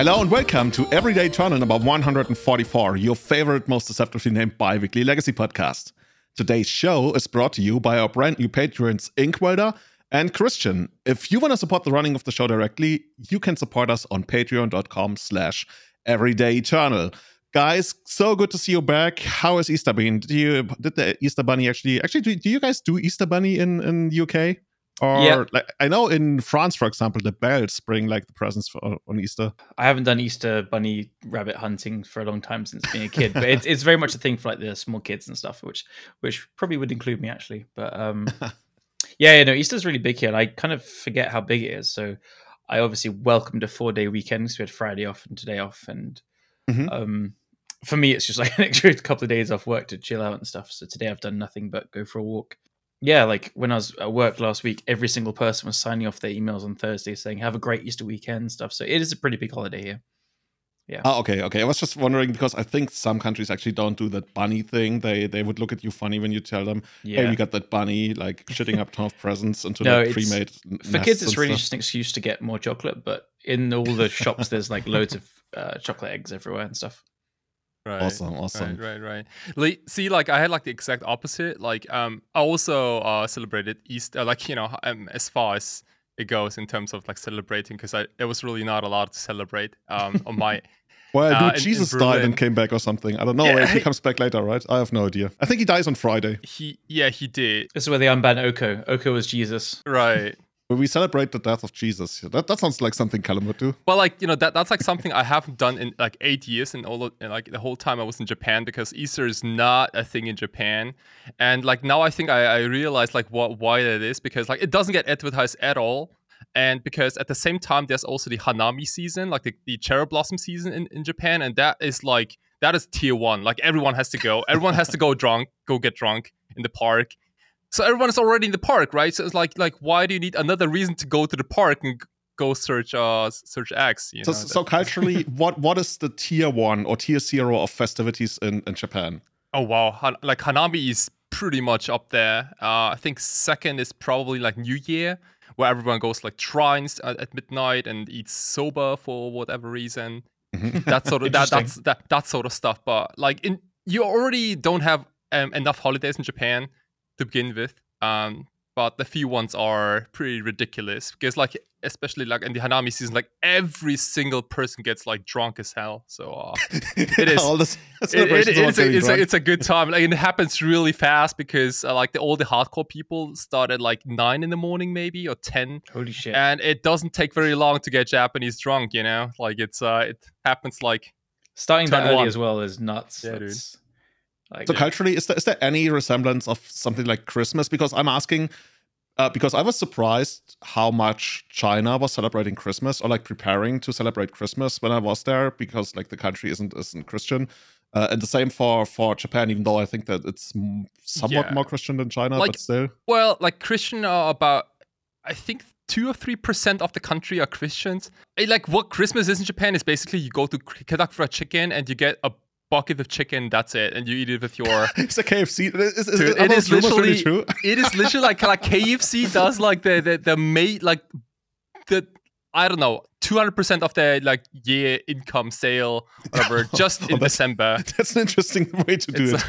Hello and welcome to Everyday Eternal number 144, your favorite, most deceptively named bi-weekly legacy podcast. Today's show is brought to you by our brand new patrons Inkwelder and Christian. If you want to support the running of the show directly, you can support us on patreon.com slash everyday eternal. Guys, so good to see you back. How has Easter been? Did you did the Easter Bunny actually actually do, do you guys do Easter Bunny in in the UK? Or like I know in France, for example, the bells bring like the presents for on Easter. I haven't done Easter bunny rabbit hunting for a long time since being a kid, but it's, it's very much a thing for like the small kids and stuff, which which probably would include me actually. But um, yeah, you know, Easter's really big here, and I kind of forget how big it is. So I obviously welcomed a four day weekend because we had Friday off and today off, and Mhm. um, for me, it's just like an extra couple of days off work to chill out and stuff. So today I've done nothing but go for a walk. Yeah, like when I was at work last week, every single person was signing off their emails on Thursday saying "Have a great Easter weekend" stuff. So it is a pretty big holiday here. Yeah. Oh, okay, okay. I was just wondering because I think some countries actually don't do that bunny thing. They they would look at you funny when you tell them, Yeah. "Hey, we got that bunny like shitting up ton of presents into No, like pre-made." for kids it's really stuff. just an excuse to get more chocolate but in all the shops there's like loads of uh, chocolate eggs everywhere and stuff Right. Awesome, awesome. Right, right, right. Like, see, like I had like the exact opposite. Like, um, I also uh celebrated Easter, like you know, um, as far as it goes in terms of like celebrating, because I there was really not a lot to celebrate. Um, on my Well, uh, dude, in- in Jesus died and came back or something. I don't know. Yeah. He comes back later, right? I have no idea. I think he dies on Friday. he, yeah, he did. this is where they unban oko oko was jesus Right. We celebrate the death of Jesus. That that sounds like something Callum would do. Well, like you know that that's like something I haven't done in like eight years, and all of, like the whole time I was in Japan because Easter is not a thing in Japan, and like now I think I, I realize like what why that is because like it doesn't get advertised at all, and because at the same time there's also the Hanami season, like the, the cherry blossom season in, in Japan, and that is like that is tier one. Like everyone has to go, everyone has to go drunk, go get drunk in the park. So everyone is already in the park, right? So it's like like why do you need another reason to go to the park and go search uh search X? You So know, so culturally, what what is the tier one or tier zero of festivities in in Japan? oh wow, Han- like Hanami is pretty much up there. Uh, I think second is probably like New Year, where everyone goes like shrines at, at midnight and eats soba for whatever reason. Mhm. That sort of that that's that that sort of stuff. But like in you already don't have um, enough holidays in Japan to begin with. Um, but the few ones are pretty ridiculous because like especially like in the Hanami season, like every single person gets like drunk as hell. So uh, it is- All this it, it, celebrations about it's, a, it's, a, it's a good time. Like, and it happens really fast because uh, like the, all the hardcore people start at like nine in the morning, maybe or ten, holy shit and it doesn't take very long to get Japanese drunk. You know, like it's uh, it happens like starting that early one. as well is nuts Yeah, dude. Like, So culturally, is there is there any resemblance of something like Christmas? Because I'm asking, uh, because I was surprised how much China was celebrating Christmas or like preparing to celebrate Christmas when I was there, because like the country isn't isn't Christian. Uh, and the same for for Japan, even though I think that it's somewhat Yeah. more Christian than China, Like- but still. well, like Christian are about I think two or three percent of the country are Christians. Eh, Like what Christmas is in Japan is basically you go to Kadak for a chicken and you get a bucket of chicken. That's it, and you eat it with your It's a KFC. Is, is, Dude, are it those is rumors really literally- true? it is literally like like KFC does like the the the mate like the I don't know two hundred percent of their like year income sale whatever just Oh, in that's- December. That's an interesting way to do It's-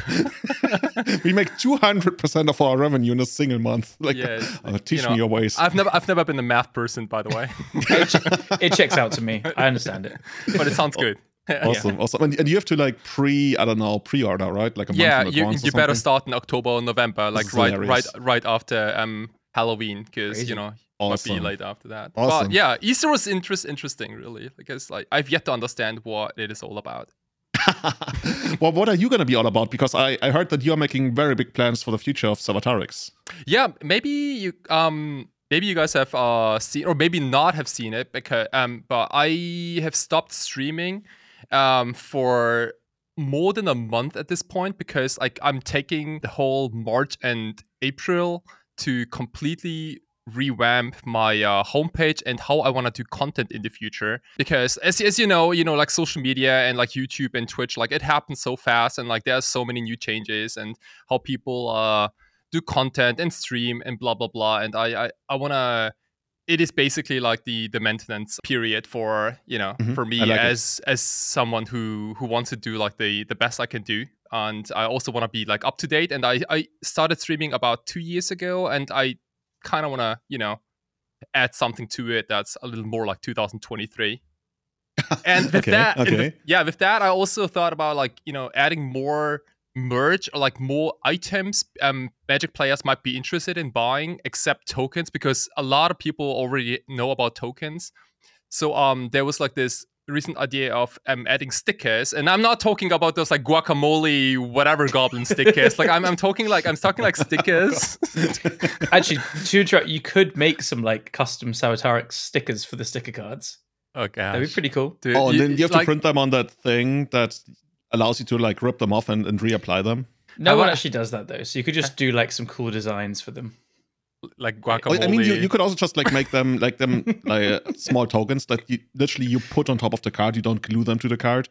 it. we make 200% of our revenue in a single month. Like, Yeah, uh, teach you know, me your ways. I've never I've never been a math person by the way, it, che- it checks out to me i understand it but it sounds good. Awesome, awesome. And, and you have to like pre, I don't know, pre-order, right? Like a yeah, month in you you better start in October or November, like right right right after um Halloween, because you know Awesome. might be late after that. Awesome. But yeah, Easter was interest interesting really because like I've yet to understand what it is all about. well, what are you going to be all about? Because I, I heard that you're making very big plans for the future of Salvatarix. Yeah, maybe you um maybe you guys have uh seen or maybe not have seen it because um but I have stopped streaming um for more than a month at this point because like I'm taking the whole March and April to completely revamp my uh, homepage and how I want to do content in the future. Because as, as you know you know like social media and like YouTube and Twitch like it happens so fast and like there's so many new changes and how people uh do content and stream and blah blah blah. And I I, I want to it is basically like the the maintenance period for you know Mhm, for me like it. as as someone who who wants to do like the the best I can do. And I also want to be like up to date. And I I started streaming about 2 years ago and I kind of want to you know add something to it that's a little more like 2023 and with Okay, that and with- yeah with that I also thought about like you know adding more merge or like more items um magic players might be interested in buying except tokens because a lot of people already know about tokens so um there was like this recent idea of um adding stickers and i'm not talking about those like guacamole whatever goblin stickers like i'm, I'm talking like i'm talking like stickers Actually, to interrupt, you could make some like custom Sabotarix stickers for the sticker cards. okay That'd be pretty cool. Dude, Oh, and then you have to print them on that thing that allows you to like rip them off and, and reapply them. No one actually does that though, so you could just do like some cool designs for them. like Oh, guacamole I mean, you, you could also just like make them like them like uh, small tokens that you literally you put on top of the card. You don't glue them to the card.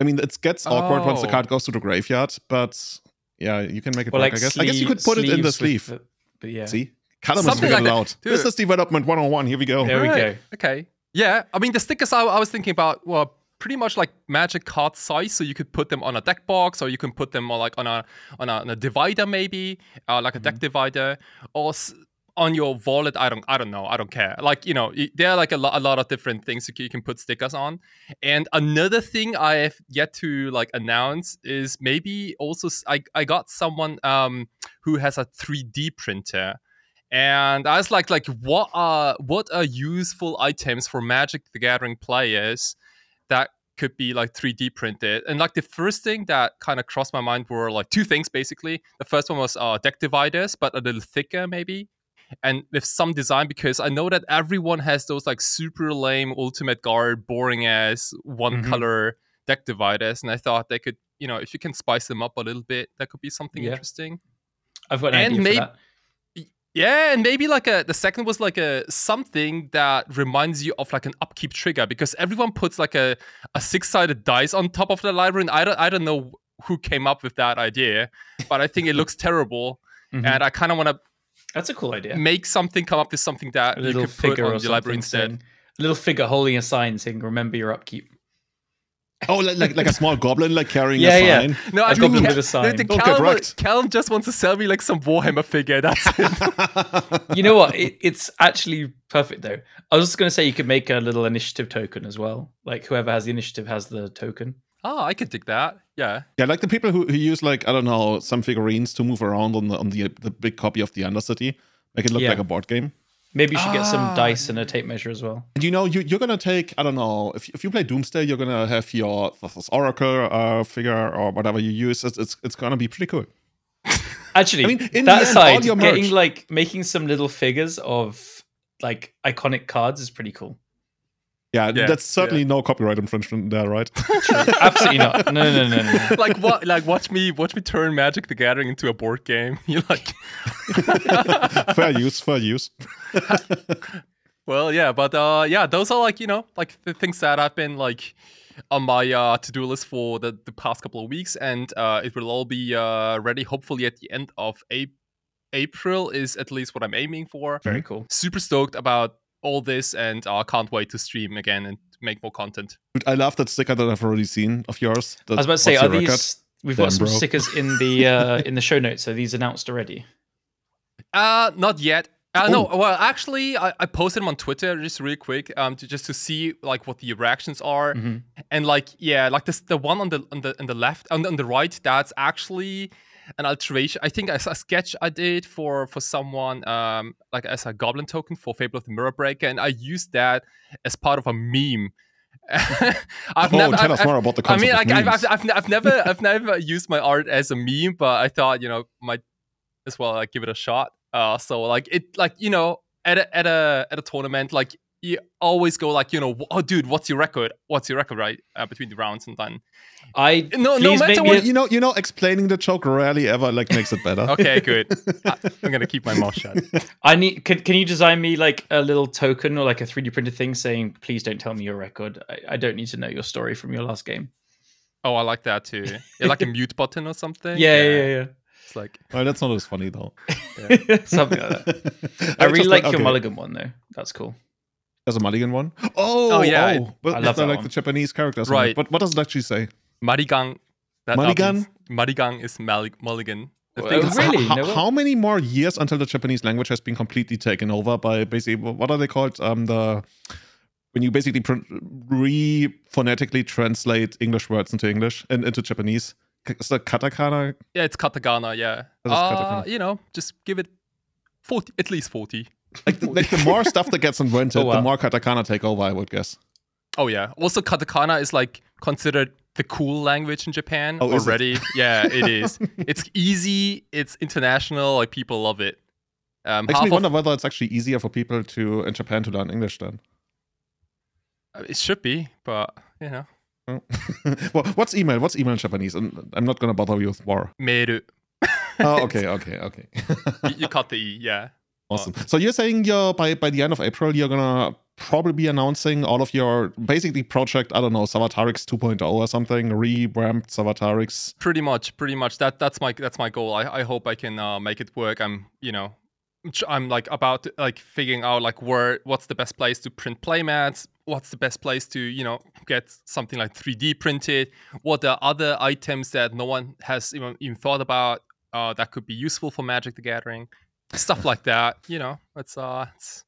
I mean, it gets awkward once the Oh. card goes to the graveyard, but yeah, you can make it Or work. like I guess. I guess you could put it in the sleeve. the- but yeah, See, Callum is Something figured like it that. out. Dude. Business development 101. Here we go. There we Right. go. Okay. Yeah. I mean, the stickers I, I was thinking about were pretty much like magic card size, so you could put them on a deck box, or you can put them on like on a on a, on a divider maybe, uh, like a deck divider, or s- on your wallet. I don't I don't know. I don't care. Like you know, there are like a, lo- a lot of different things you can, you can put stickers on. And another thing I have yet to like announce is maybe also s- I I got someone um who has a 3D printer and I was like, like, what are what are useful items for Magic the Gathering players that could be like 3D printed? And like the first thing that kind of crossed my mind were like two things basically. The first one was uh, deck dividers, but a little thicker maybe, and with some design because I know that everyone has those like super lame Ultimate Guard, boring ass one Mhm. color deck dividers, and I thought they could, you know, if you can spice them up a little bit, that could be something Yeah. interesting. I've got an And idea maybe- for that. Yeah, and maybe like a the second was like a something that reminds you of like an upkeep trigger because everyone puts like a, a six sided dice on top of the library, and I don't I don't know who came up with that idea, but I think it looks terrible, Mhm. and I kind of want to That's a cool idea. make something come up with something that you could put figure on your library instead. saying, a little figure holding a sign saying "Remember your upkeep." Oh, like, like like a small goblin like carrying Yeah, a yeah. sign. No, A I mean, goblin Cal- with a sign. the Don't get Callum, wrecked. Callum just wants to sell me like some Warhammer figure. That's it. You know what? It, it's actually perfect though. I was just going to say you could make a little initiative token as well. Like whoever has the initiative has the token. oh, I could dig that. Yeah. Yeah, like the people who, who use like I don't know some figurines to move around on the on the the big copy of the Undercity, make it look Yeah. like a board game. Maybe you should get some Ah. dice and a tape measure as well. And you know, you, you're gonna take I don't know if, if you play Doomsday, you're gonna have your Thassa's Oracle uh, figure or whatever you use. It's, it's it's gonna be pretty cool. Actually, I mean, in that end, your getting merch- like making some little figures of like iconic cards is pretty cool. Yeah, Yeah, that's certainly no copyright infringement there, right? Absolutely not. No, no, no, no. no. like what? Like watch me, watch me turn Magic the Gathering into a board game. You like? fair use, fair use. Well, yeah, but uh, yeah, those are like you know like the things that I've been like on my uh, to-do list for the, the past couple of weeks, and uh, it will all be uh, ready hopefully at the end of a- April is at least what I'm aiming for. Very cool. Super stoked about all this, and uh, can't wait to stream again and make more content. Dude, I love that sticker that I've already seen of yours. I was about to say, What's are your record? these? We've got some bro. stickers in the uh, in the show notes. Are these announced already? Uh, not yet. Uh, no, Oh. well, actually, I, I posted them on Twitter just really quick, um, to just to see like what the reactions are, Mhm. and like yeah, like this the one on the on the on the left on the, on the right that's actually an alteration. I think as a sketch I did for for someone um like as a goblin token for Fable of the Mirror Breaker, and I used that as part of a meme. I've oh, never, tell I've- us I've- more about the I mean, like, I've. I've, I've, I've never, I've never used my art as a meme, but I thought, you know, might as well like give it a shot. Uh, so like it, like you know, at a at a at a tournament, like you always go like, you know, oh, dude, what's your record? What's your record, right? Uh, between the rounds, and then I No, no matter what a- you know, you know, explaining the joke rarely ever like makes it better. okay, good. I, I'm gonna keep my mouth shut. I need. Can, can you design me like a little token or like a 3D printed thing saying, "Please don't tell me your record. I, I don't need to know your story from your last game." Oh, I like that too. Yeah, like a mute button or something. Yeah, yeah, yeah. yeah. It's like Well, that's not as funny though. Something like that. I I really just like like- your mulligan one though. That's cool. There's a mulligan one. Oh, Oh, yeah, Oh, but I love not that like one. the Japanese characters. Right. But what does it actually say? Marigang. Mulligan? means- Mulligan is Mal- mulligan. I Well, Oh, really? How, No how many more years until the Japanese language has been completely taken over by basically what are they called? Um, the when you basically pr- re phonetically translate English words into English and into Japanese. K- Is that katakana? Yeah, it's katakana. Yeah. That is Uh, katakana. You know, just give it forty, at least forty. Like, the, like the more stuff that gets invented, Oh, wow. the more katakana take over. I would guess. Oh yeah. Also, katakana is like considered the cool language in Japan Oh, is it? already. Yeah, it is. it's easy. It's international. Like people love it. Um, Makes me wonder whether it's actually easier for people to in Japan to learn English then. it should be, but you know, well, what's email? What's email in Japanese? And I'm not gonna bother you with war. meru. Oh, okay, okay, okay. you, you cut the e. Yeah. Awesome. So you're saying you're by by the end of April you're gonna probably be announcing all of your basically project. I don't know, Savatarix 2.0 or something, revamped Savatarix. pretty much pretty much that that's my that's my goal i, I hope i can uh, make it work i'm you know i'm like about to, like figuring out like where what's the best place to print playmats what's the best place to you know get something like 3d printed what are other items that no one has even, even thought about uh, that could be useful for magic the gathering stuff like that you know it's uh it's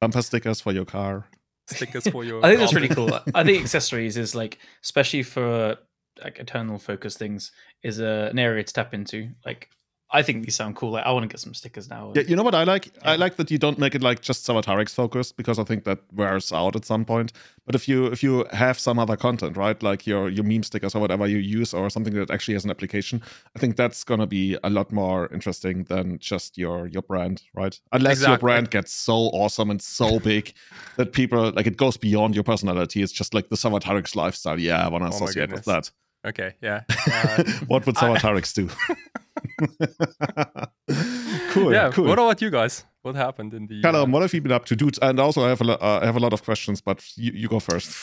Bumper stickers for your car. stickers for your I think that's golf. really cool. I think accessories is like, especially for like eternal focus things, is a, an area to tap into. Like, I think these sound cool. Like, I want to get some stickers now. Yeah, you know what I like? I like that you don't make it like just Savatarix focused because I think that wears out at some point. But if you if you have some other content, right, like your your meme stickers or whatever you use, or something that actually has an application, I think that's gonna be a lot more interesting than just your your brand, right? Unless your brand gets so awesome and so big that people like it goes beyond your personality. It's just like the Savatarix lifestyle. Yeah, I want to Oh associate with that. okay yeah uh, what would I- Savatarix do? cool. yeah cool. what about you guys what happened in the Callum, uh, what have you been up to, dude? And also, I have a, lo- uh, I have a lot of questions, but you, you go first.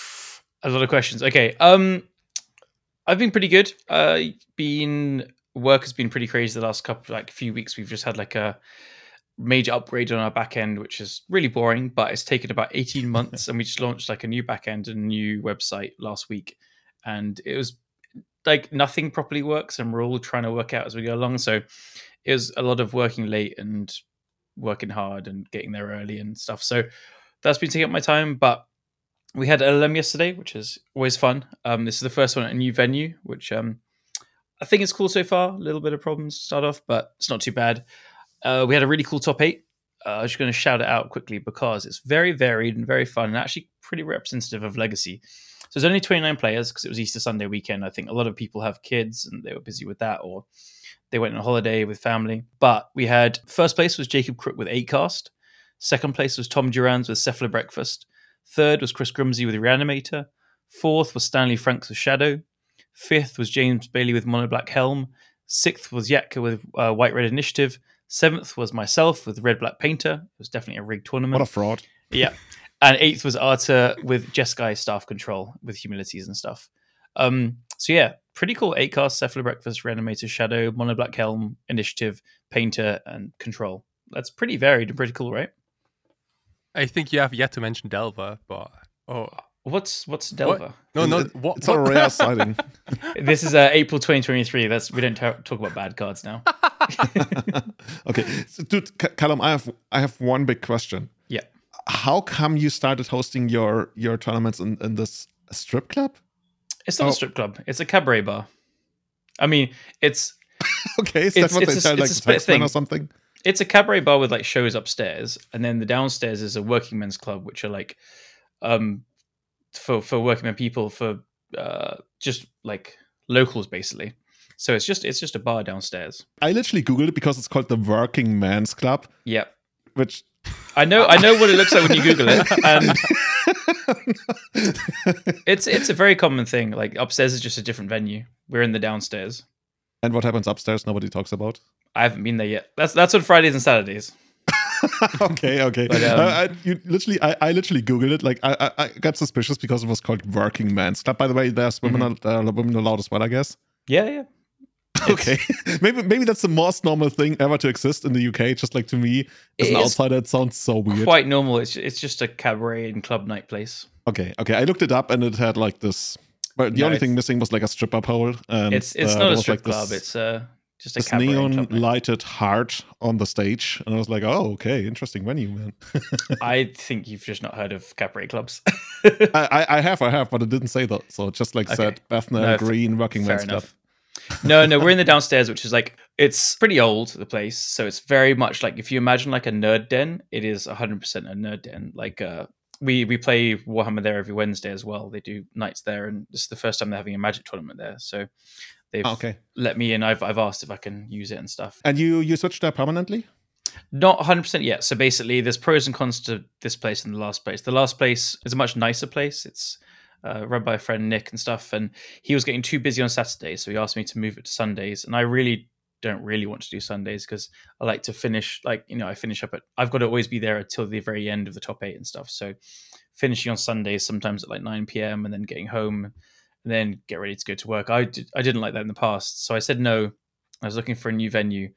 a lot of questions. Okay. Um, I've been pretty good. Uh, been work has been pretty crazy the last couple like few weeks. We've just had like a major upgrade on our back end, which is really boring, but it's taken about 18 months and we just launched like a new back end and a new website last week. And it was like nothing properly works and we're all trying to work out as we go along. So it was a lot of working late and working hard and getting there early and stuff. So that's been taking up my time, but we had LLM yesterday, which is always fun. Um, this is the first one at a new venue, which um, I think is cool so far. A little bit of problems to start off, but it's not too bad. Uh, we had a really cool top eight. Uh, I was just going to shout it out quickly because it's very varied and very fun and actually pretty representative of Legacy. So there's only 29 players because it was Easter Sunday weekend. I think a lot of people have kids and they were busy with that, or they went on holiday with family. But we had first place was Jacob Crook with eight cast. Second place was Tom Durans with Cephalid Breakfast. Third was Chris Grimsey with Reanimator. Fourth was Stanley Franks with Shadow. Fifth was James Bailey with Mono Black Helm. Sixth was Yatka with uh, White Red Initiative. Seventh was myself with Red Black Painter. It was definitely a rigged tournament. What a fraud. Yeah. And eighth was Arta with Jeskai staff control with humilities and stuff. Um, so yeah, pretty cool. Eight cast, Cephalid Breakfast, Reanimator, Shadow, Mono Black Helm, Initiative, Painter, and Control. That's pretty varied and pretty cool, right? I think you have yet to mention Delver, but oh What's what's Delver? no, no, It- what, it's a what- rare sighting. this is uh, April 2023. That's we don't ta- talk about bad cards now. okay, so, dude, C- Callum, I have I have one big question. How come you started hosting your your tournaments in, in this strip club? It's not Oh. a strip club. It's a cabaret bar. I mean, it's Okay, is It's- that what it's they a- it's like a taxman or something? it's a cabaret bar with like shows upstairs, and then the downstairs is a working men's club, which are like um for for working men people for uh just like locals basically. So it's just it's just a bar downstairs. I literally googled it because it's called the Working Men's Club, Yeah. which I know I know what it looks like when you Google it, and it's it's a very common thing. Like upstairs is just a different venue. We're in the downstairs. and what happens upstairs nobody talks about. I haven't been there yet. That's that's on Fridays and Saturdays. okay, okay. But, um, Uh, I, you literally, I, I literally googled it. Like, I, I, I got suspicious because it was called Working Man's Club. By the way, there's women, Mm-hmm. uh, women allowed as well, I guess. Yeah, yeah. Okay, maybe maybe that's the most normal thing ever to exist in the UK. Just like to me, as It an outsider, it sounds so weird. quite normal. It's it's just a cabaret and club night place. Okay, okay. I looked it up and it had like this. But the No, only thing missing was like a stripper pole. And, It's it's uh, not a strip like, this- club. It's uh just a this neon lighted heart on the stage, and I was like, "Oh, okay, interesting venue, man." I think you've just not heard of cabaret clubs. I, I, I have, I have, but it didn't say that. So it just like Okay. said Bethnal No, Green Working Men's Club. No, no, we're in the downstairs, which is like it's pretty old. The place, so it's very much like if you imagine like a nerd den, it is hundred percent a nerd den. Like uh, we we play Warhammer there every Wednesday as well. They do nights there, and this is the first time they're having a Magic tournament there. So they've Ah, okay, let me in. I've I've asked if I can use it and stuff. and you you switched there permanently? Not 100% yet. So basically, there's pros and cons to this place and the last place. The last place is a much nicer place. It's uh, run by a friend Nick and stuff, and he was getting too busy on Saturdays, so he asked me to move it to Sundays. And I really don't really want to do Sundays because I like to finish, like you know, I finish up at. I've got to always be there until the very end of the top eight and stuff. So finishing on Sundays sometimes at like 9 p.m. and then getting home and then get ready to go to work. I did, I didn't like that in the past, so I said no. I was looking for a new venue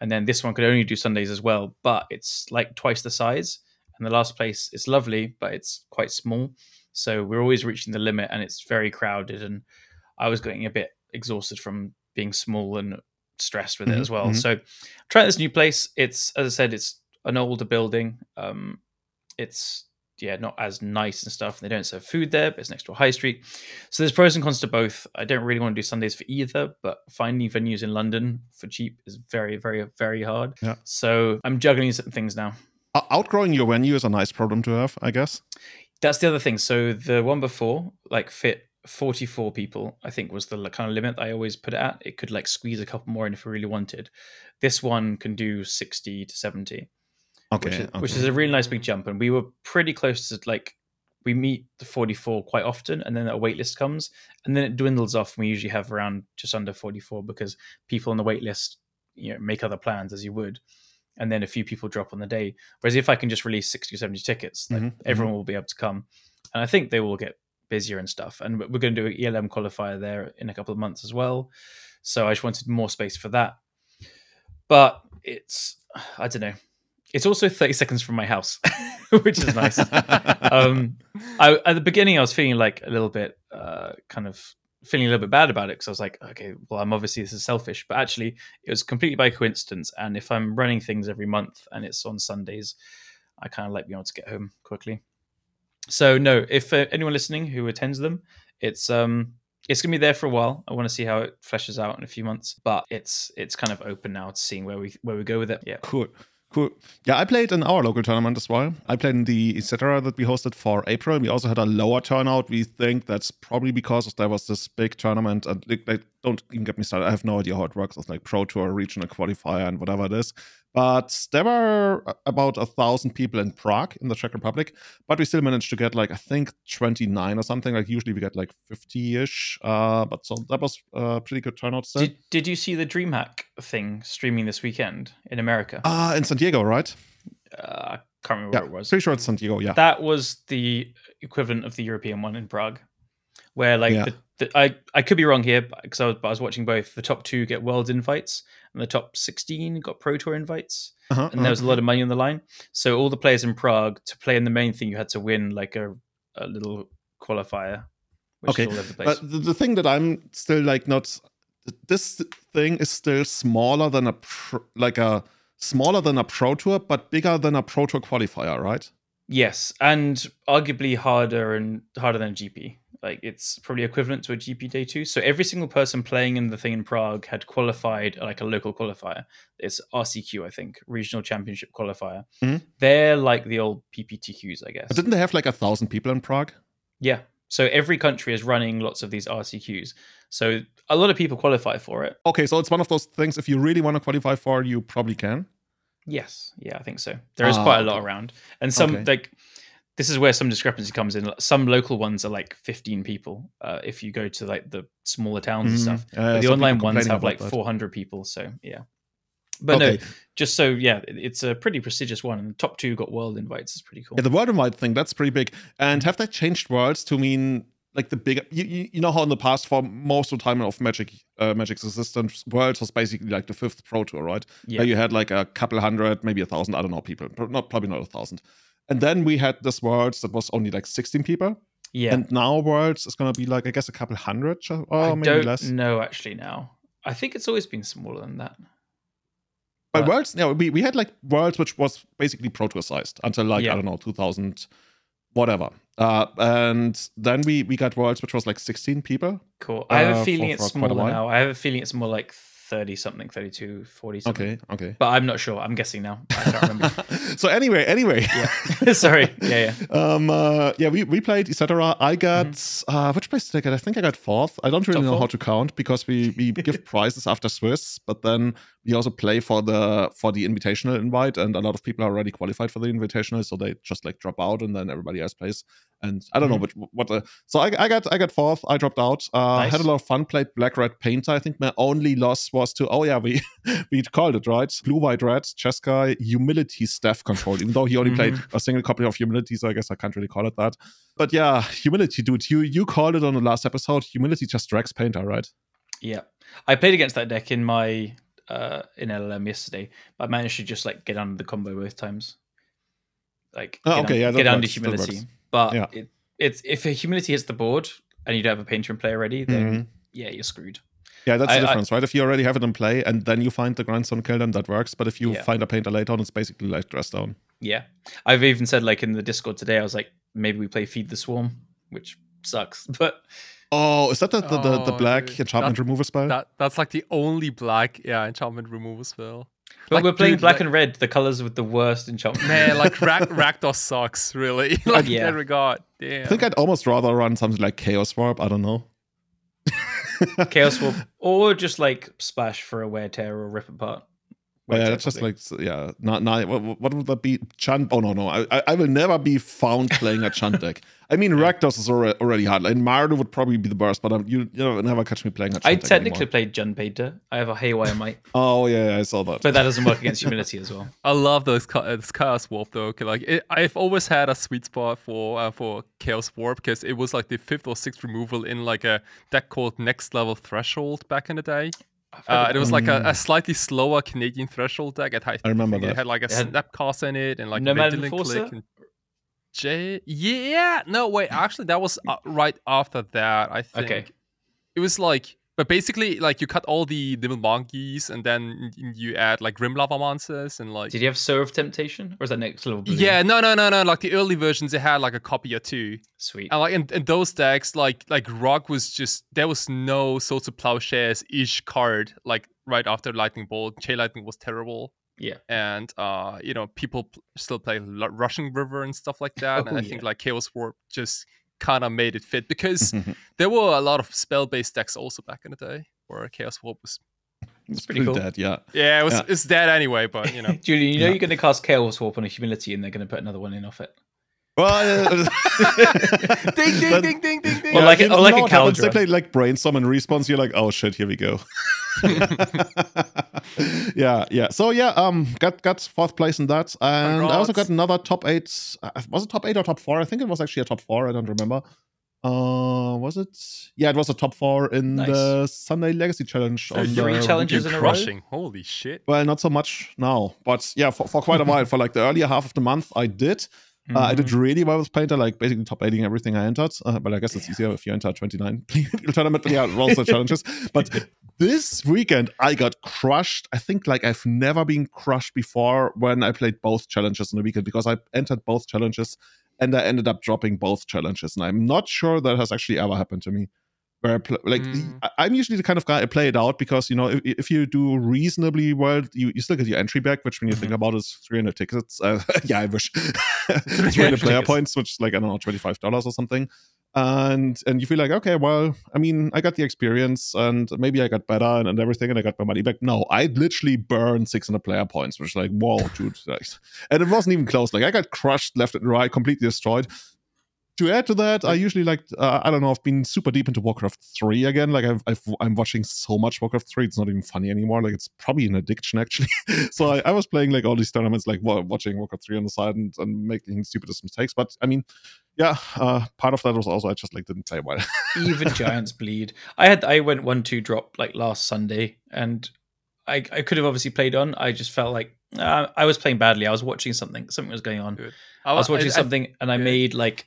and then this one could only do Sundays as well, but it's like twice the size. And the last place is lovely, but it's quite small, so we're always reaching the limit, and it's very crowded. And I was getting a bit exhausted from being small and stressed with it Mhm, as well. mhm. So trying this new place. It's as I said, it's an older building. Um, it's yeah, not as nice and stuff. They don't serve food there, but it's next to a high street. So there's pros and cons to both. I don't really want to do Sundays for either, but finding venues in London for cheap is very, very, very hard. Yeah. So I'm juggling some things now. Outgrowing your venue is a nice problem to have, I guess. That's the other thing. So the one before, like, fit 44 people, I think was the kind of limit I always put it at. It could like squeeze a couple more in if we really wanted. This one can do 60 to 70. Okay, which is, okay. which is a really nice big jump. And we were pretty close to like we meet the 44 quite often, and then a wait list comes, and then it dwindles off. And we usually have around just under 44 because people on the wait list, you know, make other plans as you would, and then a few people drop on the day. Whereas if I can just release 60 or 70 tickets, like Mhm, everyone will be able to come, and I think they will get busier and stuff. And we're going to do an ELM qualifier there in a couple of months as well. So I just wanted more space for that. But it's I don't know. It's also 30 seconds from my house, which is nice. um, I, at the beginning, I was feeling like a little bit, uh, kind of feeling a little bit bad about it because I was like, okay, well, I'm obviously this is selfish, but actually, it was completely by coincidence. And if I'm running things every month and it's on Sundays, I kind of like being able to get home quickly. So no, if uh, anyone listening who attends them, it's um it's gonna be there for a while. I want to see how it fleshes out in a few months, but it's it's kind of open now to seeing where we where we go with it. Yeah. Cool. Cool. Yeah, I played in our local tournament as well. I played in the etc. that we hosted for April. We also had a lower turnout. We think that's probably because there was this big tournament. And like, like, don't even get me started. I have no idea how it works. It's like Pro Tour, regional qualifier, and whatever it is. But there were about a thousand people in Prague, in the Czech Republic. But we still managed to get like I think 29 or something. Like usually we get like 50-ish. Uh, but so that was a pretty good turnout still. Did Did you see the DreamHack thing streaming this weekend in America? Ah, in San Diego, right? Uh, I can't remember Yeah, where it was. pretty sure it's San Diego. Yeah. That was the equivalent of the European one in Prague, where like Yeah. the, the, I I could be wrong here because I was, but I was watching both. The top two get world invites, and the top sixteen got pro tour invites, Uh-huh, and there was a lot of money on the line. So all the players in Prague to play in the main thing, you had to win like a, a little qualifier, which Okay, is all over the place. But the, the thing that I'm still like not this thing is still smaller than a pro, like a smaller than a pro tour, but bigger than a pro tour qualifier, right? Yes, and arguably harder and harder than GP. Like it's probably equivalent to a GP day two. So every single person playing in the thing in Prague had qualified like a local qualifier. It's RCQ, I think, regional championship qualifier. Mhm. They're like the old PPTQs, I guess. But didn't they have like a thousand people in Prague? yeah. So every country is running lots of these RCQs. So a lot of people qualify for it. Okay, so it's one of those things. If you really want to qualify for, you probably can. Yes, yeah, I think so. There is Ah, quite a lot around, and some Okay. like this is where some discrepancy comes in. Some local ones are like 15 people. Uh, if you go to like the smaller towns and Mhm. stuff, Uh, But the online ones have like that. 400 people. So yeah, but okay. no, just so yeah, it's a pretty prestigious one. And the top two got world invites. It's pretty cool. Yeah, the world invite thing that's pretty big. And have they changed worlds to mean like the bigger. You, you, you know how in the past, for most of the time of Magic, uh, Magic's existence, Worlds was basically like the fifth Pro Tour, right? Yeah. Where you had like a couple hundred, maybe a thousand, I don't know, people, not probably not a thousand. And then we had this Worlds that was only like 16 people. Yeah. And now Worlds is going to be like, I guess, a couple hundred or I maybe don't less. know actually now. I think it's always been smaller than that. But But- Worlds, yeah, we, we had like Worlds, which was basically Pro Tour sized until like, Yeah. I don't know, 2000, whatever. Uh, and then we, we got Worlds, which was like 16 people. Cool. I have Uh, a feeling for- it's for smaller now. I have a feeling it's more like 30 something, 32, 40 something. Okay, okay. But I'm not sure. I'm guessing now. I can't remember. so anyway, anyway. yeah. Sorry. Yeah, yeah. Um. Uh, yeah, we, we played etc. I got uh, which place did I get? I think I got fourth. I don't really Mm-hmm. Top know how to count because we we give prizes after Swiss, but then we also play for the for the invitational invite, and a lot of people are already qualified for the invitational, so they just like drop out, and then everybody else plays. And I don't know, but what the so I, I got I got fourth. I dropped out. Uh, Nice. Had a lot of fun. Played black red painter. I think my only loss was to oh yeah we we called it right. Blue white red Jeskai humility staff control. Even though he only played Mm-hmm. a single copy of humility, so I guess I can't really call it that. But yeah, humility, dude. You you called it on the last episode. Humility just drags painter, right? Yeah. I played against that deck in my uh in LLM yesterday, but I managed to just like get under the combo both times. Like Oh, get okay, un- yeah, get under works, humility. But Yeah. it, it's if a humility hits the board and you don't have a painter in play already, then Mhm. yeah, you're screwed. Yeah, that's I- the I- difference, right? If you already have it in play and then you find the Grindstone kill them, that works. But if you Yeah. find a painter later on, it's basically like dress down. Yeah. I've even said like in the Discord today, I was like, maybe we play Feed the Swarm, which sucks. But Oh, is that the the, the, the Oh, black dude. enchantment That- remover spell? That that's like the only black yeah enchantment removal spell. but Like, we're playing dude, black like- and red, the colors with the worst enchantment. Man, like Rak- Rakdos sucks really. like Yeah. in that regard. Damn. I think I'd almost rather run something like Chaos Warp. I don't know. Chaos Warp, or just like splash for a wear tear or rip apart. But yeah, tear, that's just like yeah, not not what, what would that be? Chant? Oh no, no, I I- I will never be found playing a chant deck. I mean, Rakdos is already, already hard. Like Mardu would probably be the worst, but um, you you know never catch me playing a chant I deck technically anymore. played Jund Painter. I have a Haywire Mite, Oh yeah, yeah, I saw that. but that doesn't work against humility as well. I love those cha- uh, this chaos warp though. 'cause, Like it, I've always had a sweet spot for uh, for chaos warp because it was like the fifth or sixth removal in like a deck called next level threshold back in the day. Uh, it was like a, a slightly slower Canadian threshold deck. It had, I remember that. It had like a It had- snapcast in it and like Nomad Vigilant Enforcer? click and J. Yeah, no wait. Actually, that was uh, right after that. I think. Okay. It was like, but basically, like you cut all the little monkeys and then you add like Grim Lavamancers and like. Did you have Serve Temptation, or is that next level? Blue? Yeah, no, no, no, no. Like the early versions, it had like a copy or two, sweet. and like in, in those decks, like like Rock was just there was no Swords to Plowshares ish card like right after Lightning Bolt. Chain Lightning was terrible, Yeah, and uh, you know people still play Rushing River and stuff like that. and Oh, I yeah. think like Chaos Warp just kind of made it fit because mm-hmm. there were a lot of spell based decks also back in the day where Chaos Warp was. it's pretty pretty cool. dead. Yeah. Yeah, it was Yeah. it's dead anyway, but you know. Julian, you know Yeah. you're going to cast Chaos Warp on a humility, and they're going to put another one in off it. Well, uh, ding ding but- ding ding ding ding. Or like you a- or like know a what? They play like brainstorm and response. You're like, oh shit, here we go. yeah, yeah. So yeah, um, got got fourth place in that, and I also got another top eight. uh, Was it top eight or top four? I think it was actually a top four. I don't remember. Uh, was it? Yeah, it was a top four in Nice. the Sunday Legacy Challenge. So on three the challenges in a row? crushing. Holy shit. Well, not so much now, but yeah, for, for quite a while, for like the earlier half of the month, I did. Uh, I did Mm-hmm. really well with Painter, like basically top 80 everything I entered. Uh, but I guess it's easier if you enter 29 people tournament. Yeah, the challenges. But this weekend, I got crushed. I think like I've never been crushed before when I played both challenges in the weekend because I entered both challenges and I ended up dropping both challenges. And I'm not sure that has actually ever happened to me. Where I pl- like Mm. I'm usually the kind of guy I play it out because you know if, if you do reasonably well, you, you still get your entry back, which when you think about is 300 tickets. Uh, yeah, I wish 300 player tickets. points, which is like I don't know, 25 dollars or something. And and you feel like okay, well, I mean, I got the experience and maybe I got better and, and everything, and I got my money back. No, I literally burned 600 player points, which is like whoa, dude. And it wasn't even close. Like I got crushed left and right, completely destroyed to add to that, I usually like uh, I don't know. I've been super deep into Warcraft three again. Like I've, I've I'm watching so much Warcraft three. It's not even funny anymore. Like it's probably an addiction actually. so I, I was playing like all these tournaments, like watching Warcraft three on the side and, and making stupidest mistakes. But I mean, yeah, uh, part of that was also I just like didn't play well. Even giants bleed. I had I went one two drop like last Sunday, and I I could have obviously played on. I just felt like uh, I was playing badly. I was watching something. Something was going on. Good. I was watching I- something, and I yeah. made like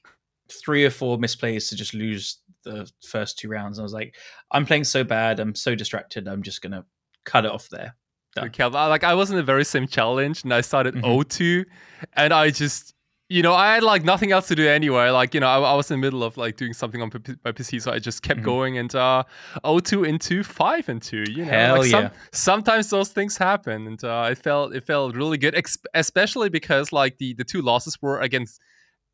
three or four misplays to just lose the first two rounds. I was like, I'm playing so bad. I'm so distracted. I'm just gonna cut it off there. Done. okay, like I was in the very same challenge, and I started Mhm. O2, and I just, you know, I had like nothing else to do anyway. Like, you know, I, I was in the middle of like doing something on p- my PC, so I just kept Mhm. going and uh, O2 into five and two. You know, Hell like some- yeah. sometimes those things happen, and uh, it felt it felt really good, ex- especially because like the the two losses were against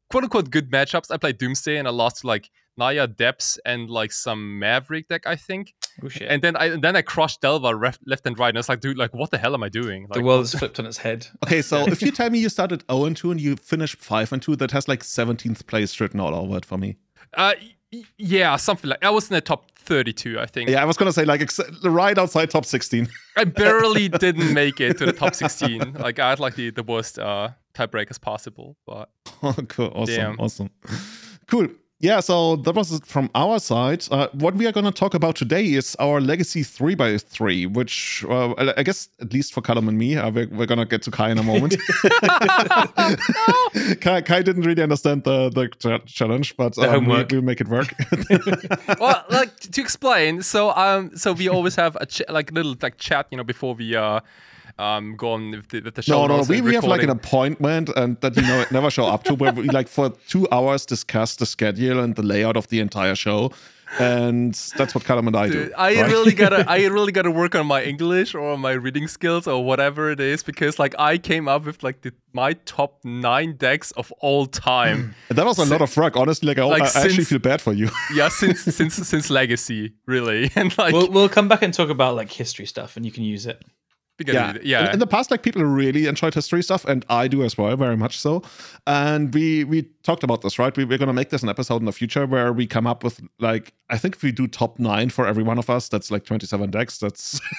quote unquote good matchups. I played Doomsday and I lost to like Naya Depths and like some Maverick deck, I think. Oh shit! And then I and then I crushed Delver ref, left and right, and I was like, dude, like what the hell am I doing? the world is flipped on its head. okay, so if you tell me you started 0 and 2 and you finished 5 and 2, that has like 17th place written all over it for me. Uh, yeah, something like I was in the top 32, I think. Yeah, I was gonna say like ex- right outside top 16. I barely didn't make it to the top 16. Like I had like the the worst uh tiebreakers possible, but Oh, cool. Awesome. Damn. Awesome. Cool. Yeah, so that was it from our side. Uh, what we are going to talk about today is our Legacy 3x3, which uh, I I guess, at least for Callum and me, uh, we're, we're going to get to Kai in a moment. Kai, Kai didn't really understand the, the challenge, but The um, we, we'll make it work. well, like to explain, so um, so we always have a ch- like little like chat, you know, before we uh um go on with the, with the show. no, no, also we, we have like an appointment and that you know never show up to where we like for two hours discuss the schedule and the layout of the entire show. And that's what Callum and I do. I right? really gotta I really gotta work on my English or my reading skills or whatever it is because like I came up with like the, my top nine decks of all time. And that was a lot of work, honestly. Like, I, Like, I actually feel bad for you. yeah, since since since Legacy, really. And like we'll we'll come back and talk about like history stuff, and you can use it. Yeah, yeah. In, in the past, like people really enjoyed history stuff, and I do as well, very much so. And we we talked about this, right? We, we're gonna make this an episode in the future where we come up with like I think if we do top nine for every one of us, that's like twenty seven decks. That's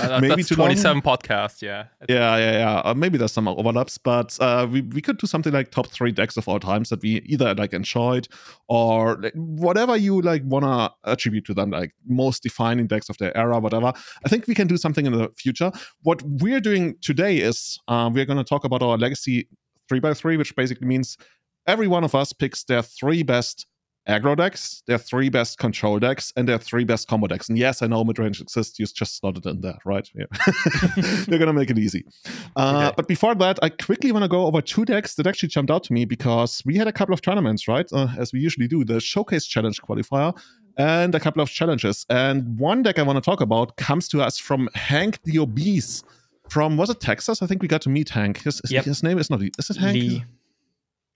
Uh, maybe long. 27 podcasts, yeah. Yeah, yeah, yeah. Uh, maybe there's some overlaps, but uh, we we could do something like top three decks of all times that we either like enjoyed or like, whatever you like wanna attribute to them, like most defining decks of their era, whatever. I think we can do something in the future. What we're doing today is uh, we're gonna talk about our legacy three by three, which basically means every one of us picks their three best aggro decks, their three best control decks, and their three best combo decks. And yes, I know midrange exists. You just slotted in there, right? Yeah. We're gonna make it easy. Uh, Okay. But before that, I quickly want to go over two decks that actually jumped out to me because we had a couple of tournaments, right? Uh, as we usually do, the Showcase Challenge qualifier and a couple of challenges. And one deck I want to talk about comes to us from Hank the Obese. From was it Texas? I think we got to meet Hank. His, his- Yep. his name is not. Is it Hank? Lee.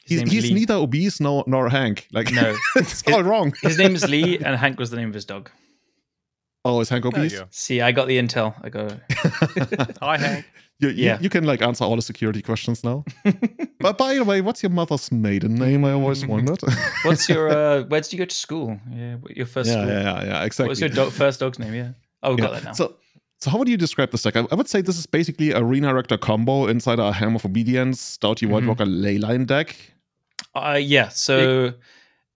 His He's, he's Lee. neither obese nor nor Hank. Like No. it's all wrong. His name is Lee, and Hank was the name of his dog. Oh, is Hank There obese? See, I got the intel. I go. Hi, Hank. You, you- Yeah. you can like answer all the security questions now. but by the way, what's your mother's maiden name? I always wondered. What's your? uh Where did you go to school? Yeah, your first yeah, school. yeah, yeah, yeah, exactly. What's your dog, first dog's name? Yeah. Oh, we got that now. So, so how would you describe this deck? I, I would say this is basically a redirector combo inside a Helm of Obedience, Dauthi White Mhm. Walker Leyline deck. Uh, yeah. So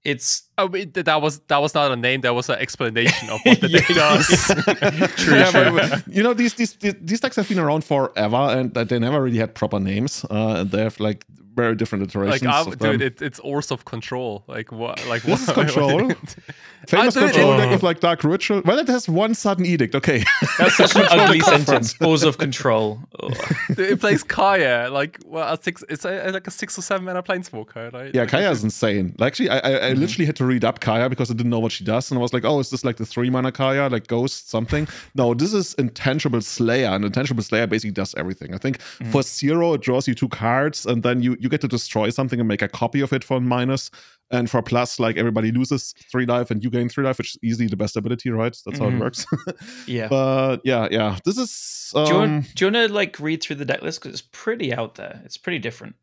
it's Oh, wait, th- that was that was not a name. That was an explanation of what the deck does. True, Yeah, true. but- but, you know these, these these these decks have been around forever, and they never really had proper names. Uh, and they have like very different iterations. like, I, of dude, it, it's Ors of Control. Like what? Like This is? Control? Famous I- dude, control it- deck with like Dark Ritual. Well, it has one sudden edict. Okay, that's such an ugly sentence. Balls of control. Oh. Dude, it plays Kaya. Like well, a six. It's a, like a six or seven mana planeswalker, right? Yeah, Like, Kaya it's- is insane. Like, actually, I, I, I Mm-hmm. literally had to read up Kaya because I didn't know what she does, and I was like, "Oh, is this like the three mana Kaya, like Ghost something?" no, this is Intangible Slayer, and Intangible Slayer basically does everything. I think Mm-hmm. for zero, it draws you two cards, and then you you get to destroy something and make a copy of it for minus. And for plus, like everybody loses three life and you gain three life, which is easily the best ability, right? That's how it Mhm. works. Yeah. but yeah, yeah, this is. Um, do, you want, do you want to like read through the deck list because it's pretty out there. It's pretty different.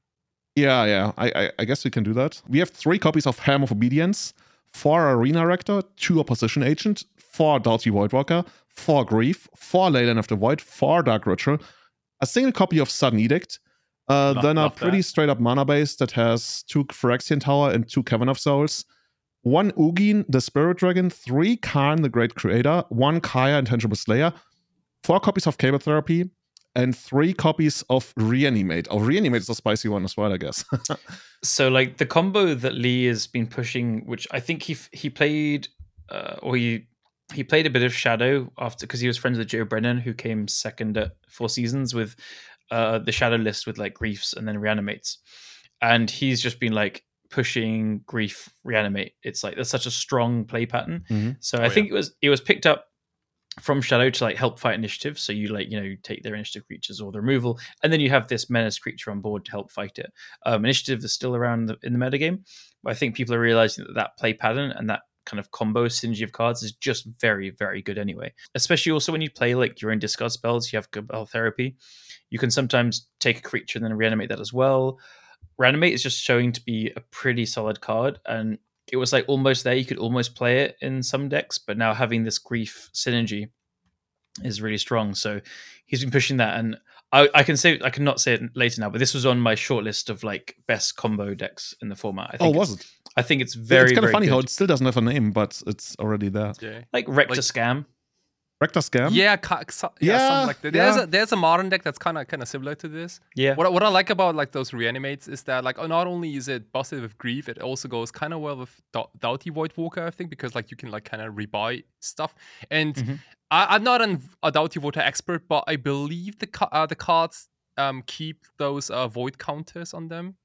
Yeah, yeah. I, I, I guess we can do that. We have three copies of Helm of Obedience, four Arena Rector, two Opposition Agent, four Dauthi Voidwalker, four Grief, four Leyline of the Void, four Dark Ritual, a single copy of Sudden Edict, Uh, Love- then a pretty that. straight up mana base that has two Phyrexian Tower and two Cavern of Souls, one Ugin, the Spirit Dragon, three Karn, the Great Creator, one Kaya, Intangible Slayer, four copies of Cabal Therapy, and three copies of Reanimate. Oh, Reanimate is a spicy one as well, I guess. So like the combo that Lee has been pushing, which I think he f- he played, uh, or he he played a bit of Shadow after because he was friends with Joe Brennan, who came second at Four Seasons with uh, the Shadow list with like Griefs and then Reanimates, and he's just been like pushing Grief Reanimate. It's like that's such a strong play pattern. Mhm. So Oh, I yeah. think it was it was picked up from Shadow to like help fight initiative. So you like you know take their initiative creatures or the removal, and then you have this menace creature on board to help fight it. Um, initiative is still around in the, in the metagame, but I think people are realizing that that play pattern and that kind of combo synergy of cards is just very very good anyway. Especially also when you play like your own discard spells, you have Cabal Therapy. You can sometimes take a creature and then reanimate that as well. Reanimate is just showing to be a pretty solid card, and it was like almost there. You could almost play it in some decks, but now having this grief synergy is really strong. So he's been pushing that, and I, I can say I cannot say it later now, but this was on my short list of like best combo decks in the format. I oh, think was it's- it? I think it's very it's kind of very funny how it still doesn't have a name, but it's already there. Yeah. like Rector like- Scam. Rector Scam? Yeah, ca- so, yeah, Yeah, something like that. There's yeah. a there's a modern deck that's kind of kind of similar to this. Yeah, What I, what I like about like those reanimates is that like oh, not only is it busted with grief, it also goes kind of well with Dou- Dauthi Voidwalker, I think, because like you can like kind of rebuy stuff. And Mhm. I, I'm not an, a Dauthi Voidwalker expert, but I believe the ca- uh, the cards um keep those uh, void counters on them.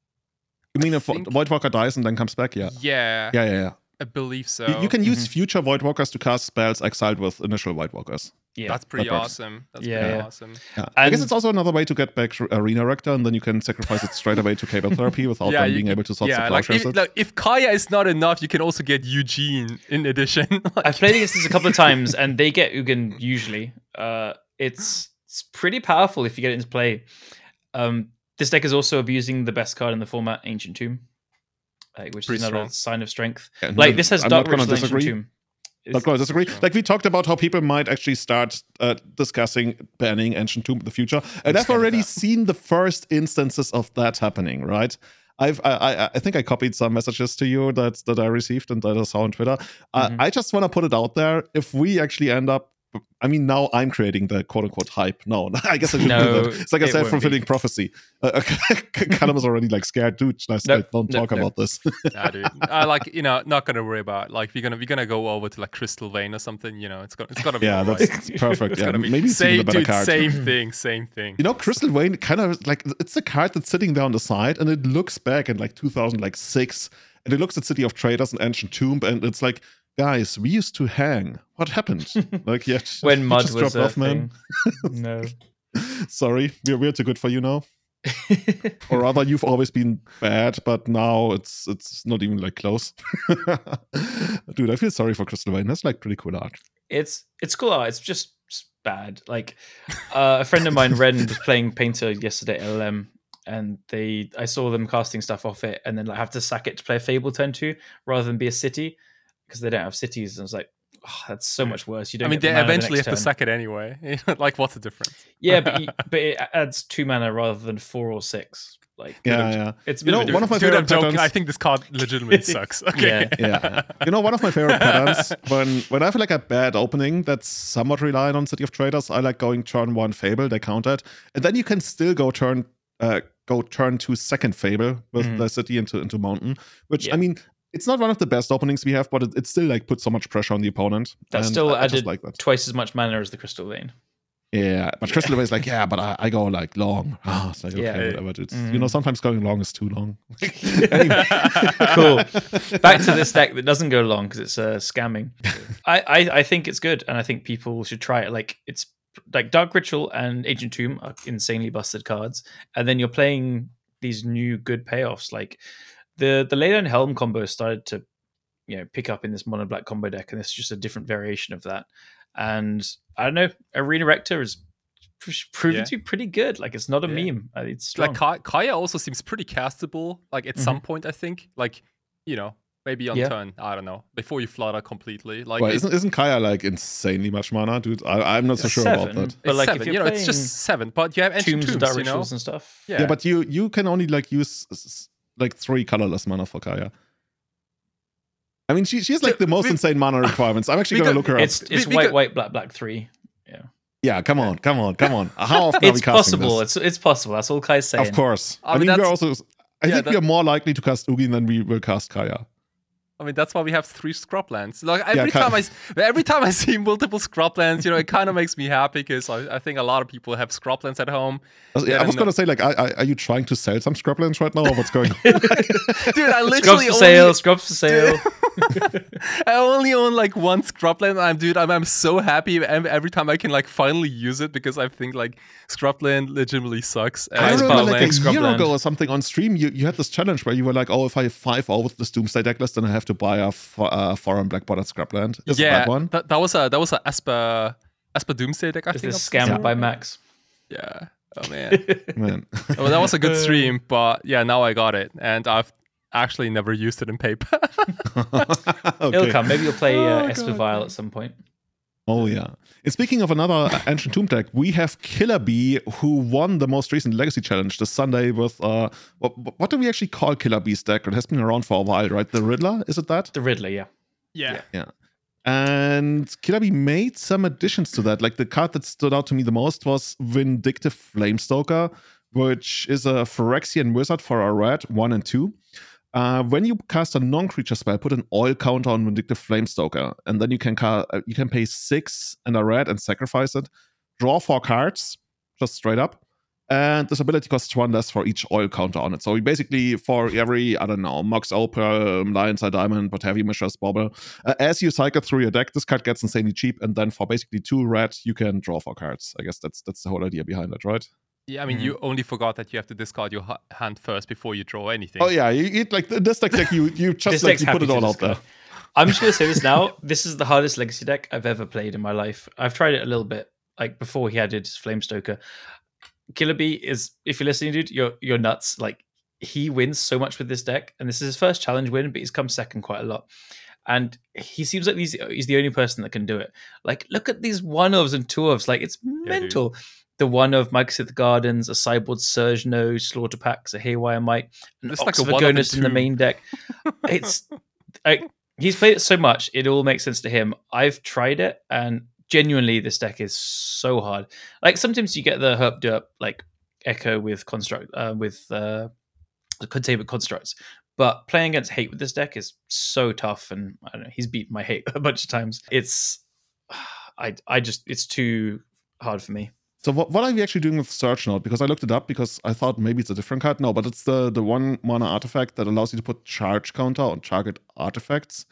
You mean I if think- Voidwalker dies and then comes back? Yeah. Yeah, Yeah, yeah, yeah. I believe so. You- you can use Mhm. future Voidwalkers to cast spells exiled with initial Voidwalkers. yeah. That's pretty works. awesome. That's Yeah, pretty yeah. awesome. Yeah. I guess it's also another way to get back to Arena Rector, and then you can sacrifice it straight away to Cabal Therapy without Yeah, them being can- able to sort yeah, the like if, it. like if Kaya is not enough, you can also get Ugin in addition. Like- I've played against this a couple of times, and they get Ugin usually. Uh, it's it's pretty powerful if you get it into play. Um, this deck is also abusing the best card in the format, Ancient Tomb, like, which Pretty is another strong. sign of strength. And Like this has I'm Dark Ritual Ancient disagree. Tomb. Not going to disagree. Sure. Like we talked about how people might actually start uh, discussing banning Ancient Tomb in the future, and I've already seen the first instances of that happening. Right? I've I, I, I think I copied some messages to you that that I received and that I saw on Twitter. Uh, Mhm. I just want to put it out there. If we actually end up, I mean, now I'm creating the quote unquote hype. No, I guess I shouldn't No, do that. It's like a it won't self fulfilling prophecy. Uh, Callum is already like scared, dude. Last Nope, night, don't nope, talk nope. about this. Nah, dude. I like you know not gonna worry about like we're gonna we're gonna go over to like Crystal Vein or something. You know, it's gonna it's gonna be yeah, that's perfect. It's yeah, be maybe same, a better dude, card. Same thing, same thing. You know, Crystal Vein kind of like it's a card that's sitting there on the side, and it looks back in like 2006, and it looks at City of Traders and Ancient Tomb, and it's like, guys, we used to hang. What happened? like, yeah, when mud just was dropped off, man. no. Sorry, we're we're too good for you now, or rather, you've always been bad, but now it's it's not even like close. Dude, I feel sorry for Crystal Vein. That's like pretty cool art. it's it's cool art. It's just bad. Like uh, a friend of mine, Ren, was playing Painter yesterday at LM, and they I saw them casting stuff off it, and then like have to sack it to play a Fable turn two rather than be a city because they don't have cities. And I was like, oh, that's so much worse. You don't. I mean, get the they mana the eventually have next to sack it anyway. like, what's the difference? Yeah, but you, but it adds two mana rather than four or six. Like Yeah, yeah. it's You know, one of my difference. Dude, favorite I'm joking. patterns- I think this card legitimately sucks. Okay. Yeah. yeah. You know, one of my favorite patterns when when I feel like a bad opening that's somewhat reliant on City of Traders, I like going turn one Fable, they count it, and then you can still go turn uh go turn two second Fable with Mhm. the city into into Mountain, which Yeah. I mean. It's not one of the best openings we have, but it, it still like puts so much pressure on the opponent. That's and still I, I added like that. twice as much mana as the Crystal Vein. Yeah, but Crystal Vein is like, yeah, but I, I go like long. Ah, it's like okay, Yeah. whatever. You Mm. know, sometimes going long is too long. cool. Back to this deck that doesn't go long because it's uh, scamming. I, I I think it's good, and I think people should try it. Like it's like Dark Ritual and Ancient Tomb are insanely busted cards, and then you're playing these new good payoffs. Like the the Leyline Helm combo started to you know pick up in this mono black combo deck, and this is just a different variation of that. And I don't know, Arena Rector is proven Yeah. to be pretty good. Like it's not a Yeah. meme. Uh, It's strong. like Kaya also seems pretty castable. Like at Mm-hmm. some point, I think. Like you know, maybe on Yeah. turn. I don't know. Before you flutter completely. Like Well, it- isn't isn't Kaya like insanely much mana, dude? I, I'm not so sure about Seven, that. But it's like, if seven. you're you know, it's just seven. But you have ancient tombs, tombs, and you know. and stuff. Yeah. Yeah, but you you can only like use s- s- like three colorless mana for Kaya. I mean, she she has like the most We- insane mana requirements. I'm actually gonna look her up. It's it's we white, got- white, black, black three. Yeah, Yeah, come on, come on, come on. How often are we It's casting possible. this? It's it's possible. That's all Kai's saying. Of course. I I, mean, mean, we're also. I yeah, think we are more likely to cast Ugin than we will cast Kaya. I mean, that's why we have three scrublands. Like every ki- time I, s- every time I see multiple scrublands, you know, it kind of makes me happy because I, I think a lot of people have scrublands at home. I was, Yeah, I was gonna say, like, I, I, are you trying to sell some scrublands right now, or what's going on? Dude, I Scrubs literally for only, sale. Scrubs for sale. I only own like one scrubland. I'm dude, I'm, I'm so happy every time I can like finally use it because I think like scrubland legitimately sucks. I remember power like a land. year ago or something on stream, you, you had this challenge where you were like, oh, if I have 5 0 with this Doomsday deck list, then I have to buy a f- uh, foreign black bordered scrubland. Is yeah, that one? That, that was a that was a Esper Esper Doomsday deck. I It's think. this of- scam by Max. Yeah. Oh man. Man. well, that was a good Uh. stream, but yeah, now I got it, and I've actually never used it in paper. It'll come. Maybe you'll play uh, Oh, Esper God. Vile at some point. Oh yeah. And speaking of another ancient tomb deck, we have Killabee, who won the most recent Legacy Challenge this Sunday with uh, what, what do we actually call Killabee's deck? It has been around for a while, right? The Riddler, is it that? The Riddler, yeah. yeah. Yeah. And Killabee made some additions to that. Like the card that stood out to me the most was Vindictive Flamestoker, which is a Phyrexian wizard for a red, one and two. Uh, when you cast a non-creature spell, put an oil counter on Vindictive Flamestoker, and then you can ca- uh, you can pay six and a red and sacrifice it. Draw four cards, just straight up. And this ability costs one less for each oil counter on it. So basically, for every, I don't know, Mox Opal, Lion's Eye Diamond, what have you, Mishra's Bobble, uh, as you cycle through your deck, this card gets insanely cheap, and then for basically two red, you can draw four cards. I guess that's that's the whole idea behind it, right? Yeah, I mean, Mhm. you only forgot that you have to discard your ha- hand first before you draw anything. Oh yeah, you, you like this deck, like you you just like you put it all out there. I'm just gonna say this now. This is the hardest legacy deck I've ever played in my life. I've tried it a little bit, like before he added Flamestoker. Killabee is, if you're listening, dude, you're you're nuts. Like he wins so much with this deck, and this is his first challenge win, but he's come second quite a lot. And he seems like he's he's the only person that can do it. Like, look at these one ofs and two ofs. Like, it's dude. mental. The one of Mycosynth Gardens, a Cyborg Surge No, Slaughter Pacts, a Haywire Mite, an It's like a Oxford one of and Gonus in the main deck. It's like he's played it so much, it all makes sense to him. I've tried it, and genuinely, this deck is so hard. Like sometimes you get the herp derp like Echo with construct uh, with uh, containment constructs. But playing against hate with this deck is so tough, and I don't know. He's beaten my hate a bunch of times. It's, I, I just, it's too hard for me. So what, what are we actually doing with Surge Node? Because I looked it up because I thought maybe it's a different card. No, but it's the the one mana artifact that allows you to put charge counter on target artifacts.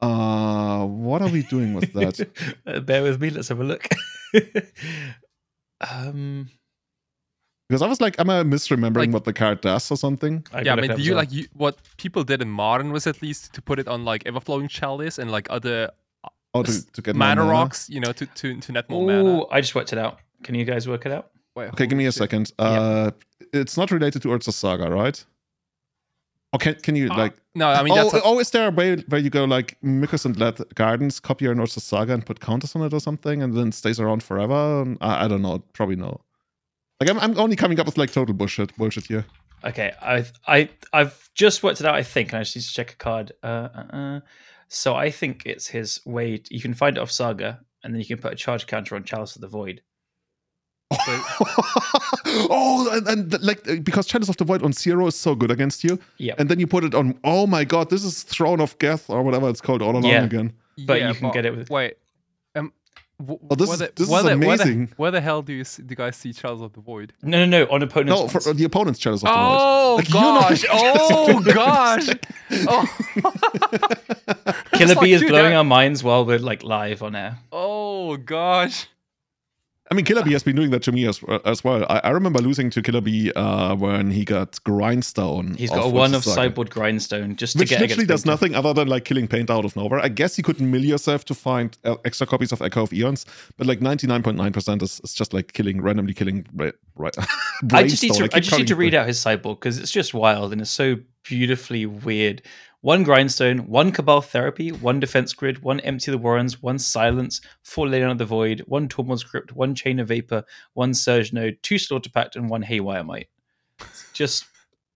Uh, what are we doing with that? Uh, Bear with me. Let's have a look. um, Because I was like, am I misremembering Like- what the card does or something? I yeah, I mean, it up do as you like you, what people did in modern was at least to put it on like Everflowing Chalice and like other Oh, to, to get more mana rocks, you know, to to to net more mana. Oh, I just worked it out. Can you guys work it out? Wait, Okay, give me a shit. second. Uh, it's not related to Urza Saga, right? Okay, can you Uh, like? No, I mean oh, a- oh, is there a way where you go like Mikos and Led Gardens, copy your Urza Saga and put counters on it or something, and then stays around forever? And I, I don't know. Probably no. Like I'm, I'm only coming up with like total bullshit, bullshit here. Okay, I I I've just worked it out. I think, and I just need to check a card. Uh, uh, uh. So I think it's his way. To, you can find it off Saga, and then you can put a charge counter on Chalice of the Void. oh, and, and like because Chalice of the Void on zero is so good against you, Yeah, and then you put it on. Oh my god, this is Throne of Geth or whatever it's called all along Yeah. again. but you can get it with- Wait, um, w- Oh, this where is- the- this is where the- where the- amazing. Where the hell do you see, do you guys see Chalice of the Void? no, no, no, on opponent's. No, for ones. the opponent's Chalice of the Void. Oh Like, you know- gosh! Oh gosh! Oh, Killer like, Bee is dude, blowing that- our minds while we're like live on air. oh gosh! I mean, Killabee has been doing that to me as, as well. I, I remember losing to Killabee uh, when he got Grindstone. He's got one of. Cyborg Grindstone just to Which get literally does Painter. nothing other than like killing paint out of nowhere. I guess you could mill yourself to find uh, extra copies of Echo of Eons, but like 99.9% is, is just like killing, randomly killing. Right, right. I just need to. Bravestone. I, just need to read out his sideboard because it's just wild and it's so beautifully weird one grindstone, one cabal therapy, one defense grid, one empty the warrens, one silence, four Leyline of the Void, one Tormod's Crypt, one chain of vapor, one surge node, two slaughter pact, and one haywire mite. Just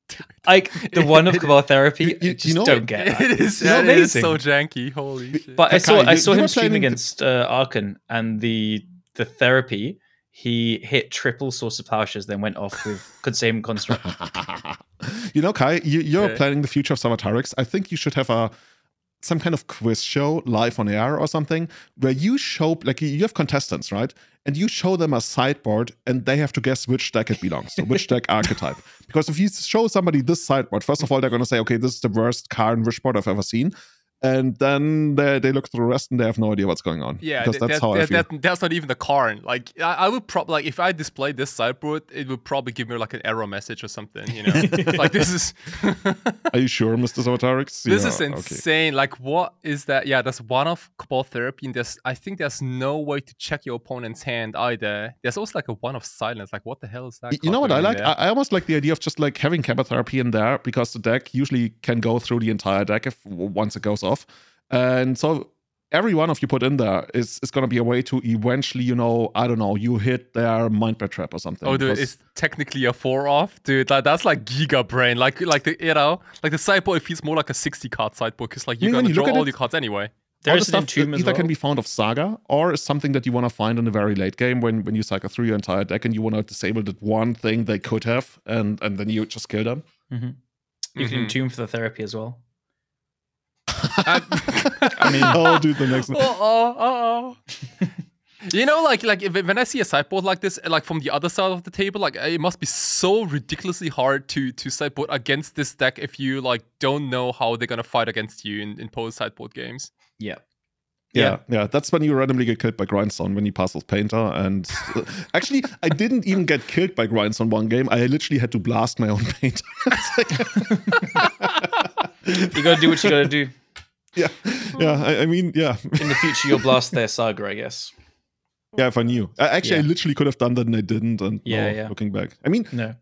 like the one of cabal therapy, you- I you just know- don't get. that. It is, It's it is amazing. so janky. Holy shit. But I saw Kai, I saw him stream playing- against uh, Arkan, and the the therapy he hit triple swords to plowshares, then went off with same construct. you know, Kai, you, you're Yeah. planning the future of Savatarix. I think you should have a some kind of quiz show live on air or something where you show like you have contestants, right? And you show them a sideboard and they have to guess which deck it belongs to, which deck archetype. Because if you show somebody this sideboard, first of all, they're gonna say, okay, this is the worst card and wishboard I've ever seen. And then they, they look through the rest and they have no idea what's going on. Yeah, because that's that- how I feel. that- that's not even the Karn. Like I, I would probably like if I displayed this sideboard, it would probably give me like an error message or something. You know, like this is Are you sure, Mr. Savatarix? this Yeah, is okay. insane. Like what is that? Yeah, that's one of Cabal Therapy, and there's I think there's no way to check your opponent's hand either. There's also like a one of Silence. Like what the hell is that? You know what I like? I, I almost like the idea of just like having chemotherapy in there because the deck usually can go through the entire deck if once it goes off, and so every one of you put in there is is going to be a way to eventually, you know, I don't know, you hit their Mindbreak Trap or something. Oh, dude, it's technically a four off, dude. Like that's like giga brain. Like, like the you know, like the sideboard. It feels more like a sixty card sideboard because like you're gonna you draw look at all it- your cards anyway. There all the stuff that either well. can be found of Saga or is something that you want to find in a very late game when when you cycle through your entire deck and you want to disable that one thing they could have and and then you just kill them. Mhm. You can Mhm. entomb for the therapy as well. I mean, I'll do the next one. Uh oh, uh oh. You know, like like if, when I see a sideboard like this, like from the other side of the table, like it must be so ridiculously hard to to sideboard against this deck if you like don't know how they're gonna fight against you in, in post sideboard games. Yeah. Yeah, yeah, that's when you randomly get killed by Grindstone when he passes Painter. And uh, actually, I didn't even get killed by Grindstone one game. I literally had to blast my own Painter. You gotta do what you gotta do. yeah, yeah. I, I mean, yeah, In the future you'll blast their saga, I guess. yeah. If I knew, I, actually, I literally could have done that and I didn't. And Yeah, no, yeah. looking back, I mean, No.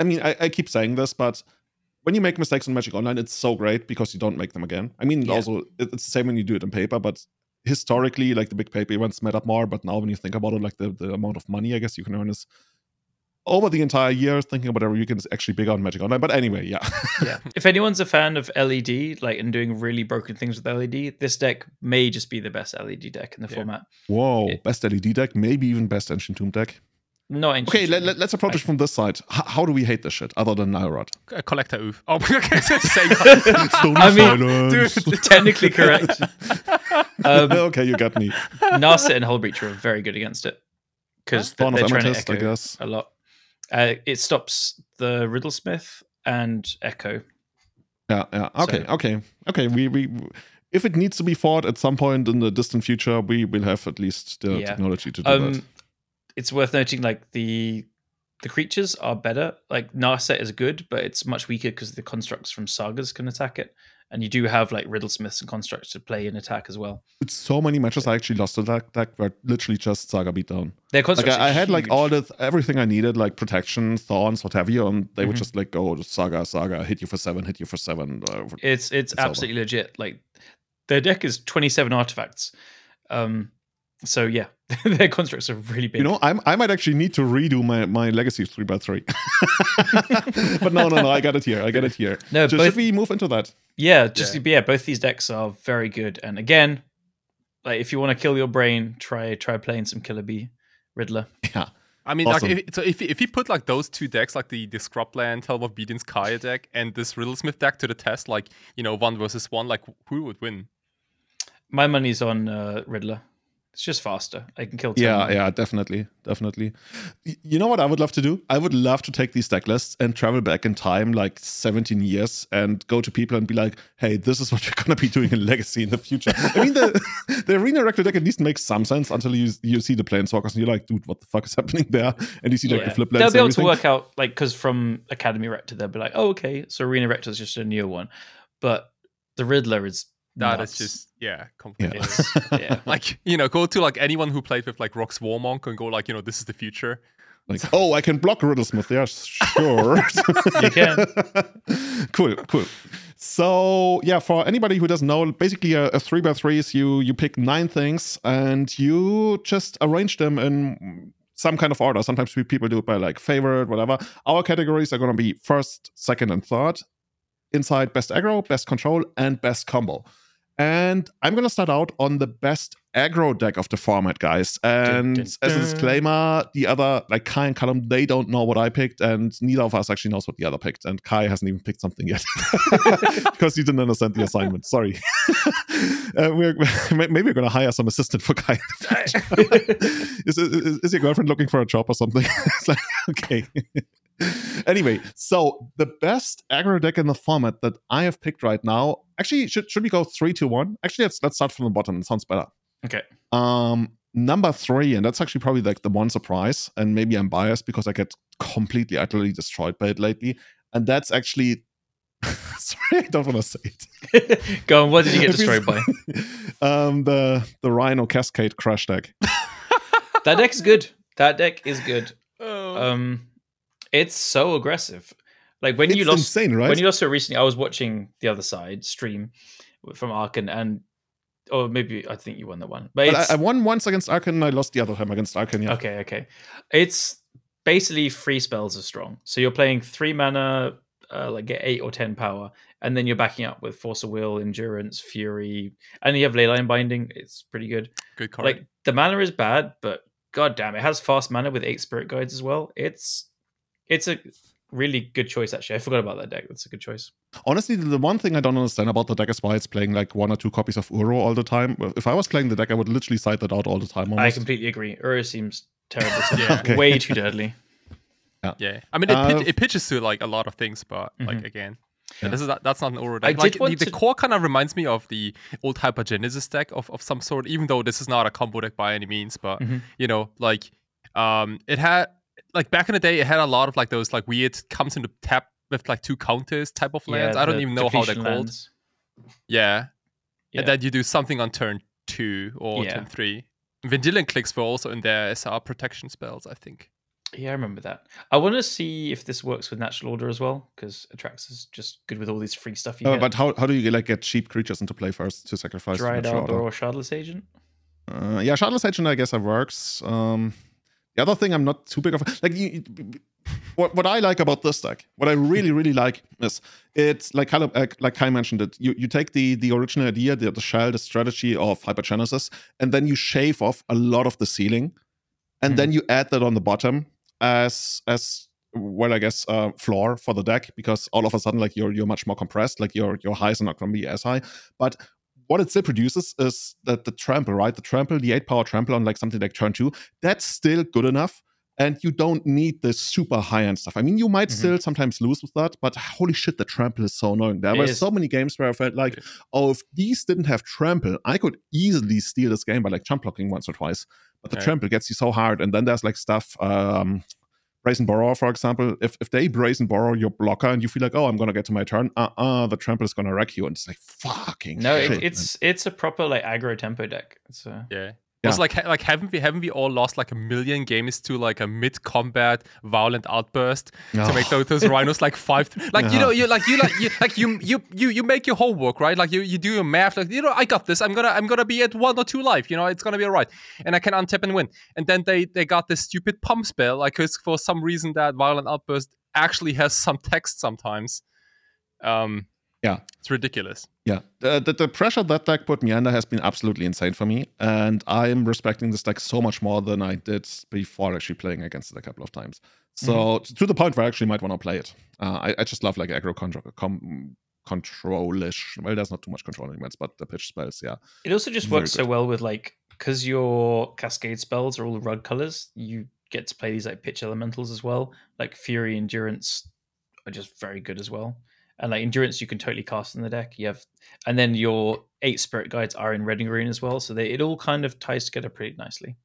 I mean, I, I keep saying this, but when you make mistakes in Magic Online, it's so great because you don't make them again. I mean, Yeah. also it's the same when you do it in paper, but historically, like the big paper events up more. But now, when you think about it, like the, the amount of money I guess you can earn is over the entire year. Thinking about every weekend can actually bigger on Magic Online. But anyway, yeah, Yeah. If anyone's a fan of LED, like and doing really broken things with LED, this deck may just be the best LED deck in the Yeah. format. whoa, It- best LED deck, maybe even best Ancient Tomb deck. Not Okay, interesting. let, us approach it from this side. H- how do we hate this shit other than Null Rod? Uh, Collector Ouphe. Oh, okay, same card. I mean, dude, Technically correct. um, okay, you got me. Narset and Hullbreacher are very good against it because Dawn they're of trying to Amethyst, I guess. a lot. Uh, it stops the Riddlesmith and Echo. Yeah, yeah. Okay, So- okay, okay. We we if it needs to be fought at some point in the distant future, we will have at least the Yeah. technology to do that. Um, it's worth noting like the the creatures are better. Like Narset is good, but it's much weaker because the constructs from sagas can attack it, and you do have like Riddlesmiths and constructs to play and attack as well. It's so many matches I actually lost to that deck were literally just Saga beatdown. Their Like constructs. I, I are had like all the everything I needed, like protection, thorns, what have you, and they would Mhm. just like go Saga, Saga, hit you for seven, hit you for seven. Uh, It's it's, It's over. absolutely legit. Like their deck is twenty seven artifacts. Um, so yeah, their constructs are really big. you know, I'm, I might actually need to redo my, my legacy three by three. but no, no, no, I got it here. I got it here. no, So both, should we move into that? Yeah, just Yeah. yeah. both these decks are very good. And again, like if you want to kill your brain, try try playing some Killabee Riddler. Yeah. I mean, Awesome. like, if, so if if you put like those two decks, like the the Scrubland Helm of Obedience Kaya deck and this Riddlesmith deck to the test, like you know, one versus one, like who would win? My money's on uh, Riddler. It's just faster. I can kill. 10 Yeah, yeah, definitely, definitely. You know what I would love to do? I would love to take these deck lists and travel back in time like 17 years and go to people and be like, "Hey, this is what you're gonna be doing in Legacy in the future." I mean, the the arena director deck at least makes some sense until you you see the planeswalkers and you're like, "Dude, what the fuck is happening there?" And you see like Yeah. the flip They'll be able to everything. work out like because from Academy Rector they'll be like, oh okay, so Arena Rector is just a newer one, but the Riddler is That is nuts. just yeah, Yeah. yeah. Like you know, go to like anyone who played with like Rock's Warmonk and go like, you know, this is the future. Like, oh, I can block Riddlesmith. Yeah, sure. You can. cool, cool. So yeah, for anybody who doesn't know, basically a, a three by threes, you you pick nine things and you just arrange them in some kind of order. Sometimes people do it by like favorite, whatever. Our categories are going to be first, second, and third. Inside best aggro, best control, and best combo. And I'm going to start out on the best aggro deck of the format, guys. And dun, dun, dun. as a disclaimer, the other, like Kai and Callum, they don't know what I picked, and neither of us actually knows what the other picked. And Kai hasn't even picked something yet because he didn't understand the assignment. Sorry. uh, we're, maybe we're going to hire some assistant for Kai. is, is, is, your girlfriend looking for a job or something? it's like, okay. anyway, so the best aggro deck in the format that I have picked right now. Actually, should should we go three, two, one? Actually, let's let's start from the bottom. It sounds better. Okay. Um, number three, and that's actually probably like the one surprise, and maybe I'm biased because I get completely utterly destroyed by it lately, and that's actually. sorry, I don't want to say it. Go on. What did you get destroyed by? um, the the Rhino Cascade Crush deck. that deck's good. That deck is good. Oh. Um, it's so aggressive. Like when it's you lost, insane, right? When you lost so recently, I was watching the other side stream from Arkan, and or maybe I think you won that one. But, but I, I, won once against Arkan. I lost the other time against Arkan. Yeah. Okay, okay. It's basically free spells are strong. So you're playing three mana, uh, like get eight or ten power, and then you're backing up with Force of Will, Endurance, Fury, and you have Leyline Binding. It's pretty good. Good card. Like the mana is bad, but god damn, it has fast mana with eight Spirit Guides as well. It's it's a really good choice actually. I forgot about that deck. That's a good choice. Honestly, the one thing I don't understand about the deck is why it's playing like one or two copies of Uro all the time. If I was playing the deck, I would literally side that out all the time. Almost. I completely agree. Uro seems terrible. yeah, okay. way too deadly. Yeah. yeah. I mean, it, uh, pitch, it pitches to like a lot of things, but mm-hmm. like again, yeah. This is that's not an Uro deck. I like the, the to... core kind of reminds me of the old Hypergenesis deck of, of some sort, even though this is not a combo deck by any means. But mm-hmm. you know, like um, it had like back in the day, it had a lot of like those like weird comes into tap with like two counters type of lands. Yeah, I don't even know how they're called. Yeah. yeah. And then you do something on turn two or yeah. turn three. Vendilion cliques were also in there as our protection spells, I think. Yeah, I remember that. I want to see if this works with natural order as well, because Atraxa is just good with all these free stuff you uh, get. But how, how do you like get cheap creatures into play first to sacrifice? Dryad Arbor or Shardless Agent? Uh, yeah, Shardless Agent I guess that works. Um, the other thing I'm not too big of like you, what what I like about this deck, what I really really like is it's like Kai, uh, like Kai mentioned it. You you take the the original idea, the, the shell, the strategy of Hypergenesis, and then you shave off a lot of the ceiling, and mm. then you add that on the bottom as as well, I guess, uh, floor for the deck because all of a sudden, like you're you're much more compressed. Like your your highs are not going to be as high. But what it still produces is that the trample, right? The trample, the eight power trample on like something like turn two, that's still good enough. And you don't need the super high end stuff. I mean, you might mm-hmm. still sometimes lose with that, but holy shit, the trample is so annoying. There it were is. so many games where I felt like, oh, if these didn't have trample, I could easily steal this game by like jump blocking once or twice. But the right. trample gets you so hard. And then there's like stuff, um, Brazen Borrower, for example, if, if they Brazen Borrow your blocker and you feel like, oh, I'm gonna get to my turn, uh uh the trample is gonna wreck you, and it's like fucking. No, shit, it, it's man. it's a proper like aggro tempo deck. It's a... yeah. Yeah. It's like like haven't we haven't we all lost like a million games to like a mid combat violent outburst to make those, those rhinos like five like you know you like you like you like you you you you make your homework right? Like you you do your math like you know I got this. I'm gonna I'm gonna be at one or two life you know? It's gonna be alright. And I can untap and win. And then they they got this stupid pump spell like cause for some reason that violent outburst actually has some text sometimes. Um yeah. It's ridiculous. Yeah. The, the, the, pressure that deck put me under has been absolutely insane for me. And I am respecting this deck so much more than I did before actually playing against it a couple of times. So mm-hmm. to the point where I actually might want to play it. Uh, I, I, just love like aggro control, com, control-ish. Well, there's not too much control elements, but the pitch spells, yeah. It also just works so well with like, because your cascade spells are all rug colors, you get to play these like pitch elementals as well. Like Fury, Endurance are just very good as well and like endurance you can totally cast in the deck. You have and then your eight spirit guides are in red and green as well so they it all kind of ties together pretty nicely.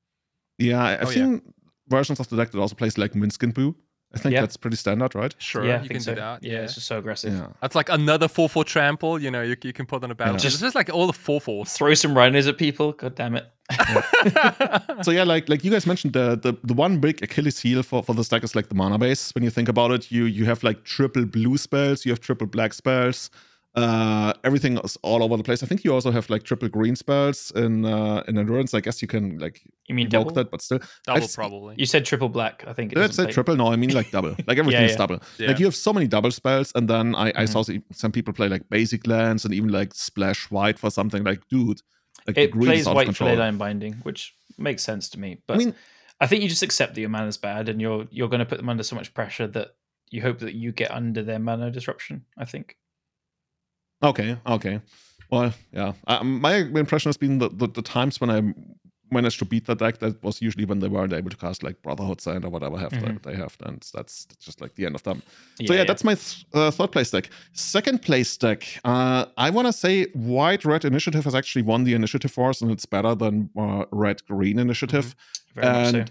Yeah i've oh, seen yeah. versions of the deck that also plays like Minsc Boo I think yeah. that's pretty standard, right? Sure, yeah, you can so. do that. Yeah. yeah. it's just so aggressive. Yeah. That's like another 4 4 trample, you know, you, you can put on a battle. Yeah. Just, just like all the 4 4 Throw some rhinos at people, god damn it. so yeah, like like you guys mentioned, the, the the one big Achilles heel for, for this deck is like the mana base. When you think about it, you you have like triple blue spells, you have triple black spells. Uh, everything is all over the place. I think you also have like triple green spells in uh, in endurance. I guess you can like You mean evoke double? that, but still. Double I've- probably. You said triple black. I think. it Let's say play- triple. No, I mean like double. Like everything Yeah, is double. Yeah. Like you have so many double spells, and then I, I Mhm. saw some- some people play like basic lands and even like splash white for something. Like, dude, like the It green plays is out white for control. leyline binding, which makes sense to me. But I mean, I think you just accept that your mana mana's bad, and you're you're going to put them under so much pressure that you hope that you get under their mana disruption. I think. Okay, okay. Well, yeah. Uh, my impression has been that the, the times when I managed to beat the deck, that was usually when they weren't able to cast like Brotherhood's End or whatever have Mhm. they, they have, and that's just like the end of them. so yeah, that's my th- uh, third place deck. Second place deck. Uh, I want to say White Red Initiative has actually won the initiative for us, and it's better than uh, Red Green Initiative. very much so.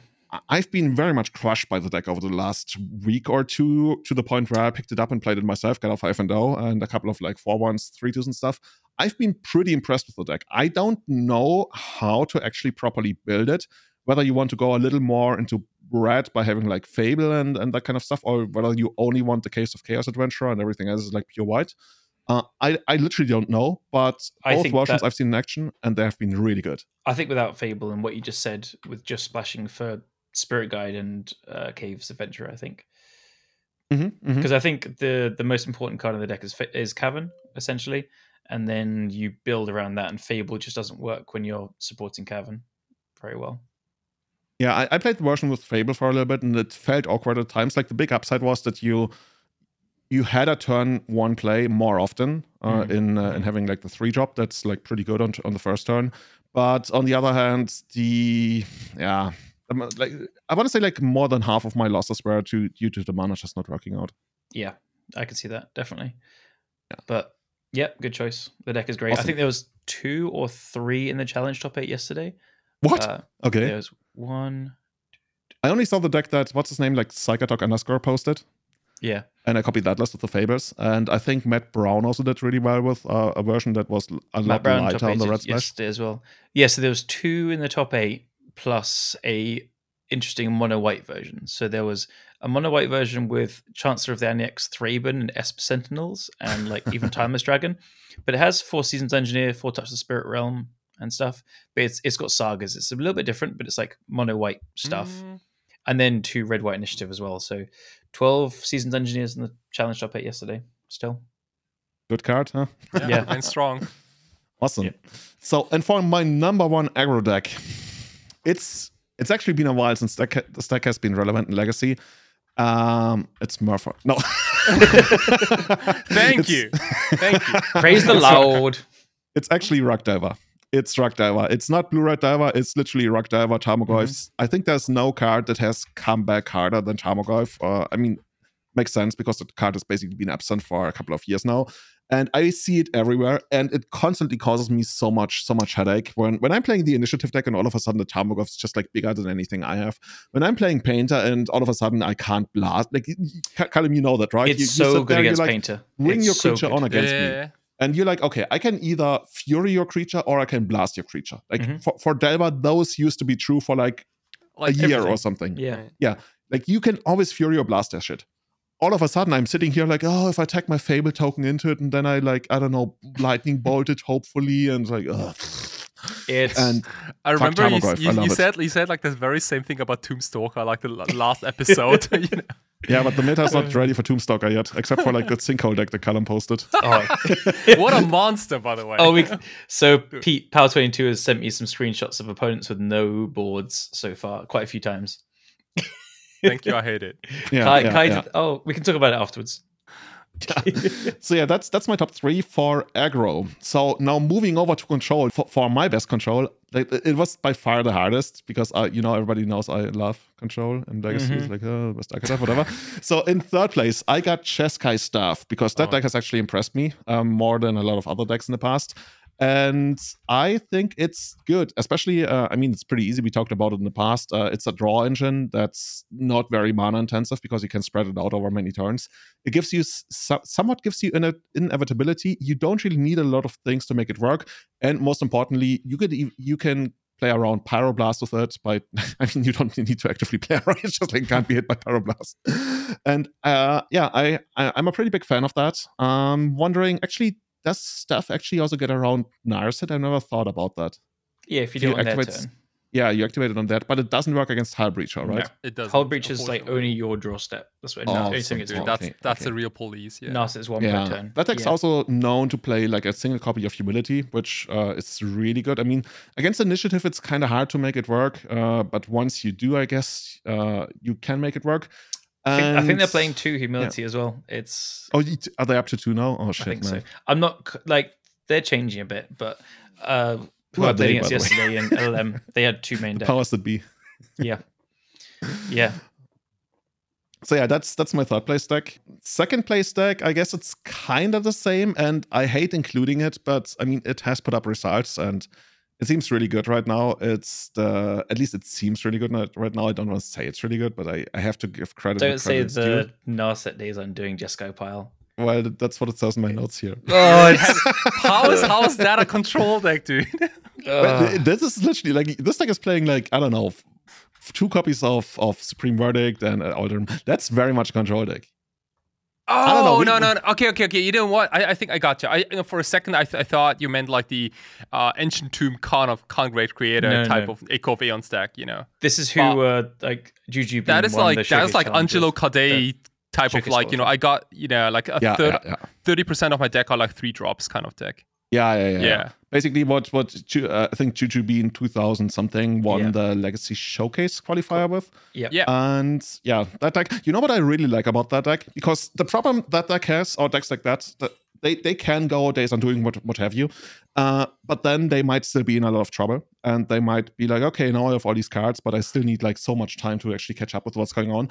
I've been very much crushed by the deck over the last week or two to the point where I picked it up and played it myself, got a 5 and 0 and a couple of like 4 ones, 3 twos and stuff. I've been pretty impressed with the deck. I don't know how to actually properly build it, whether you want to go a little more into red by having like Fable and, and that kind of stuff, or whether you only want the Caves of Chaos Adventurer and everything else is like pure white. Uh, I, I literally don't know, but I both versions that- I've seen in action and they have been really good. I think without Fable and what you just said, with just splashing for Spirit Guide and uh, Caves Adventure, I think Mm-hmm, because I think the the most important card in the deck is is Cavern essentially, and then you build around that. And Fable just doesn't work when you're supporting Cavern very well. Yeah, I, I played the version with Fable for a little bit, and it felt awkward at times. Like the big upside was that you you had a turn one play more often uh, Mhm. in uh, in having like the three drop. That's like pretty good on on the first turn. But on the other hand, the yeah, like I want to say like more than half of my losses were to due to the mana just not working out. Yeah, I could see that definitely. Yeah. But yeah, good choice. The deck is great. I think there was two or three in the challenge top eight yesterday. What? Uh, okay, There was one. I only saw the deck that what's his name like Psychotalk underscore posted. Yeah, And I copied that list of the Fables. And I think Matt Brown also did really well with uh, a version that was a lot Brown lighter on the red splash. yesterday as well. Yeah, so there was two in the top eight plus a interesting mono white version. So there was a mono white version with Chancellor of the Annex Thraben and Esper Sentinels and like even Timeless Dragon, but it has four Seasoned Dungeoneer, four Touch of the Spirit Realm and stuff. But it's it's got sagas. It's a little bit different, but it's like mono white stuff. Mm, And then two red white initiative as well. So twelve Seasoned Dungeoneers in the challenge top eight yesterday. Still, Good card, huh? yeah, Yeah. and strong. Awesome. Yeah. So, and for my number one aggro deck, it's it's actually been a while since deck, this deck has been relevant in Legacy. Um, it's Murphy. No. Thank It's- you, thank you. praise the Lord. It's actually Rock Diver. It's Rock Diver. It's not Blue Red Diver. It's literally Rock Diver Tarmogoyfs. I think there's no card that has come back harder than Tarmogoyf. Uh, I mean, makes sense because the card has basically been absent for a couple of years now. And I see it everywhere, and it constantly causes me so much, so much headache. When when I'm playing the initiative deck, and all of a sudden the Tarmogoyf is just like bigger than anything I have. When I'm playing Painter, and all of a sudden I can't blast. Like, Callum, you know that, right? It's You- you so sit good there, against like, Painter. Bring It's your creature good. on against me and you're like, okay, I can either fury your creature or I can blast your creature. Like Mhm. for, for Delver, those used to be true for like, like a year everything. or something. Yeah. Yeah. Like you can always fury or blast their shit. All of a sudden, I'm sitting here like, oh, if I tag my Fable token into it, and then I like, I don't know, lightning bolt it, hopefully, and like, ugh. It's and I remember you, Tarmogoyf, I you, love it. said you said like the very same thing about Tombstalker, like the last episode. you know? yeah, but the meta is not uh. ready for Tombstalker yet, except for like the sinkhole deck that Callum posted. oh, What a monster, by the way. oh we, so Pete Power Twenty Two has sent me some screenshots of opponents with no boards so far, quite a few times. Thank you. I hate it. Yeah, Kai, yeah, Kai yeah. did- oh, we can talk about it afterwards. so yeah, that's that's my top three for aggro. So now moving over to control for, for my best control, like, it was by far the hardest because uh, you know everybody knows I love control and legacy is Mhm. like oh best archetype whatever. so in third place, I got Chess Jeskai staff because that Oh. deck has actually impressed me um, more than a lot of other decks in the past. And I think it's good, especially. Uh, I mean, it's pretty easy. We talked about it in the past. Uh, it's a draw engine that's not very mana intensive because you can spread it out over many turns it gives you so- somewhat gives you an inevitability you don't really need a lot of things to make it work and most importantly you could ev- you can play around pyroblast with it by i mean you don't need to actively play around it's just like can't be hit by pyroblast and uh yeah I, I i'm a pretty big fan of that um wondering actually does stuff actually also get around Narset? I never thought about that. Yeah, if you If do you it on their activate- turn. Yeah, you activate it on that, but it doesn't work against Hull Breacher, right? No. It does. Hull breach is like only your draw step. That's what Oh, no, only so thing it's dude. That's Okay, that's okay. a real police. Yeah. Narset is one Yeah, per turn. that deck's Yeah. also known to play like a single copy of Humility, which uh, is really good. I mean, against Initiative, it's kind of hard to make it work, uh, but once you do, I guess uh, you can make it work. I think, I think they're playing two humility as well. It's Oh, are they up to two now? Oh I shit, think man. so. I'm not like they're changing a bit, but uh, who Who I played against yesterday in LLM, they had two main decks. Powers that be. Yeah, yeah. So yeah, that's that's my third place deck. Second place deck, I guess it's kind of the same, and I hate including it, but I mean it has put up results and it seems really good right now. It's the at least it seems really good right now. I don't want to say it's really good, but I, I have to give credit. where Don't say credit's the Narset days I'm doing Jeskai pile. Well, that's what it says in my notes here. Oh, how is how is that a control deck, dude? But this is literally like this deck is playing like I don't know, f- f- two copies of of Supreme Verdict and uh, Alder. That's very much a control deck. Oh we- no no no okay okay okay you know what I, I think I got you I you know, for a second I, th- I thought you meant like the uh, ancient tomb con of con great creator No, type no. of Echo of Aeon stack you know this is who uh, like Juju. that is like that is like. Angelo Cade type of like you know. I got you know like a Yeah, third yeah, yeah, thirty percent of my deck are like three drops kind of deck yeah, yeah, yeah. yeah, Basically, what what uh, I think Juju B in two thousand something won Yeah. the Legacy Showcase qualifier with, Yeah, Yeah. and yeah, that deck. You know what I really like about that deck because the problem that deck has, or decks like that, that they they can go days on doing what what have you, uh, but then they might still be in a lot of trouble, and they might be like, okay, now I have all these cards, but I still need like so much time to actually catch up with what's going on.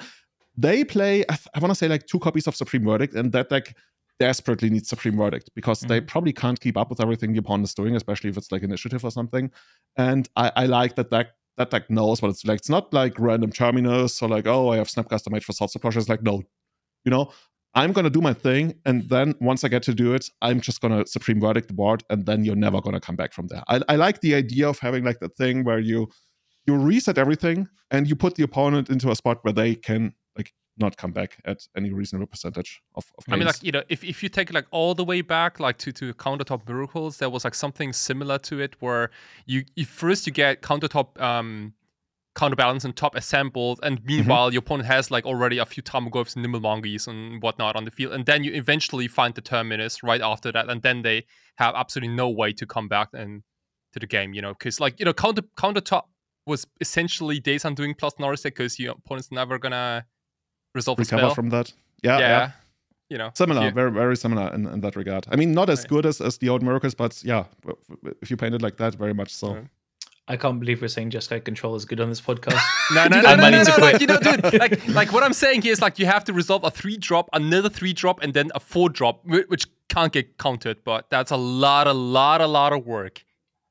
They play, I, th- I want to say like two copies of Supreme Verdict, and that deck desperately needs Supreme Verdict because they mm-hmm. probably can't keep up with everything the opponent is doing, especially if it's like initiative or something. And I, I like that deck. That deck knows what it's like. It's not like random terminus or like, oh, I have Snapcaster Mage for Sword Supply. It's like, no, you know, I'm gonna do my thing, and then once I get to do it, I'm just gonna Supreme Verdict the board, and then you're never gonna come back from there. I, I like the idea of having like the thing where you you reset everything and you put the opponent into a spot where they can not come back at any reasonable percentage of, of I mean, like you know, if, if you take like all the way back, like to to countertop miracles, there was like something similar to it where you, you first you get countertop um counterbalance and top assembled, and meanwhile your opponent has like already a few Tamagotchis and Nimblemongis and whatnot on the field, and then you eventually find the terminus right after that, and then they have absolutely no way to come back and to the game, you know, because like you know counter countertop was essentially days undoing plus Norris because your opponent's never gonna resolve a recover spell. from that. Yeah, yeah. yeah. You know, Similar, yeah. very very similar in, in that regard. I mean, not as Right. good as, as the old miracles, but yeah, w- w- if you paint it like that, very much so. Right. I can't believe we're saying Jeskai control is good on this podcast. No, no, I no, no, no, no. Like, you know, dude, like, like what I'm saying here is like you have to resolve a three drop, another three drop, and then a four drop, which can't get countered. But that's a lot, a lot, a lot of work.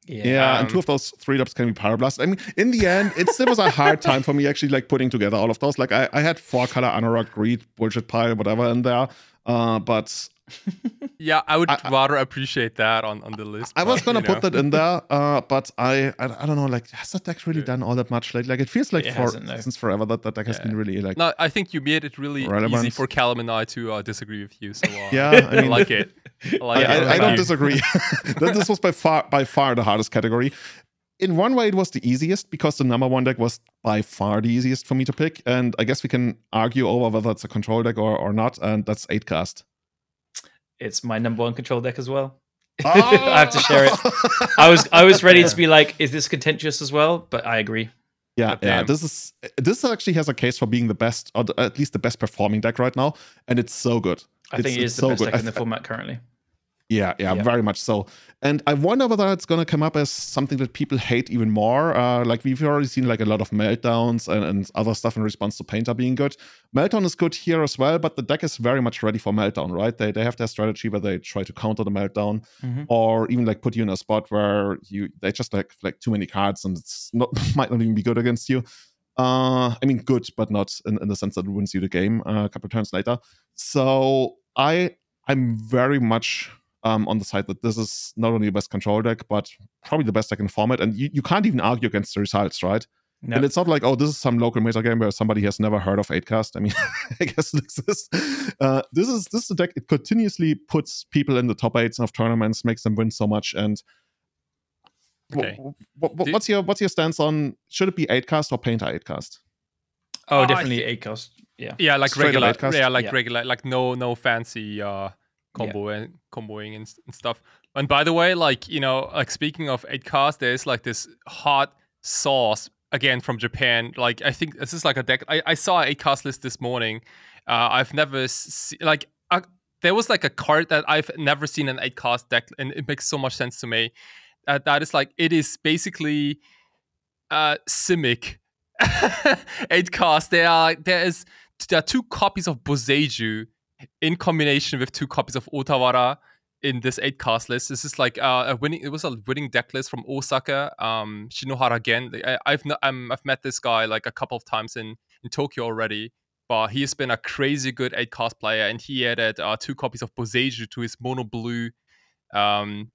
Yeah. Yeah, and Um, two of those three drops can be Pyroblast. I mean, in the end, it still was a hard time for me actually like putting together all of those. Like I, I had four color Anorak, Greed, Bullshit Pile, whatever in there. Uh, but Yeah, I would I- I- rather appreciate that on, on the list. I was gonna put know. that in there. Uh, but I, I, I don't know. Like, has that deck really Yeah. done all that much? Like, like it feels like It for no. since forever that that deck has been really like. No, I think you made it really easy for Callum and I to uh, disagree with you. So uh, Yeah, I I, mean- like it. I like I, it. I, I Thank don't disagree. That this was by far by far the hardest category. In one way, it was the easiest because the number one deck was by far the easiest for me to pick, and I guess we can argue over whether it's a control deck or, or not, and that's eight cast. It's my number one control deck as well. I have to share it. Oh! I was I was ready Yeah. to be like, is this contentious as well? But I agree. Yeah, God yeah. Um, this is this actually has a case for being the best, or at least the best performing deck right now, and it's so good. I It's- think it's the so best good. deck in the format currently. Yeah, yeah, Yeah. very much so. And I wonder whether it's going to come up as something that people hate even more. Uh, like we've already seen like a lot of meltdowns and, and other stuff in response to Painter being good. Meltdown is good here as well, but the deck is very much ready for meltdown, right? They, they have their strategy where they try to counter the meltdown Mhm. or even like put you in a spot where you they just like like too many cards and it's not might not even be good against you. Uh, I mean, good, but not in, in the sense that it wins you the game uh, a couple of turns later. So I I'm very much um, on the side that this is not only the best control deck, but probably the best deck in format. And you, you can't even argue against the results, right? No. And it's not like, oh, this is some local meta game where somebody has never heard of 8cast. I mean, I guess this is uh, this is this is a deck. It continuously puts people in the top eights of tournaments, makes them win so much. And Okay. wh- wh- Do- what's your what's your stance on should it be 8cast or Painter 8cast? oh, I definitely thi- eight cost. Yeah. Yeah, like Straight regular. Yeah, like Yeah. regular. Like no, no fancy uh combo and comboing and, and stuff. And by the way, like you know, like speaking of eight cast, there's like this hot sauce again from Japan. Like I think this is like a deck. I, I saw eight cast list this morning. Uh, I've never se- like uh, there was like a card that I've never seen an eight cast deck, and it makes so much sense to me. Uh, that is like it is basically uh Simic eight cast. There are there is there are two copies of Boseiju in combination with two copies of Otawara in this eight cast list. This is like uh, a winning. It was a winning deck list from Osaka. Um, Shinohara again. I, I've no, um, I've met this guy like a couple of times in in Tokyo already. But he has been a crazy good eight cast player, and he added uh, two copies of Boseiju to his mono blue, um,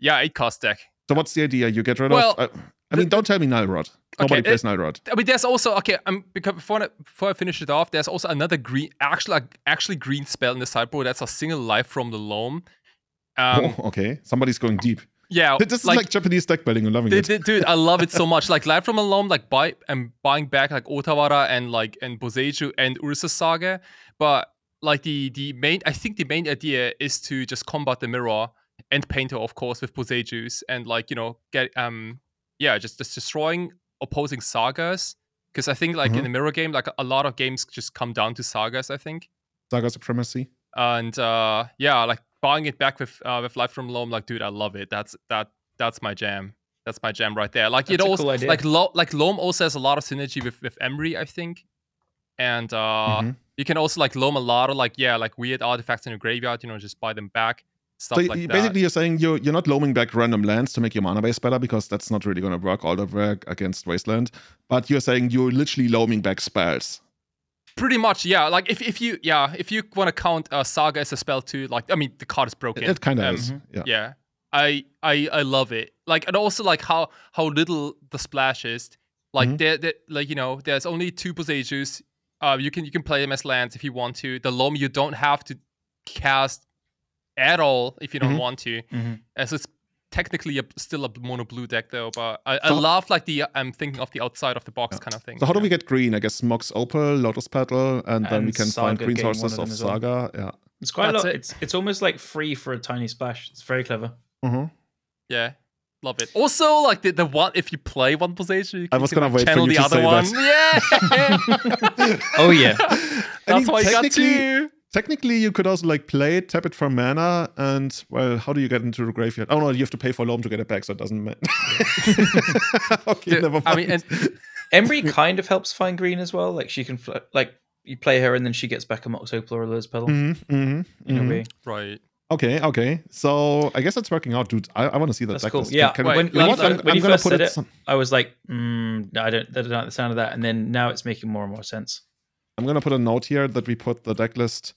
yeah, eight cast deck. So what's the idea? You get rid Well, of. Uh, I mean, don't tell me Null Rod. Nobody Okay, plays Null Rod. I mean, there's also okay. Um, because before I, before I finish it off, there's also another green, actually, actually green spell in the sideboard. That's a single life from the loam. Um, oh, okay, somebody's going deep. yeah, This is like, Japanese deck building. I'm loving Dude, it. dude, I love it so much. Like live from alone, like buy and buying back like Otawara and like and Boseiju and Urza's Saga. But like the the main, I think the main idea is to just combat the mirror and painter, of course, with Boseijus and like you know get um yeah just just destroying opposing sagas. Because I think like Mhm. in the mirror game, like a lot of games just come down to sagas. I think Saga Supremacy. and uh yeah like buying it back with uh with life from loam like dude i love it that's that that's my jam that's my jam right there like That's it a also cool like Lo- like loam also has a lot of synergy with with Emry i think and uh Mhm. you can also like loam a lot of like yeah like weird artifacts in your graveyard you know just buy them back stuff So like y- that basically, you're saying you're you're not loaming back random lands to make your mana base better because that's not really going to work all the work against Wasteland. But you're saying you're literally loaming back spells. pretty much yeah like if, if you yeah if you want to count uh, saga as a spell too like i mean the card is broken It kind of Um, is. Yeah. yeah I, I i love it like and also like how how little the splash is like Mhm. there, there like you know there's only two Boseijus. uh you can you can play them as lands if you want to the loam you don't have to cast at all if you don't Mhm. want to Mhm. as it's technically a, still a mono blue deck though but i, I So- love like the i'm thinking of the outside of the box Yeah. kind of thing So how do we get green? I guess Mox Opal, Lotus Petal, and then we And can find green getting sources of of them well. Saga. Yeah. It's quite That's a lot. it. It's it's almost like free for a tiny splash. It's very clever. hmm Yeah, love it. Also, like the, the one if you play one position, you I can, was gonna like, wait for channel you the to other say one. that. Yeah, Oh yeah. I that's mean, why you got technically, two. Technically, you could also like play it, tap it for mana, and well, how do you get into the graveyard? Oh no, you have to pay for loam to get it back, so it doesn't matter. okay, Dude, never mind. I mean, and Emry kind of helps find green as well. Like she can fl- like you play her and then she gets back a Mox Opal or a Lotus Petal. Mhm, mhm, In a mhm. right. Okay, okay. So I guess it's working out, dude. I, I want to see that. That's deck cool. list. Yeah, Can when- we- when you know you I'm, when I'm you first put said it. it- some- I was like, mm, I don't, I don't like the sound of that. And then now it's making more and more sense. I'm gonna put a note here that we put the deck list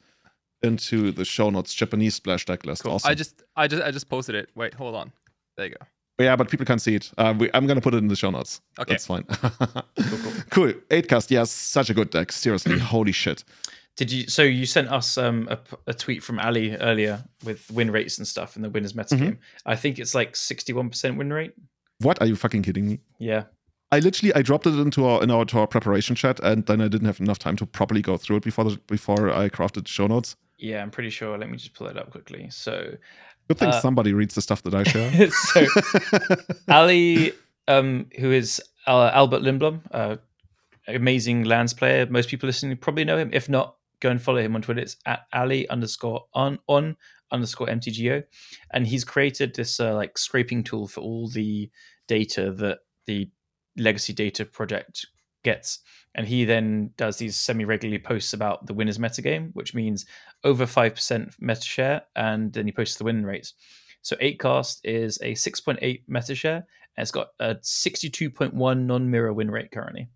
into the show notes. Japanese splash deck list. Cool. Awesome. I just, I just, I just posted it. Wait, hold on. There you go. Yeah, but people can't see it. Uh, we, I'm gonna put it in the show notes. Okay. That's fine. cool. Eight cast. Yes, such a good deck. Seriously, holy shit. Did you? So you sent us um, a, a tweet from Ali earlier with win rates and stuff in the winners meta Mhm. game. I think it's like sixty-one percent win rate. What are you fucking kidding me? Yeah. I literally I dropped it into our in our to our preparation chat, and then I didn't have enough time to properly go through it before the, before I crafted the show notes. Yeah, I'm pretty sure. Let me just pull it up quickly. So, Good thing Uh, somebody reads the stuff that I share. so Ali, um, who is uh, Albert Lindblom, uh, amazing lands player. Most people listening probably know him. If not, go and follow him on Twitter. It's at Ali underscore on on underscore MTGO, and he's created this uh, like scraping tool for all the data that the legacy data project gets. And he then does these semi regularly posts about the winners metagame, which means over 5% meta share, and then you post the win rates. So 8cast is a 6.8 meta share, and it's got a 62.1 non mirror win rate currently.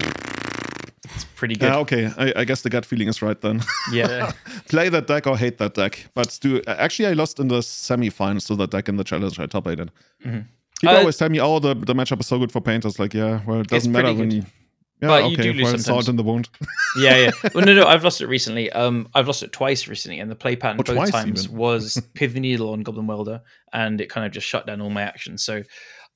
It's pretty good. yeah, okay. I, I guess the gut feeling is right then. yeah. Play that deck or hate that deck. But do actually I lost in the semifinals to that deck in the challenge I top aided. People Uh, always tell me, "Oh, the, the matchup is so good for painters." Like, yeah, well, it doesn't matter pretty when good. you. Yeah, But you do lose sometimes. salt in the wound. yeah, yeah. Well, no, no, I've lost it recently. Um, I've lost it twice recently, and the play pattern Oh, both times even. was Pithing Needle on Goblin Welder, and it kind of just shut down all my actions. So,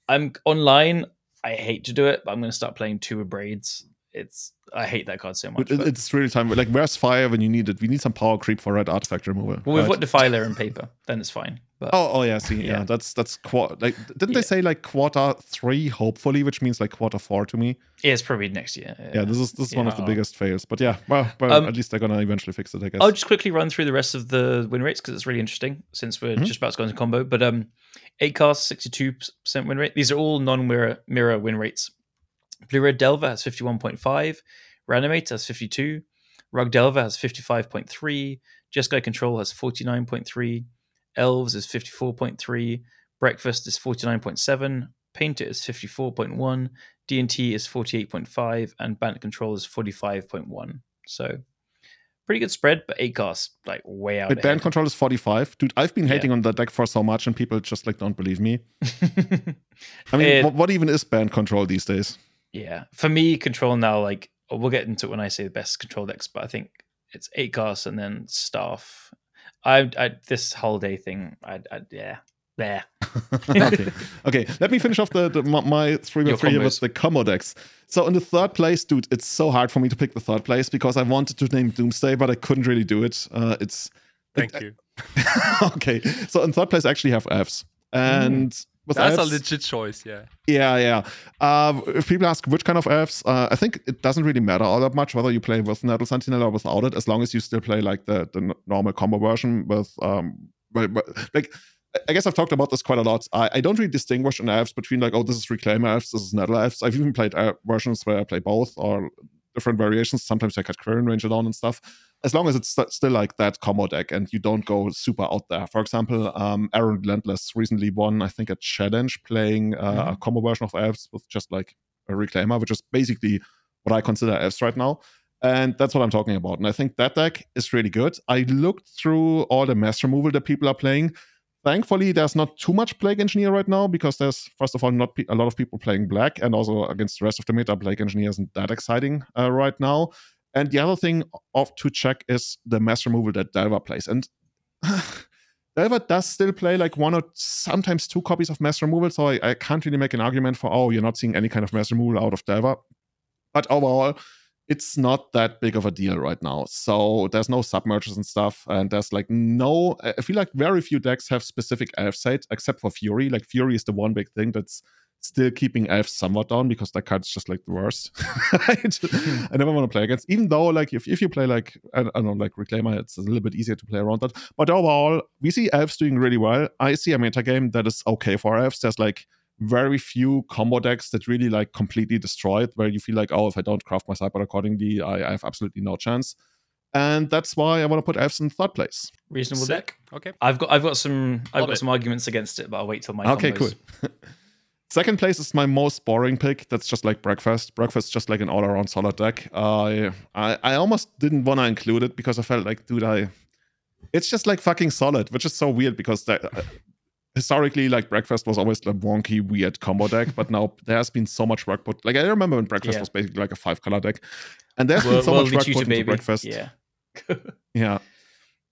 I'm online. I hate to do it, but I'm going to start playing two with braids. It's I hate that card so much. It- it's really time. Like, where's fire when you need it? We need some power creep for red artifact removal. well, we've right? got Defiler and paper, then it's fine. But Oh, oh yeah. See, yeah, Yeah. that's that's quad. Like, didn't Yeah. they say like quarter three? Hopefully, which means like quarter four to me. yeah, it's probably next year. Yeah, this is this is one of the Yeah. biggest fails. But yeah, well, well Um, at least they're gonna eventually fix it, I guess. I'll just quickly run through the rest of the win rates because it's really interesting since we're Mhm. just about to go into combo. But um, eight cast, sixty-two percent win rate. These are all non-mirror mirror win rates. Blue Red Delver has fifty-one point five. Reanimate has fifty-two. Rug Delver has fifty-five point three. Jeskai Control has forty-nine point three. Elves is fifty-four point three. Breakfast is forty-nine point seven. Painter is fifty-four point one. D&T is 48.5 and Bandit Control is 45.1. So pretty good spread, but 8 cast like way out. But Bant control is 45. Dude, I've been Yeah. hating on that deck for so much, and people just like don't believe me. I mean, It- what, what even is band control these days? Yeah. For me, control now, like we'll get into it when I say the best control decks, but I think it's 8 cast and then staff. I, I this holiday thing, I, I yeah. There. okay. okay, let me finish off the, the my- my three by three combos. with the combo decks. So in the third place, dude, it's so hard for me to pick the third place because I wanted to name Doomsday, but I couldn't really do it. Uh, it's Thank it- you. okay. So in third place, I actually have Elves, and with That's a legit choice. Yeah. Yeah, yeah. Uh, if people ask which kind of elves, uh, I think it doesn't really matter all that much whether you play with Nettle Sentinel or without it, as long as you still play like the, the normal combo version with, um, well, well, like, I guess I've talked about this quite a lot. I, I don't really distinguish in elves between like, oh, this is Reclaim elves, this is Nettle elves. I've even played uh, versions where I play both or different variations. Sometimes I cut Quirion Ranger down and stuff. As long as it's st- still like that combo deck and you don't go super out there. For example, um, Aaron Relentless recently won, I think, a Challenge playing uh, a combo version of elves with just like a reclaimer, which is basically what I consider elves right now. And that's what I'm talking about. And I think that deck is really good. I looked through all the mass removal that people are playing. Thankfully, there's not too much Plague Engineer right now because there's, first of all, not pe- a lot of people playing black, and also against the rest of the meta, Plague Engineer isn't that exciting uh, right now. And the other thing of to check is the mass removal that Delver plays. And Delver does still play like one or sometimes two copies of mass removal, so I, I can't really make an argument for, oh, you're not seeing any kind of mass removal out of Delver. But overall, it's not that big of a deal right now. So there's no submerges and stuff, and there's like no. I feel like very few decks have specific elf site except for Fury. Like Fury is the one big thing that's still keeping elves somewhat down because that card's just like the worst. Right? I never want to play against, even though like if, if you play like I, I don't know like Reclaimer, it's a little bit easier to play around that. But overall, we see elves doing really well. I see a meta game that is okay for elves. There's like very few combo decks that really like completely destroy it, where you feel like, oh, if I don't craft my sideboard accordingly, I, I have absolutely no chance. And that's why I want to put elves in third place. Reasonable Sick. deck. Okay. I've got I've got some I've Love got it. some arguments against it, but I'll wait till my Okay, combos. cool. Second place is my most boring pick. That's just like breakfast. Breakfast, just like an all-around solid deck. I I, I almost didn't want to include it because I felt like, dude, I it's just like fucking solid, which is so weird because that, uh, historically, like breakfast was always a wonky, weird combo deck. But now there has been so much work put. Like I remember when breakfast Yeah. was basically like a five-color deck, and there's World, been so World much work put into baby. breakfast. Yeah. Yeah.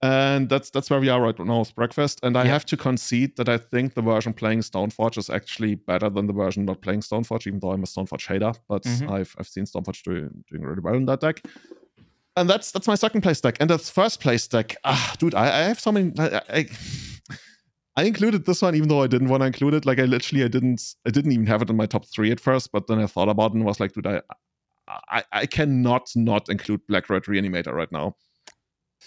And that's that's where we are right now with Breakfast. And I Yeah. have to concede that I think the version playing Stoneforge is actually better than the version not playing Stoneforge, even though I'm a Stoneforge hater. But Mhm. I've I've seen Stoneforge doing, doing really well in that deck. And that's that's my second place deck. And that's first place deck. Ah, dude, I, I have so many. I, I, I included this one even though I didn't want to include it. Like I literally I didn't I didn't even have it in my top three at first, but then I thought about it and was like, dude, I I, I cannot not include Black Red Reanimator right now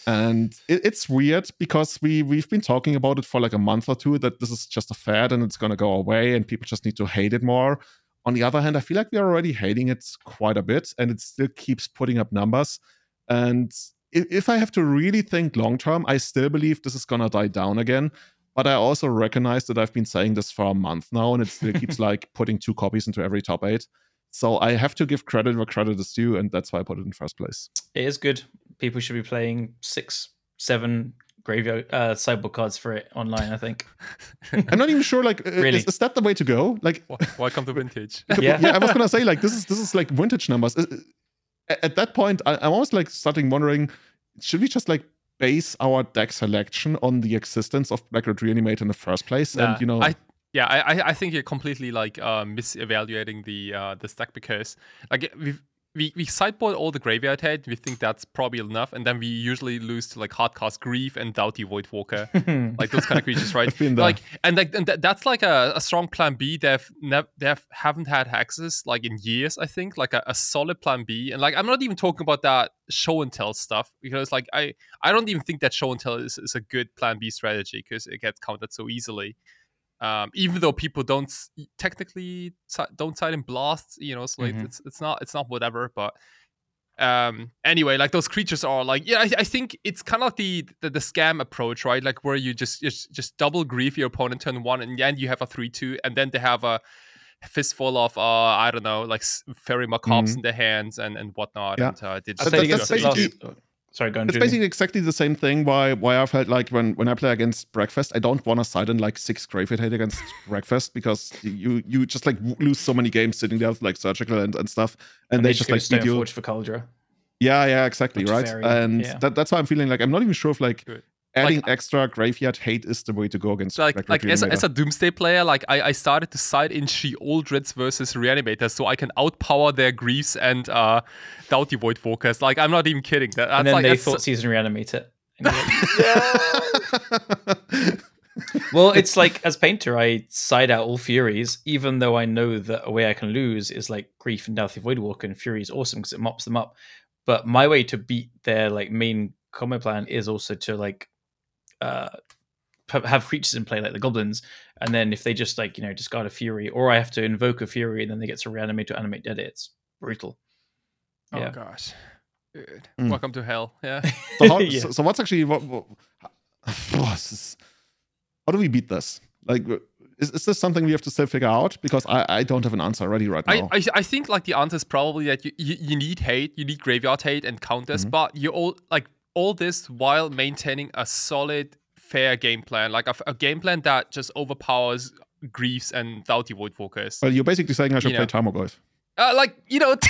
and it, it's weird because we we've been talking about it for like a month or two that this is just a fad and it's going to go away and people just need to hate it more. On the other hand i feel like we're already hating it quite a bit and it still keeps putting up numbers. And if, if i have to really think long term i still believe this is going to die down again. But i also recognize that i've been saying this for a month now and it still keeps like putting two copies into every top eight so i have to give credit where credit is due and that's why i put it in first place It is good. People should be playing six, seven graveyard uh, sideboard cards for it online. I think. I'm not even sure. Like, Really? is, is that the way to go? Like, Wel- Welcome to vintage. Yeah. yeah, I was gonna say like this is this is like vintage numbers. At at that point, I, I'm almost like starting wondering, should we just like base our deck selection on the existence of Black Red Reanimate in the first place? Nah, and you know, I yeah, I I- I think you're completely like uh, misevaluating the uh, the stack because like we we we sideboard all the graveyard head. We think that's probably enough, and then we usually lose to like hardcast grief and Dauthi Voidwalker, like those kind of creatures, right? I've been there. Like and like and th- that's like a, a strong plan B. They've nev- they have, haven't had hexes like in years. I think like a, a solid plan B, and like I'm not even talking about that show and tell stuff because like I I don't even think that show and tell is, is a good plan B strategy because it gets countered so easily. Um, even though people don't technically si- don't side in blasts, you know, so like Mhm. it's it's not it's not whatever, but um anyway like those creatures are like yeah i, I think it's kind of the, the the scam approach right like where you just just just double grief your opponent turn one and then you have a three two and then they have a fistful of uh i don't know like s- Faerie Macabres in their hands and and whatnot Yeah. and uh, they I just that- that's a basically- two. last- Sorry, go on. it's Julian. basically exactly the same thing. Why why I felt like when when I play against Breakfast, I don't want to side in like six Graveyard Hate against Breakfast because you you just like lose so many games sitting there with like surgical and, and stuff, and, And they, they just go like beat you. Stoneforge for Kaldra. Yeah, yeah, exactly, Which right. very- and yeah. that, that's why I'm feeling like I'm not even sure if like Good. Adding extra graveyard hate is the way to go against So like like as, a- as a doomsday player like I, I started to side in Sheoldreds versus reanimators so i can outpower their griefs and uh Dauthi Voidwalkers like i'm not even kidding that, that's and then like they that's thought season reanimate it. And you're like, well, it's like as painter, I side out all furies, even though I know that a way I can lose is like grief and Dauthi Voidwalker, and fury is awesome because it mops them up. But my way to beat their like main combo plan is also to like uh have creatures in play like the goblins, and then if they just like you know discard a fury, or I have to invoke a fury, and then they get to reanimate or animate dead. It's brutal. oh Yeah. gosh Dude. Mm. welcome to hell yeah so, how, Yeah. so, so what's actually what, what this is- how do we beat this? Like, is, is this something we have to still figure out? Because I, I don't have an answer ready right now. I I think like the answer is probably that you, you, you need hate, you need graveyard hate and counters, Mhm. but you all like all this while maintaining a solid, fair game plan, like a game plan that just overpowers griefs and Dauthi Voidwalkers. well, you're basically saying I should You play know. Tarmogoyf. Uh, like you know,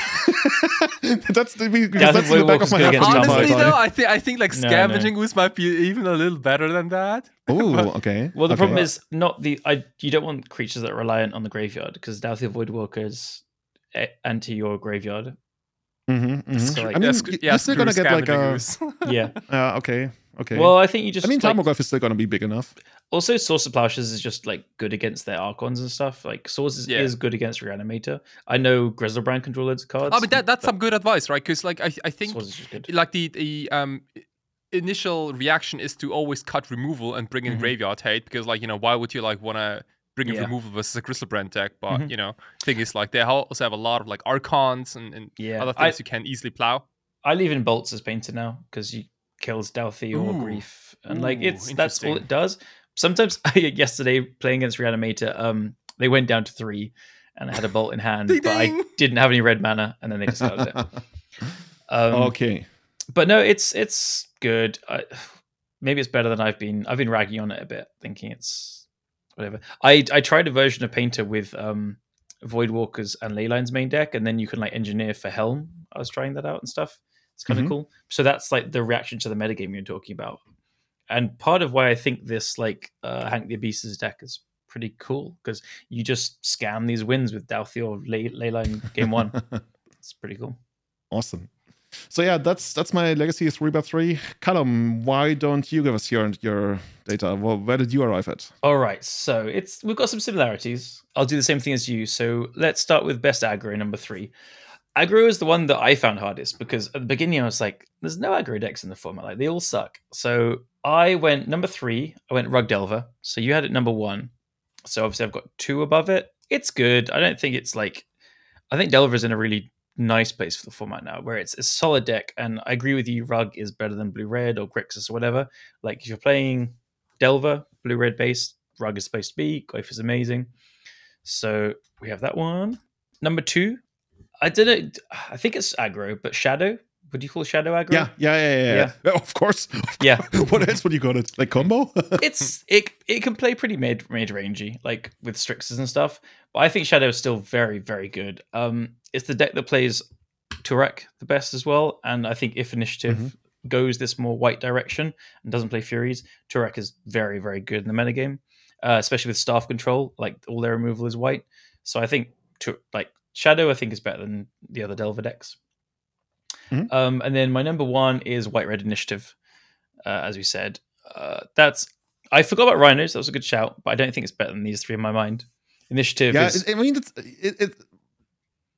that's the, because Yeah, that's think in the back of my head. against for Tarmogoyf. honestly though, I think I think like No, no. scavenging ooze might be even a little better than that. Oh, okay. Well, the okay. problem is not the I. You don't want creatures that are reliant on the graveyard because Dauthi Voidwalkers eh, enter your graveyard. Mhm, mhm. So, like- I mean, Yeah, you're yeah, still gonna get like a. Yeah. Uh, okay, okay. Well, I think you just. I mean, like, Tarmogoyf is still gonna be big enough. also, Swords to Plowshares is just like good against their Archons and stuff. Like Swords is, Yeah. is good against Reanimator. I know Griselbrand control loads of cards. I mean that that's some good advice, right? Because like I I think Swords is just good. like the the um initial reaction is to always cut removal and bring in Mhm. graveyard hate because like you know why would you like want to bring in Yeah. removal versus a Griselbrand deck but Mhm. you know thing is like they also have a lot of like archons and, and Yeah, other I, things you can easily plow I leave in bolts as painter now because you kills Dauthi or Ooh. grief, and like Ooh, it's that's all it does. Sometimes yesterday playing against Reanimator, um, they went down to three, and I had a bolt in hand, but I didn't have any red mana, and then they discarded it. Um, okay. but no, it's it's good. I, maybe it's better than I've been. I've been ragging on it a bit, thinking it's whatever. I I tried a version of Painter with um Voidwalkers and Leyline's main deck, and then you can like engineer for Helm. I was trying that out and stuff. It's kind of Mhm. cool. So that's like the reaction to the metagame you're talking about, and part of why I think this like uh, Hank the Obese's deck is pretty cool because you just scam these wins with Dauthi or Ley- Leyline game one. It's pretty cool. awesome. So yeah, that's that's my legacy three by three. Callum, why don't you give us your your data? Well, where did you arrive at? All right, so it's we've got some similarities. I'll do the same thing as you. So let's start with best aggro number three. Aggro is the one that I found hardest because at the beginning I was like, "There's no aggro decks in the format; like they all suck." So I went number three. I went Rug Delver. So you had it number one. So obviously I've got two above it. It's good. I don't think it's like. I think Delver's in a really nice place for the format now, where it's a solid deck. And I agree with you. Rug is better than Blue Red or Grixis or whatever. Like if you're playing Delver, blue red base, rug is supposed to be. Goyf is amazing. So we have that one. Number two, I didn't. I think it's aggro, but Shadow would you call Shadow aggro? Yeah, yeah, yeah, yeah. Yeah. yeah. Of course. Yeah. what else would you call it? Like combo? it's it it can play pretty mid mid rangey, like with Strixes and stuff. But I think Shadow is still very very good. Um, it's the deck that plays Tourach the best as well, and I think if Initiative Mhm. goes this more white direction and doesn't play Furies, Tourach is very very good in the metagame, uh, especially with staff control. Like all their removal is white, so I think to like Shadow I think is better than the other Delver decks. Mhm. Um, and then my number one is White Red Initiative, uh, as we said. Uh, that's I forgot about Rhinos. That was a good shout, but I don't think it's better than these three in my mind. Initiative yeah, is it, I mean, it's, it, it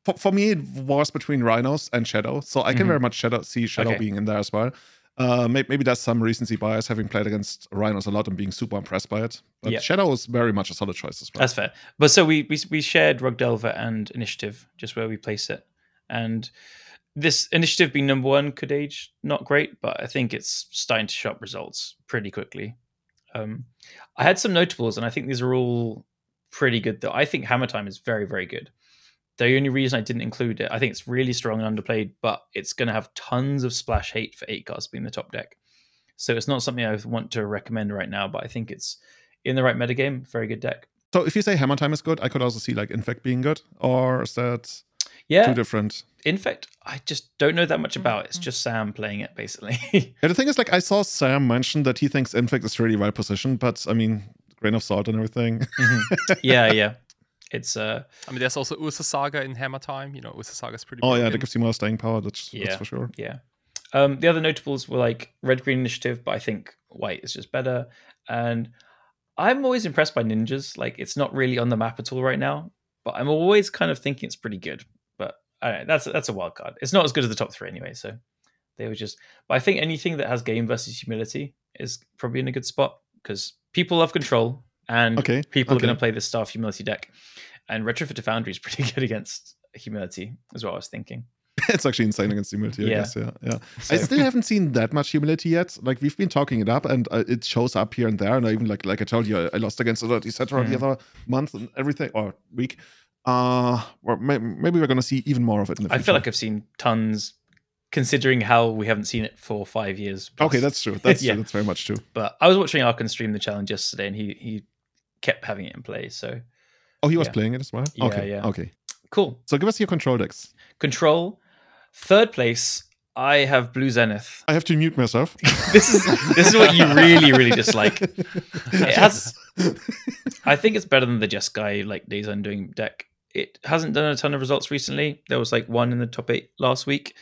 for, for me it was between Rhinos and Shadow, so I can Mhm. very much Shadow see Shadow Okay. being in there as well. Uh, maybe, maybe that's some recency bias, having played against Rhinos a lot and being super impressed by it. But Yeah. Shadow is very much a solid choice as well. that's fair. But so we we we shared Rug Delver and Initiative, just where we place it, and this Initiative being number one could age not great, but I think it's starting to show up results pretty quickly. Um, I had some notables, and I think these are all pretty good. Though I think Hammer Time is very very good. The only reason I didn't include it, I think it's really strong and underplayed, but it's going to have tons of splash hate for eight cards being the top deck. So it's not something I want to recommend right now, but I think it's in the right metagame, very good deck. so if you say Hammer Time is good, I could also see like Infect being good, or is that Yeah, too different? Infect, I just don't know that much about it. It's Mhm. just Sam playing it, basically. Yeah, the thing is, like, I saw Sam mention that he thinks Infect is really well positioned, but I mean, grain of salt and everything. Mhm. Yeah, yeah. It's uh, I mean, there's also Urza's Saga in Hammer Time. You know, Urza's Saga is pretty. oh yeah, broken. that gives you more staying power. That's, Yeah. that's for sure. yeah. Um, the other notables were like red green initiative, but I think white is just better. And I'm always impressed by ninjas. Like it's not really on the map at all right now, but I'm always kind of thinking it's pretty good. I don't know, that's that's a wild card. It's not as good as the top three anyway. So they were just. But I think anything that has game versus humility is probably in a good spot because people love control and Okay, people are going to play the staff humility deck. And Retrofitter Foundry is pretty good against humility, is what I was thinking. it's actually insane against humility. I Yeah. guess. Yeah, yeah. So, I still haven't seen that much humility yet. Like we've been talking it up, and uh, it shows up here and there. And I even like like I told you, I, I lost against etc. Mhm. The other month and everything or week. Uh, or may, maybe we're gonna see even more of it in the I feel like I've seen tons, considering how we haven't seen it for five years. plus. okay, that's true. That's Yeah. true. That's very much true. But I was watching Arkan stream the challenge yesterday, and he he kept having it in play. So Oh, he was Yeah. playing it as well. Yeah, okay, yeah. okay. cool. So give us your control decks. Control. Third place. I have Blue Zenith. I have to mute myself. This is this is what you really really dislike. It has. I think it's better than the Jeskai like Days Undoing deck. It hasn't done a ton of results recently. There was like one in the top eight last week,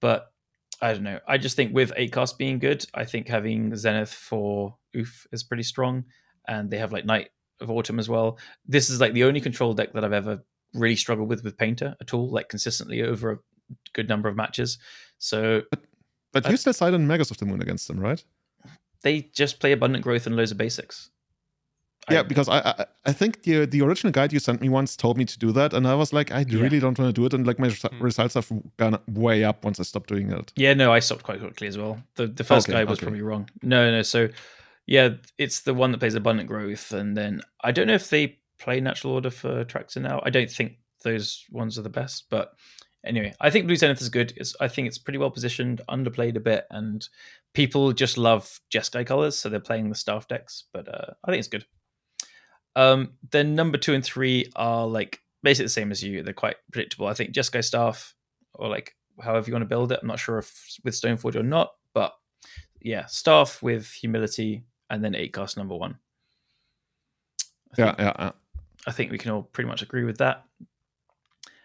but I don't know. I just think with eight cast being good, I think having Zenith for Ouphe is pretty strong, and they have like Knight of Autumn as well. This is like the only control deck that I've ever really struggled with with Painter at all, like consistently over a good number of matches. So But you still silent Magus of the Moon against them, right? they just play abundant growth and loads of basics. I- yeah, because I, I I think the the original guide you sent me once told me to do that, and I was like, I Yeah. really don't want to do it, and like my Hmm. results have gone way up once I stopped doing it. Yeah, no, I stopped quite quickly as well. The the first Okay, guy was okay. probably wrong. No, no. So yeah, it's the one that plays abundant growth, and then I don't know if they play natural order for Tractor now. I don't think those ones are the best, but anyway, I think Blue Zenith is good. It's, I think it's pretty well positioned, underplayed a bit, and people just love Jeskai colors, so they're playing the staff decks. But uh, I think it's good. Um, then number two and three are like basically the same as you. They're quite predictable. I think Jeskai staff, or like however you want to build it. I'm not sure if with Stoneforge or not, but yeah, staff with humility and then eight cast number one. I Yeah, think, yeah, yeah. I think we can all pretty much agree with that.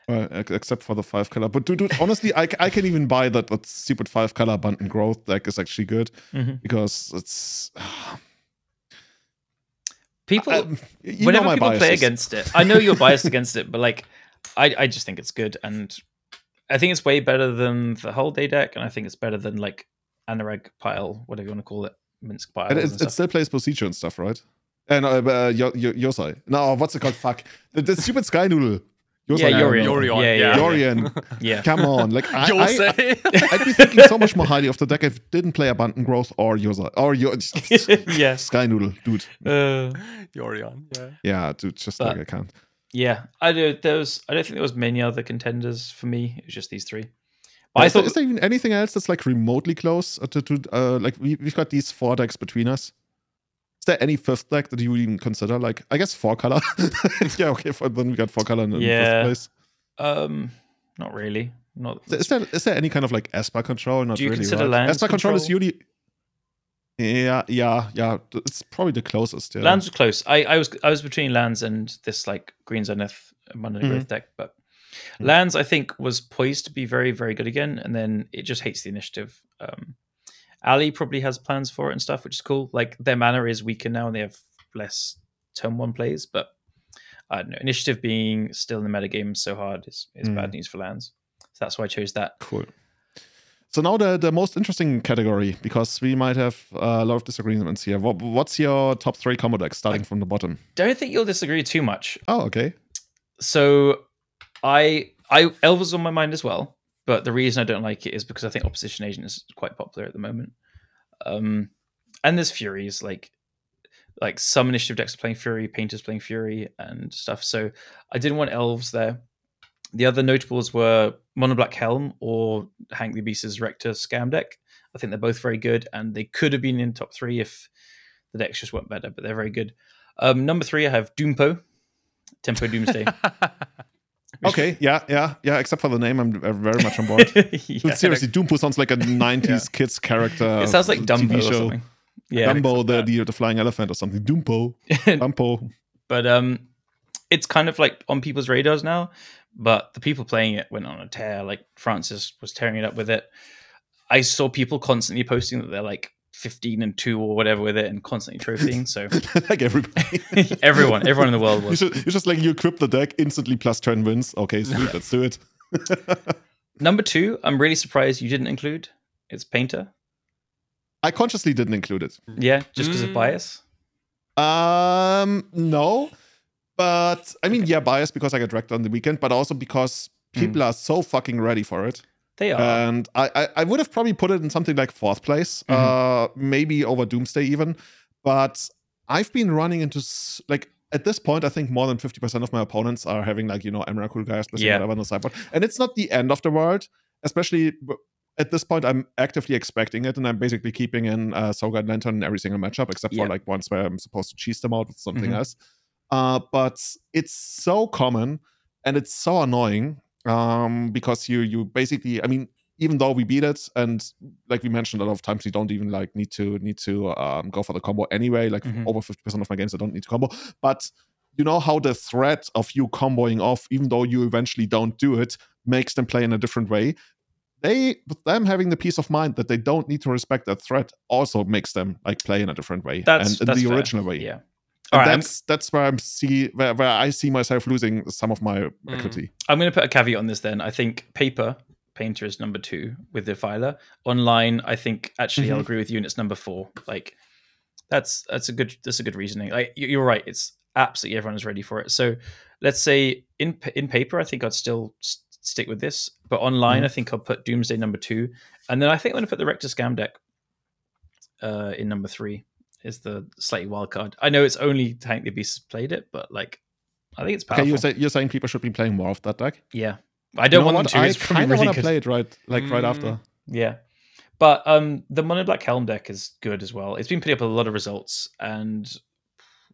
Uh, ex- except for the five color. But dude, dude honestly, I, I can even buy that that stupid five color abundant growth deck is actually good Mhm. because it's. People, I- you know whenever my people play against it, I know you're biased against it, but like, I, I just think it's good, and I think it's way better than the whole day deck, and I think it's better than like Anurag pile, whatever you want to call it, Minsk pile. And And it, it still plays procedure and stuff, right? And uh, uh, Yosai. No, what's it called? Fuck. The, the stupid Sky Noodle. Yeah, Yosai, Yorion. Yorion, Yeah, yeah, yeah. Yorion. yeah. Come on. Like, I, You'll I, say. I'd be thinking so much more highly of the deck if it didn't play Abundant Growth or Yosai. Or Yo- yes. Sky Noodle, dude. Uh, Yorion, yeah. Yeah, dude, just But- like I can't. yeah, I do. There was. I don't think there was many other contenders for me. It was just these three. I is, there, thought is there even anything else that's like remotely close to, to uh, like we, we've got these four decks between us? Is there any fifth deck that you would even consider? Like, I guess four color. yeah, okay. For, then we got four color in, Yeah. fifth place. um, not really. Not Is there- Is there is any kind of like Esper control? Not Do you really. consider right? lands Esper control, is control? usually. Yeah, yeah, yeah. It's probably the closest. Yeah. Lands were close. I, I was I was between lands and this like Green Zenith Monday Mhm. Growth deck, but Mhm. lands I think was poised to be very very good again, and then it just hates the initiative. Um, Ali probably has plans for it and stuff, which is cool. Like their mana is weaker now, and they have less turn one plays, but I don't know. Initiative being still in the metagame so hard is is bad Mm. news for lands. So that's why I chose that. Cool. So now the the most interesting category because we might have a lot of disagreements here. What, what's your top three combo decks starting from the bottom? Don't think you'll disagree too much. Oh, okay. so I I Elf was on my mind as well, but the reason I don't like it is because I think Opposition Agent is quite popular at the moment. Um, and there's Furies like like some initiative decks are playing Fury, Painters playing Fury and stuff. So I didn't want Elves there. The other notables were Mono Black Helm or Hank the Obese's Rector Scam deck. I think they're both very good, and they could have been in top three if the decks just weren't better, but they're very good. Um, number three, I have Doompo, Tempo Doomsday. Okay, yeah, yeah, yeah. Except for the name, I'm very much on board. yeah. Dude, seriously, Doompo sounds like a '90s kids character. It sounds like Dumbo TV or show. something. Yeah, Dumbo, the, the the flying elephant or something. Doompo, Dumpo. but um, it's kind of like on people's radars now. But the people playing it went on a tear. Like Francis was tearing it up with it. I saw people constantly posting that they're like 15 and two or whatever with it, and constantly trophying. So like everybody. everyone, everyone in the world You was. should, you just like you equip the deck instantly plus turn wins. Okay, sweet, let's do it. Number two, I'm really surprised you didn't include. It's Painter. I consciously didn't include it. Yeah, just because of Mm. bias. Um, no, but I mean, yeah, bias because I got wrecked on the weekend, but also because people are so fucking ready for it. They are. And I, I, I would have probably put it in something like fourth place, uh, maybe over Doomsday even. But I've been running into s- like at this point, I think more than fifty percent of my opponents are having like you know Emrakul guys, Yeah. whatever on the sideboard, and it's not the end of the world. Especially at this point, I'm actively expecting it, and I'm basically keeping in uh, Soul-Guide Lantern in every single matchup, except Yeah. for like ones where I'm supposed to cheese them out with something Mhm. else. Uh, but it's so common and it's so annoying um, because you you basically, I mean, even though we beat it, and like we mentioned a lot of times, we don't even like need to need to um, go for the combo anyway. Like Mhm. over fifty percent of my games, I don't need to combo, but you know how the threat of you comboing off, even though you eventually don't do it, makes them play in a different way. They, them having the peace of mind that they don't need to respect that threat, also makes them like play in a different way That's and in that's the fair. original way. Yeah. All right, I'm- that's that's where I'm see where, where I see myself losing some of my equity. I'm going to put a caveat on this then. I think paper painter is number two with the filer. Online, I think actually I'll Mhm. agree with you, and it's number four. Like that's that's a good that's a good reasoning. Like you- you're right, it's absolutely everyone is ready for it. So let's say in in paper, I think I'd still s- stick with this, but online, I think I'll put Doomsday number two, and then I think I'm going to put the Rector Scam deck uh, in number three. Is the slightly wild card. I know it's only Hank the Obese has played it, but like I think it's powerful. Okay, you're, say, you're saying people should be playing more of that deck. Yeah, I don't You know want to. I kind of really want to play it right, like right Mm. after. Yeah, but um, the Mono Black Helm deck is good as well. It's been putting up a lot of results, and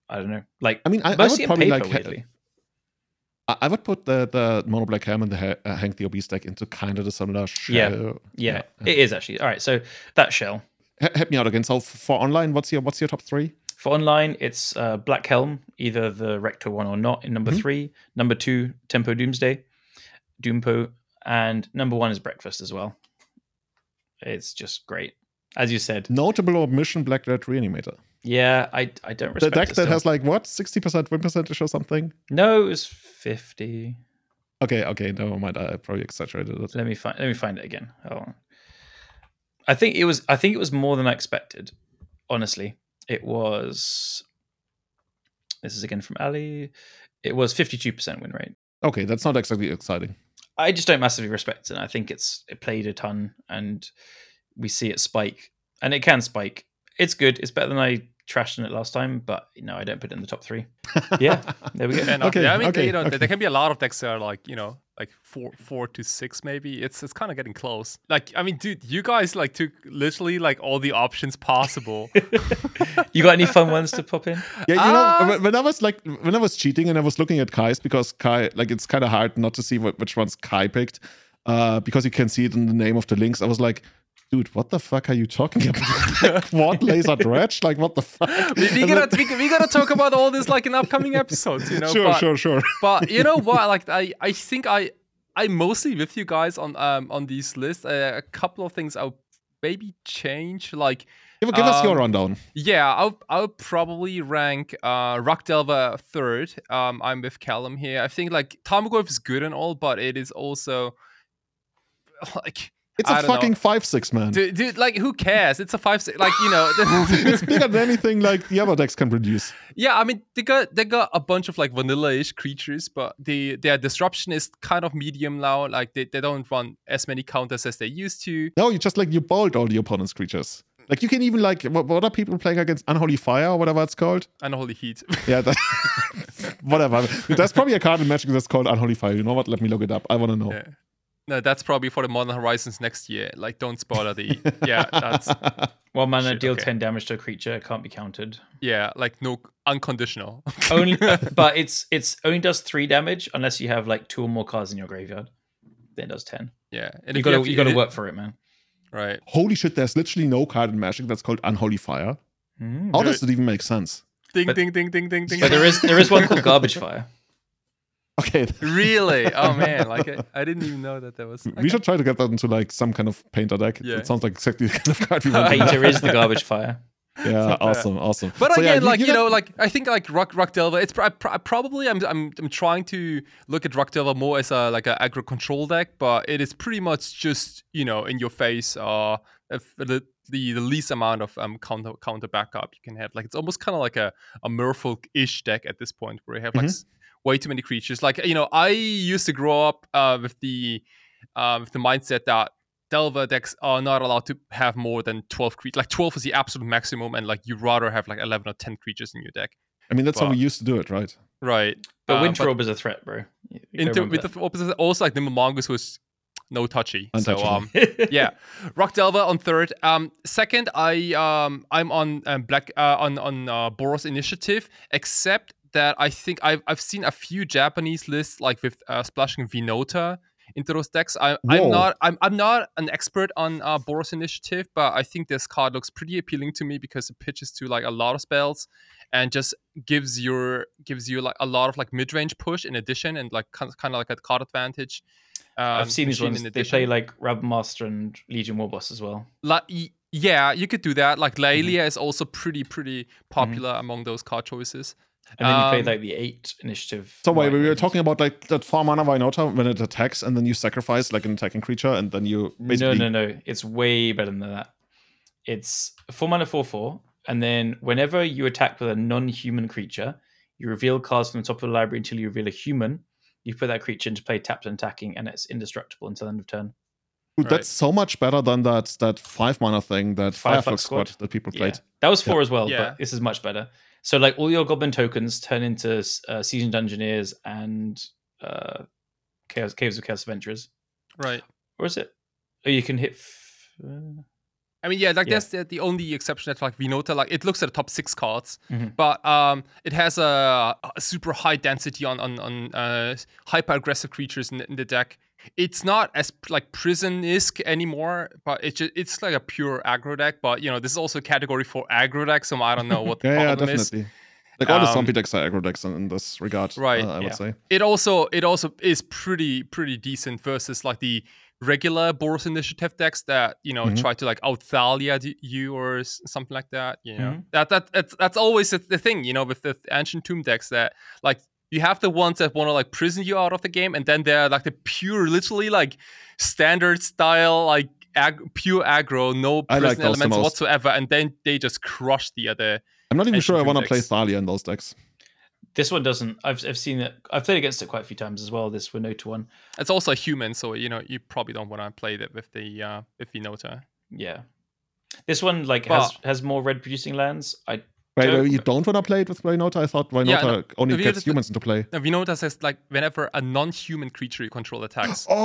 I don't know, like I mean, I, I would probably paper, like. weirdly. I would put the the mono black ham and the ha- uh, Hank the Obese deck into kind of the similar Yeah. shell. Yeah, yeah. it is actually. All right, so that shell help me out again. So for online, what's your what's your top three? for online, it's uh, Black Helm, either the Rector one or not. In number Mhm. three, number two, Tempo Doomsday, Doompo, and number one is Breakfast as well. It's just great, as you said. Notable omission Black Red Reanimator. Yeah, I I don't The respect deck it that has like what sixty percent win percentage or something. no, it was fifty. Okay, okay, never mind. I probably exaggerated it. Let me find. Let me find it again. Hold on. I think it was. I think it was more than I expected. Honestly, it was. This is again from Ali. It was fifty-two percent win rate. Okay, that's not exactly exciting. I just don't massively respect it. I think it's it played a ton, and we see it spike, and it can spike. It's good. It's better than I trashed on it last time, but no, I don't put it in the top three. Yeah, there we go. Fair. Okay, yeah, I mean, okay, you know, okay. there can be a lot of decks that are like, you know, like four four to six maybe. It's it's kind of getting close. Like I mean, dude, you guys like took literally like all the options possible. You got any fun ones to pop in? Yeah, you Ah. know, when- when I was like, when I was cheating and I was looking at Kai's because Kai, like, it's kind of hard not to see what, which ones Kai picked, uh, because you can see it in the name of the links. I was like, dude, what the fuck are you talking about? quad laser dredge? Like, what the fuck? we, we gotta we, we gotta talk about all this like in upcoming episodes, you know. sure, but, sure, sure. but you know what? Like I I think I I'm mostly with you guys on um on these lists. Uh, a couple of things I'll maybe change. Like Give, give us your Um, rundown. Yeah, I'll I'll probably rank uh Rock Delver third. Um, I'm with Callum here. I think like Tarmogoyf is good and all, but it is also like It's a don't know. fucking five six man. dude, dude, like who cares? It's a five six. Like you know, it's bigger than anything like the other decks can produce. yeah. I mean, they got they got a bunch of like vanilla-ish creatures, but the their disruption is kind of medium now. Like they, they don't run as many counters as they used to. No, you just like you bolt all the opponent's creatures. Like you can even like what, what are people playing against Unholy Fire or whatever it's called? Unholy heat. Yeah, that, whatever. There's probably a card in Magic that's called Unholy Fire. You know what? Let me look it up. I want to know. yeah. No, that's probably for the Modern Horizons next year. Like, don't spoiler the. yeah, that's One mana Shit, deal okay. 10 damage to a creature, can't be counted. yeah, like no unconditional. Only but it's it's only does 3 damage unless you have like two or more cards in your graveyard. Then it does 10. yeah, and You got to have- you got to it- work for it, man. right. Holy shit! There's literally no card in Magic that's called Unholy Fire. Hmm. How Good. does it even make sense? Ding, But- ding, ding, ding, ding, ding. But there is there is one called Garbage Fire. Okay, really. Oh man, like I, I didn't even know that there was. we should try to get that into like some kind of painter deck. Yeah. It sounds like exactly the kind of card we want. Painter is the Garbage Fire. yeah, awesome, awesome. But So, yeah, again, like you, got- know, like I think like Rock Rock Delver, it's pr- pr- probably I'm, I'm I'm trying to look at Rock Delver more as a like an aggro control deck, but it is pretty much just you know in your face. Uh, if the the, the least amount of um counter counter backup you can have. Like it's almost kind of like a a Merfolk ish deck at this point, where you have like Mhm. S- way too many creatures. Like you know, I used to grow up uh, with the uh, with the mindset that Delver decks are not allowed to have more than 12 creatures. Like 12 is the absolute maximum, and like you'd rather have like 11 or 10 creatures in your deck. I mean, that's how we used to do it, right? Right. But Uh, Winter Orb is a threat, bro. You gotta into, with the opposite, also like the Mongoose was no touchy. So Untouchable. um yeah. Rock Delver on third. Um second, I um I'm on um, Black uh, on on uh, Boros Initiative, except that I think I've I've seen a few Japanese lists like with uh, splashing Vinota into those decks. I, I'm not I'm, I'm not an expert on uh, Boros Initiative, but I think this card looks pretty appealing to me because it pitches to like a lot of spells and just gives your gives you like a lot of like mid range push in addition and like kind of like a card advantage. Um, I've seen these ones. in They play like Rabblemaster and Legion Warboss as well. Like, yeah, you could do that. Like Mm-hmm. Laelia is also pretty pretty popular among those card choices. And then you play Um, like the eight initiative. So wait, we were talking about like that four mana Vinota when it attacks, and then you sacrifice like an attacking creature, and then you No, basically no, no. no. It's way better than that. It's four mana, four, four. And then whenever you attack with a non human creature, you reveal cards from the top of the library until you reveal a human. You put that creature into play tapped and attacking, and it's indestructible until end of turn. Dude, Right. that's so much better than that that five mana thing that Five Fireflux squad. Squad. that people Yeah. played. That was four as well, Yeah. but this is much better. So, like, all your goblin tokens turn into uh, Seasoned Dungeoneers and uh, Chaos, Caves of Chaos Adventurers. Right. Or is it? Oh, you can hit. F- I mean, yeah, like Yeah. that's the, the only exception that like Vinota, like it looks at the top six cards, Mhm. but um, it has a, a super high density on on, on uh, hyper aggressive creatures in the, in the deck. It's not as like prison isk anymore, but it's just it's like a pure aggro deck. But you know, this is also a category for aggro deck, so I don't know what the Yeah, yeah, problem is. definitely. Like all the Um, zombie decks are aggro decks in, in this regard, Right, uh, I yeah. would say. it also it also is pretty pretty decent versus like the regular Boros Initiative decks that you know Mhm. try to like out Thalia you or something like that. You know Mhm. that that that's, that's always the, the thing you know with the Ancient Tomb decks that like you have the ones that want to like prison you out of the game, and then they're like the pure, literally like standard style like ag- pure aggro, no prison like elements whatsoever, and then they just crush the other. I'm not even sure I want to play. Thalia in those decks. This one doesn't. I've I've seen it. I've played against it quite a few times as well. This Winota one. It's also a human, so you know you probably don't want to play that with the uh, with Vinota. Yeah. This one like has has more red producing lands. I Right, Uh, you don't want to play it with Raynota? I thought Raynota Yeah, no. only Have gets humans into play. Now, we says like whenever a non-human creature you control attacks.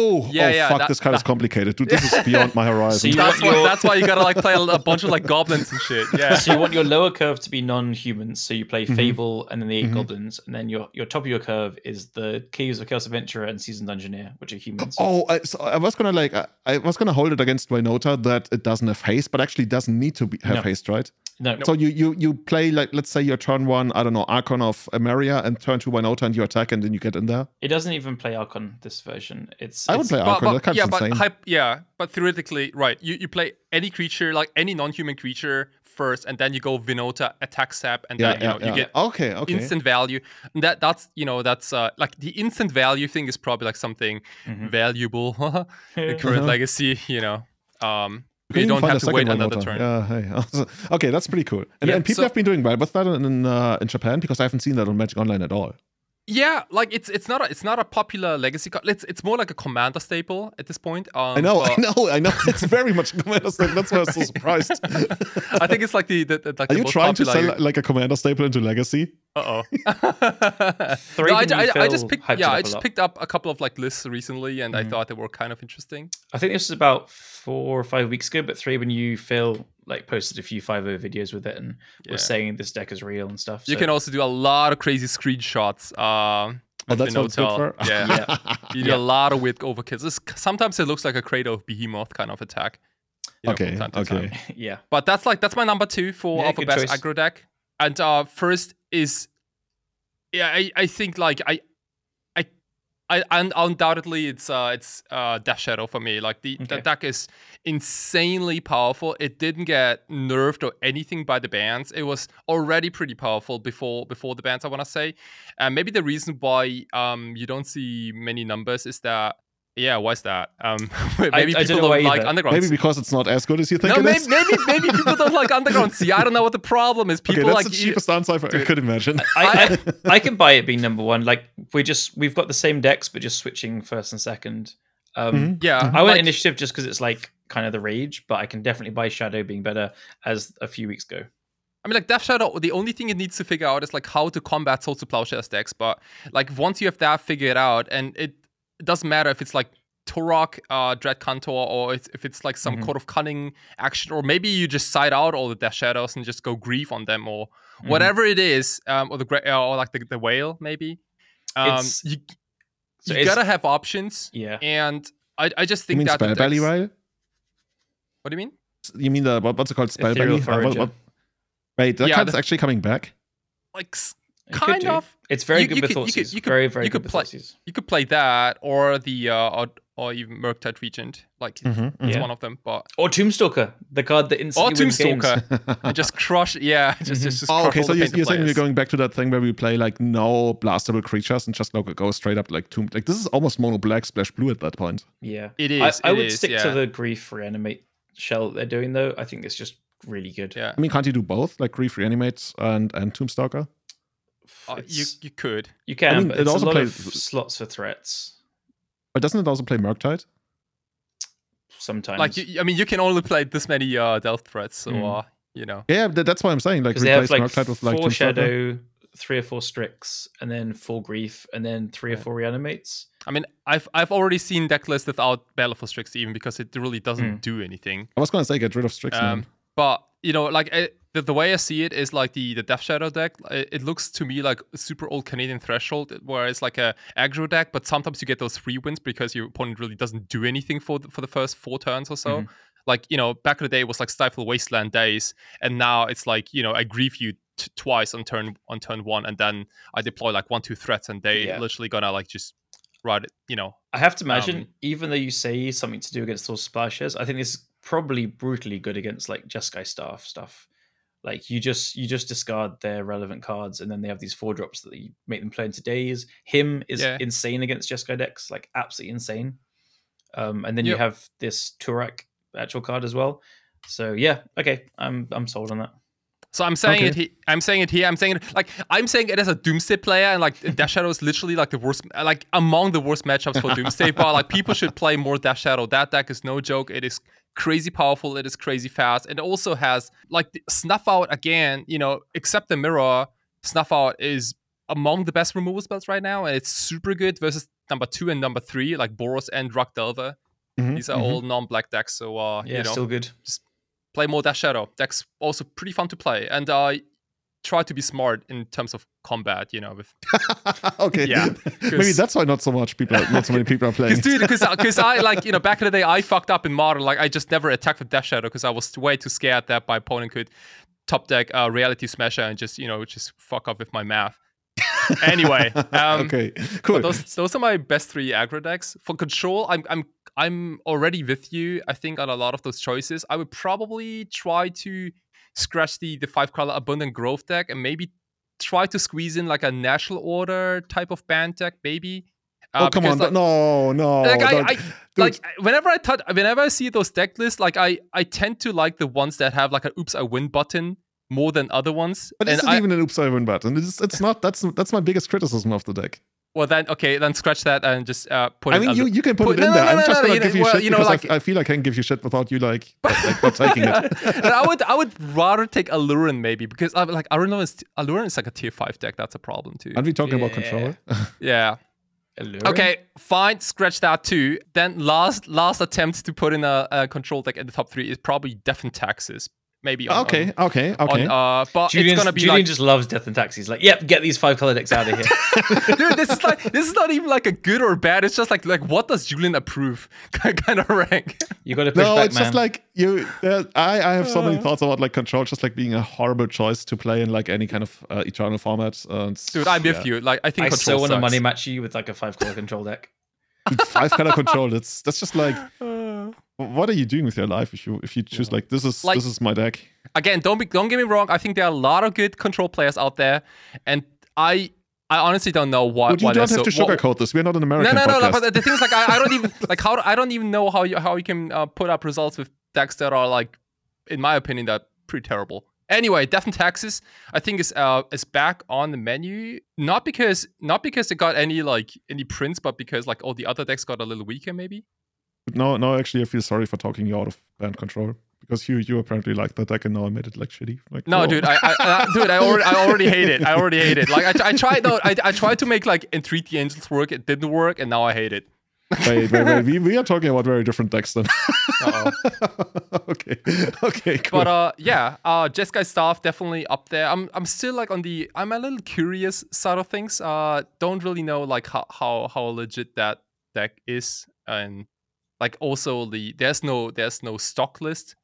Oh, Yeah, oh, yeah, fuck, that- this card is complicated. Dude, this is beyond my horizon. you That's why, that's why you gotta like play a, a bunch of like goblins and shit. Yeah. So you want your lower curve to be non-humans. So you play Mhm. Fable and then the 8 Mhm. goblins, and then your your top of your curve is the Caves of Chaos Adventurer and Seasoned Dungeoneer, which are humans. Oh, I, so I was gonna like I, I was gonna hold it against Raynota that it doesn't have haste, but actually doesn't need to be, have No. haste, right? no, So you you you play like let's say your turn one, I don't know, Archon of Emeria, and turn two Raynota and you attack, and then you get in there. it doesn't even play Archon this version. It's I would it's- play But, Archon. that but, card's yeah, insane. but hype, yeah, but theoretically, right? You you play any creature, like any non-human creature first, and then you go Vinota, attack sap, and yeah, then you yeah, know yeah. you get okay, okay. instant value. And that that's you know that's uh, like the instant value thing is probably like something Mhm. valuable. the current Uh-huh. legacy, you know. Um, You you don't find have a to wait second another Raynota. turn. Yeah, hey. okay, that's pretty cool. And, Yeah, and people so- have been doing well with that in in, uh, in Japan because I haven't seen that on Magic Online at all. Yeah, like it's it's not a it's not a popular legacy card. It's it's more like a commander staple at this point. Um, I know, I know, I know. It's very much a commander staple. That's why I was so surprised. I think it's like the, the, the like Are the you most trying to sell like a commander staple into Legacy? Uh oh. Three no, I, I, I just picked yeah up I a just lot. picked up a couple of like lists recently, and I Mhm. thought they were kind of interesting. I think this is about four or five weeks ago, but three when you Phil like posted a few five O videos with it and Yeah. was saying this deck is real and stuff. You so- can also do a lot of crazy screenshots. Um, Oh, with that's what it's good for. Yeah. Yeah. You do Yeah. a lot of weird overkills. This, sometimes it looks like a Craterhoof Behemoth kind of attack. you know, Okay, time to okay. yeah. But that's like that's my number two for Yeah, of a good best choice. aggro deck. And uh first is yeah, I, I think like I I I un- undoubtedly it's uh it's uh Death Shadow for me. Like the, Okay. deck is insanely powerful. It didn't get nerfed or anything by the bans. It was already pretty powerful before before the bans, I wanna say. And maybe the reason why um you don't see many numbers is that yeah, why's that? Um maybe I people don't don't, why like either. underground. Maybe because it's not as good as you think No, it maybe, is. maybe maybe people don't like Underground Sea. I don't know what the problem is. okay, People that's like the you- cheapest answer I Dude. could imagine. I, I, I can buy it being number one. Like we just we've got the same decks, but just switching first and second. Um, Mhm. yeah. I went like- initiative just because it's like kind of the rage, but I can definitely buy Shadow being better as a few weeks ago. I mean, like Death Shadow. The only thing it needs to figure out is like how to combat Swords to Plowshares decks. But like once you have that figured out, and it, it doesn't matter if it's like Tourach, uh, Dread Cantor, or it's, if it's like some Mhm. Code of Cunning action, or maybe you just side out all the Death Shadows and just go grief on them, or Mhm. whatever it is, um, or the gra- or like the, the whale maybe. Um, It's- you so you it's- gotta have options, Yeah. and I, I just You think mean that the Spell Belly, decks- What do you mean? You mean the what, what's it called? Spell Ethereal Belly? Uh, what- what- Wait, that Yeah, card's the- actually coming back. Like s- It kind of. It's very You- good you with could- you could- Thoughtseers. you could- very very you good could with play- Thoughtseers. You could play that or the uh, or, or even Murktide Regent. Like Mhm, it's Yeah. one of them, but Or Tombstalker, the card that or instantly wins games. Tombstalker. and just crush. Yeah, just Mhm. just, just Oh, crush okay. all So the you're, painted you're saying we're going back to that thing where we play like no blastable creatures and just go, go straight up like tomb. Like this is almost mono black splash blue at that point. Yeah. it is. I, is. I would is, stick yeah. to the grief reanimate shell that they're doing though. I think it's just really good. Yeah, I mean, can't you do both, like Grief Reanimates and and Tombstalker? Uh, you you could. you can, mean, but it also a lot plays- of slots for threats But doesn't it also play Murktide? sometimes. Like you, I mean, you can only play this many uh, delve threats, so Mm. uh, you know. Yeah, that's why I'm saying like because they have replace like Murktide with like four shadow, three or four strix, and then four grief, and then three or four reanimates. I mean, I've I've already seen deck lists without Battle for Strix even because it really doesn't Mm. do anything. I was gonna say get rid of Strix. Um, man. but you know, like I, the, the way I see it is like the the Death Shadow deck. It, it looks to me like a super old Canadian Threshold, where it's like a aggro deck, but sometimes you get those free wins because your opponent really doesn't do anything for the, for the first four turns or so. Mhm. Like you know, back in the day it was like Stifle Wasteland days, and now it's like you know I grief you t- twice on turn on turn one, and then I deploy like one two threats, and they Yeah. literally gonna like just ride it. You know, I have to imagine, Um, even though you say something to do against those splashes, I think this is probably brutally good against like Jeskai staff stuff. Like you just you just discard their relevant cards, and then they have these four drops that you make them play into days. Him is Yeah. insane against Jeskai decks, like absolutely insane. Um, and then you have this Tourach actual card as well. So yeah, okay, I'm I'm sold on that. So I'm saying it. Okay. He, I'm saying it here. I'm saying it like I'm saying it as a Doomsday player, and like Death Shadow is literally like the worst, like among the worst matchups for Doomsday. but like people should play more Death Shadow. That deck is no joke. It is crazy powerful. It is crazy fast. It also has like Snuff Out again. You know, except the mirror, Snuff Out is among the best removal spells right now, and it's super good versus number two and number three, like Boros and Drug Delver. Mhm, These are mhm. all non-black decks, so uh, Yeah, you know, still good. Just play more Death Shadow. Deck's also pretty fun to play, and uh, try to be smart in terms of combat. You know, with okay. Yeah, maybe that's why not so much people, not so many people are playing. because dude, because because I like you know back in the day I fucked up in modern. Like I just never attacked with Death Shadow because I was way too scared that my opponent could top deck uh, Reality Smasher and just you know just fuck off with my math. anyway, um, okay, cool. Those those are my best three aggro decks. For control, I'm I'm I'm already with you. I think on a lot of those choices, I would probably try to scratch the the five color abundant growth deck and maybe try to squeeze in like a Natural Order type of Bant deck, maybe. oh Uh, come because, on! like- no, no. like I, I like whenever I touch, whenever I see those deck lists, like I I tend to like the ones that have like a oops I win button more than other ones. but and is it I, even an oops I win button? It's it's not. That's that's my biggest criticism of the deck. Well then okay then scratch that and just uh, put in I it. mean, you, you can put, put- it in no, there. no, I'm no, just no, gonna you give know- you well, shit you know, because like- I, I feel I can't give you shit without you like like not taking it. and I would I would rather take Aluren maybe because I like Aluren is Aluren is like a tier five deck. That's a problem too. Aren't we talking about Yeah. control? Yeah. Aluren? Okay. Fine. Scratch that too. Then last last attempt to put in a, a control deck in the top three is probably Death and Taxes. Maybe. On, okay, On, okay, okay. on, uh, but Julian's, it's gonna be Julian like, just loves Death and Taxes. Like, yep, get these five color decks out of here. dude, this is like this is not even like a good or bad. It's just like like what does Julian approve kind of rank. You got to push no, back, it's man. just like you. Uh, I I have so Uh. many thoughts about like control, just like being a horrible choice to play in like any kind of uh, eternal format. Uh, it's- Dude, I'm with you. Like I think I control so want to money match you with like a five color control deck. Five color control. That's that's just like what are you doing with your life if you if you choose like this is Like- this is my deck. again, don't be, don't get me wrong. I think there are a lot of good control players out there, and I I honestly don't know why. But you why don't have to so, what- sugarcoat this. We're not an American no, no, no, no. But the thing is, like, I, I don't even like how I don't even know how you how you can uh, put up results with decks that are like, in my opinion, that pretty terrible. Anyway, Death and Taxes, I think is uh is back on the menu. Not because not because it got any like any prints, but because like all the other decks got a little weaker, maybe. no, no. Actually, I feel sorry for talking you out of Bant control because you you apparently like that deck and now I made it like shitty. Like No, whoa. dude, I, I, I dude, I already, I already hate it. I already hate it. Like, I, I tried, no, I, I tried to make like Entreat the Angels work. It didn't work, and now I hate it. Wait, wait, wait. We, we are talking about very different decks then. Okay, okay, cool. But uh, yeah, uh, Jeskai staff definitely up there. I'm, I'm still like on the, I'm a little curious side of things. Uh, don't really know like how, how, how legit that deck is, and like also the, there's no, there's no stock list.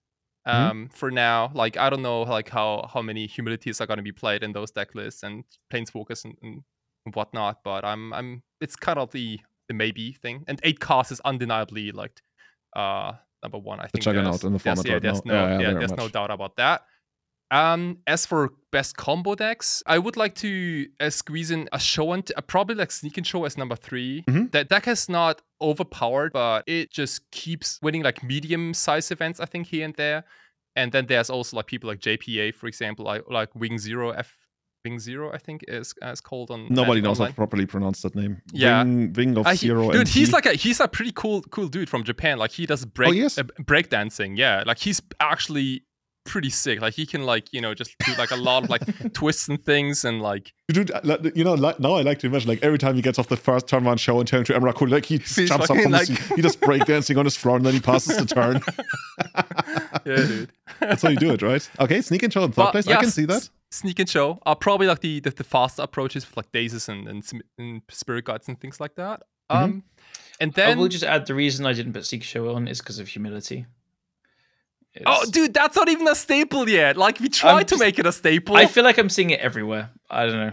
Mhm. Um, for now, like I don't know like how how many humilities are going to be played in those deck lists and planeswalkers and, and whatnot. But I'm I'm it's kind of the the maybe thing. And eight cast is undeniably like uh number one. I think The juggernaut in the there's- format yeah, right there's no Yeah, yeah, yeah, there's no doubt about that. Um, as for best combo decks, I would like to uh, squeeze in a show and uh, probably like sneak and show as number 3 Mhm. That deck is not overpowered, but it just keeps winning like medium size events. I think here and there. And then there's also like people like JPA, for example, like like Wing Zero F Wing Zero, I think is uh, is called on. Nobody Magic knows how to properly pronounce that name. Yeah. Wing, Wing of Uh, he- Zero. dude, he's like a he's a pretty cool cool dude from Japan. Like he does break he is? uh, break dancing. Yeah, like he's actually pretty sick. Like he can like you know just do like a lot of like twists and things and like Dude, I- like, you know, like, now I like to imagine, like, every time he gets off the first turn one show and turn to Emrakul, like, he He's jumps up fucking from the like- seat, he does breakdancing on his floor, and then he passes the turn. yeah, dude. That's how you do it, right? Okay, sneak and show in third But, place. yeah, I can see that. s- Sneak and show are probably like the the, the faster approaches with like dazes and and, and spirit guides and things like that. Mhm. Um, and then I will just add the reason I didn't put Seek Show on is because of humility. Oh, dude, that's not even a staple yet. Like we tried to just- make it a staple. I feel like I'm seeing it everywhere. I don't know.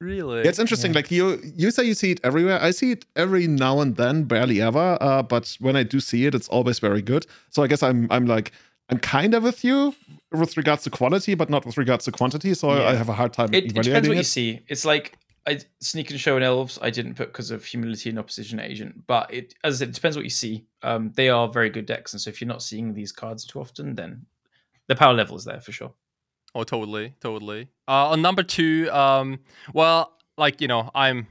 really. Yeah, it's interesting. Like you, you say you see it everywhere. I see it every now and then, barely ever. Uh, but when I do see it, it's always very good. So I guess I'm, I'm like, I'm kind of with you with regards to quality, but not with regards to quantity. So I- I have a hard time It, it depends evaluating what you see. It's like I sneak and show and elves. I didn't put because of humility and opposition agent, but it as I said, it depends what you see. Um, they are very good decks, and so if you're not seeing these cards too often, then the power level is there for sure. Oh, totally, totally. Uh, on number two, um, well, like you know, I'm,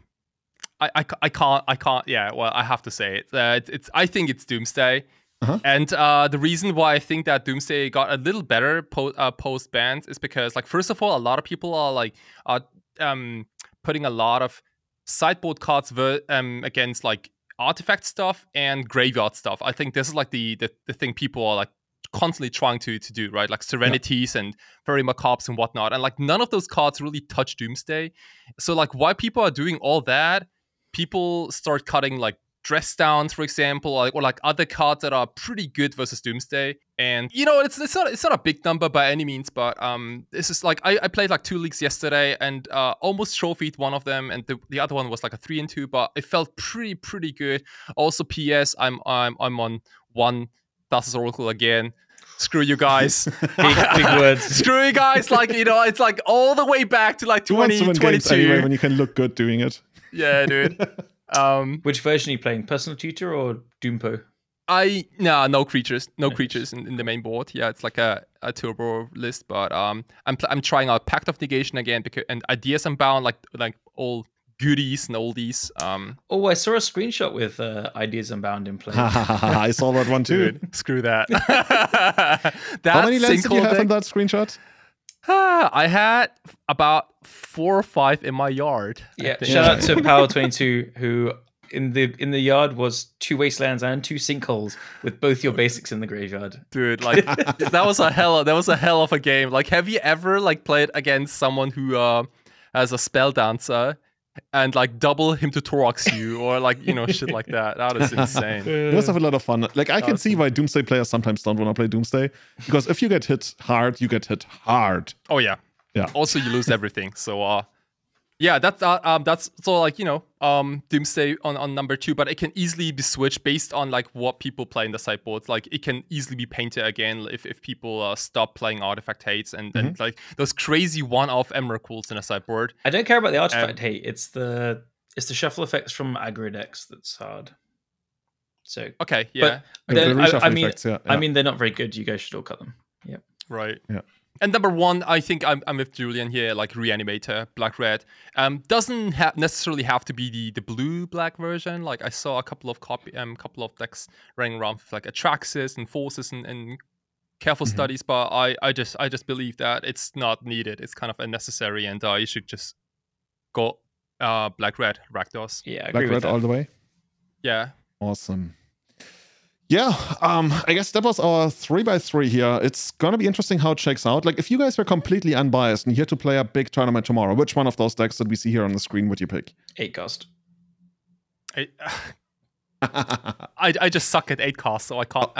I, I, I can't, I can't. Yeah, well, I have to say it. Uh, it's, it's, I think it's Doomsday, Uh-huh. and uh, the reason why I think that Doomsday got a little better po- uh, post banned is because, like, first of all, a lot of people are like, are um, putting a lot of sideboard cards ver- um against like artifact stuff and graveyard stuff. I think this is like the the, the thing people are like constantly trying to to do, right? Like serenities and Faerie Macabres and whatnot. And like none of those cards really touch Doomsday. So like why people are doing all that, people start cutting like dress downs, for example, or like, or like other cards that are pretty good versus Doomsday. And you know, it's it's not it's not a big number by any means, but um, this is like I, I played like two leagues yesterday and uh, almost trophied one of them, and the, the other one was like a three and two, but it felt pretty pretty good. Also, P.S. I'm I'm I'm on one Thassa's Oracle again. Screw you guys. Big, big words. Screw you guys. Like you know, it's like all the way back to like Who wants to win games 2022. anyway when you can look good doing it? yeah, dude. Um, Which version are you playing? Personal tutor or Doompo? I nah, no creatures, no Nice. creatures in, in the main board. Yeah, it's like a, a turbo list, but um, I'm pl- I'm trying out Pact of Negation again because and Ideas Unbound like like all goodies and all these. Um, Oh, I saw a screenshot with uh, Ideas Unbound in play. I saw that one too. dude, screw that. that How many lands did you sinkhole have in deck- that screenshot? Ah, I had about four or five in my yard. Yeah, shout out to Power Twenty Two, who in the in the yard was two wastelands and two sinkholes with both your basics in the graveyard. dude like that was a hell that was a hell of a game like have you ever like played against someone who uh has a spell dancer and like double him to Torox you or like you know shit like that that is insane It was have a lot of fun. Like I can Awesome. see why Doomsday players sometimes don't want to play Doomsday because if you get hit hard, you get hit hard. oh yeah Yeah. also you lose everything so uh yeah that's uh, um that's so like you know um doomsday on, on number two but it can easily be switched based on like what people play in the sideboards like it can easily be painted again if, if people uh, stop playing artifact hates and, and like those crazy one-off emeralds in a sideboard I don't care about the Um, artifact hate. It's the it's the shuffle effects from aggro decks that's hard. So, Okay, yeah, but The I, I mean, effects, yeah, I mean, they're not very good. You guys should all cut them. Yeah. right. Yeah. And number one, I think I'm, I'm with Julian here, like Reanimator, Black Red. Um, doesn't ha- necessarily have to be the, the blue black version. Like I saw a couple of copy, um, couple of decks running around with like Atraxis and Forces and, and careful Mhm. studies, but I, I just I just believe that it's not needed. It's kind of unnecessary, and uh, you should just go uh, Black Red Rakdos. Yeah, I agree Black with red that. all the way. Yeah, Awesome. Yeah, um, I guess that was our three by three here. It's gonna be interesting how it shakes out. Like, if you guys were completely unbiased and you had to play a big tournament tomorrow, which one of those decks that we see here on the screen would you pick? Eight cost. I, I, I just suck at eight costs, so I can't.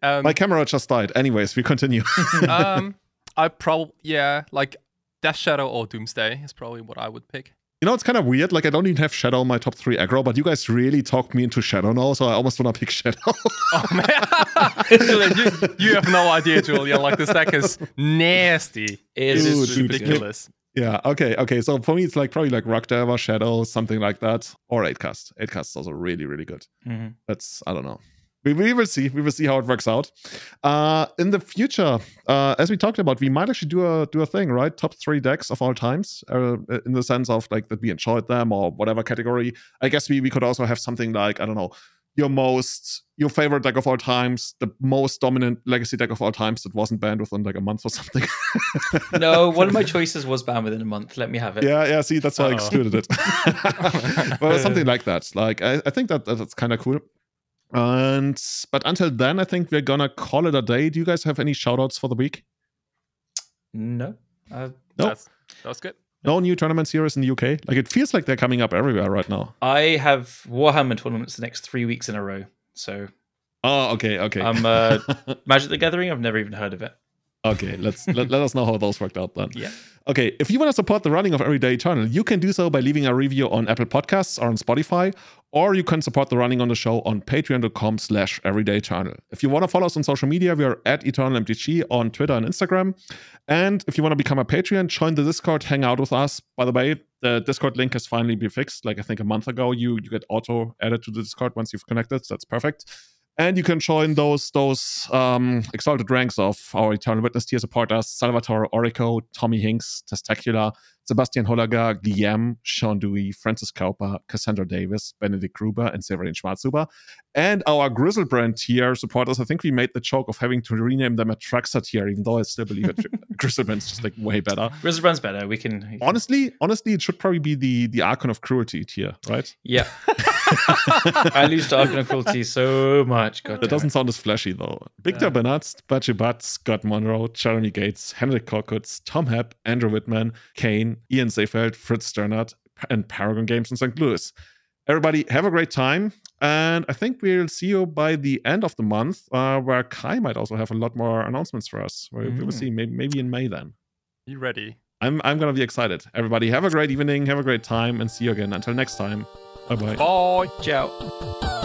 um, My camera just died. Anyways, we continue. um, I probably yeah, like Death Shadow or Doomsday is probably what I would pick. You know, it's kind of weird. Like, I don't even have Shadow in my top three aggro, but you guys really talked me into Shadow now, so I almost want to pick Shadow. Oh man, you, you have no idea, Julian. Like this deck is nasty. It It is Dude, is dude, super good. ridiculous. yeah, okay, okay. So for me, it's like probably like Rock Diver, Shadow, something like that, or 8cast. 8cast is also really, really good. Mhm. That's, I don't know. We, we will see. We will see how it works out. Uh, in the future, uh, as we talked about, we might actually do a do a thing, right? Top three decks of all times, uh, in the sense of like that we enjoyed them or whatever category. I guess we we could also have something like I don't know, your most your favorite deck of all times, the most dominant legacy deck of all times that wasn't banned within like a month or something. No, one of my choices was banned within a month. Let me have it. yeah, yeah. See, that's why I Uh-oh. excluded it. well, something like that. Like I, I think that- that's kind of cool. And but until then, I think we're gonna call it a day. Do you guys have any shout outs for the week? No. Uh, Nope. That's that's good. No new tournament series in the UK. Like it feels like they're coming up everywhere right now. I have Warhammer tournaments the next three weeks in a row. So Oh, okay, okay. I'm uh, Magic the Gathering. I've never even heard of it. okay, let's let, let us know how those worked out then. Yeah. Okay, if you want to support the running of Everyday Eternal, you can do so by leaving a review on Apple Podcasts or on Spotify, or you can support the running on the show on patreon.com slash everyday eternal. If you want to follow us on social media, we are at eternalmtg on Twitter and Instagram. And if you want to become a Patreon, join the Discord, hang out with us. By the way, the Discord link has finally been fixed. Like I think a month ago, you you get auto added to the Discord once you've connected. So that's perfect. And you can join those those um, exalted ranks of our Eternal Witness tier supporters Salvatore Orico, Tommy Hinks, Testacular, Sebastian Holager, Guillaume, Sean Dewey, Francis Cowper, Cassandra Davis, Benedict Gruber, and Severin Schwarzhuber. And our Griselbrand tier supporters, I think we made the joke of having to rename them a Traxxas tier, even though I still believe it, Griselbrand's just like way better. Griselbrand's better. We can, we can, honestly, honestly, it should probably be the the Archon of Cruelty tier, right? Yeah. I lose to Archon of Cruelty so much. God that doesn't sound as flashy though. Victor yeah. Bernard, Bachi Butt, Scott Monroe, Jeremy Gates, Henrik Korkutz, Tom Hepp, Andrew Whitman, Kane, Ian Seefeld, Fritz Sternert, and Paragon Games in St. Louis. Everybody, have a great time. And I think we'll see you by the end of the month, uh, where Kai might also have a lot more announcements for us. We'll, mm. we'll see, maybe, maybe in May then. You ready? I'm, I'm going to be excited. Everybody, have a great evening, have a great time, and see you again. Until next time. Bye-bye. Bye. Ciao.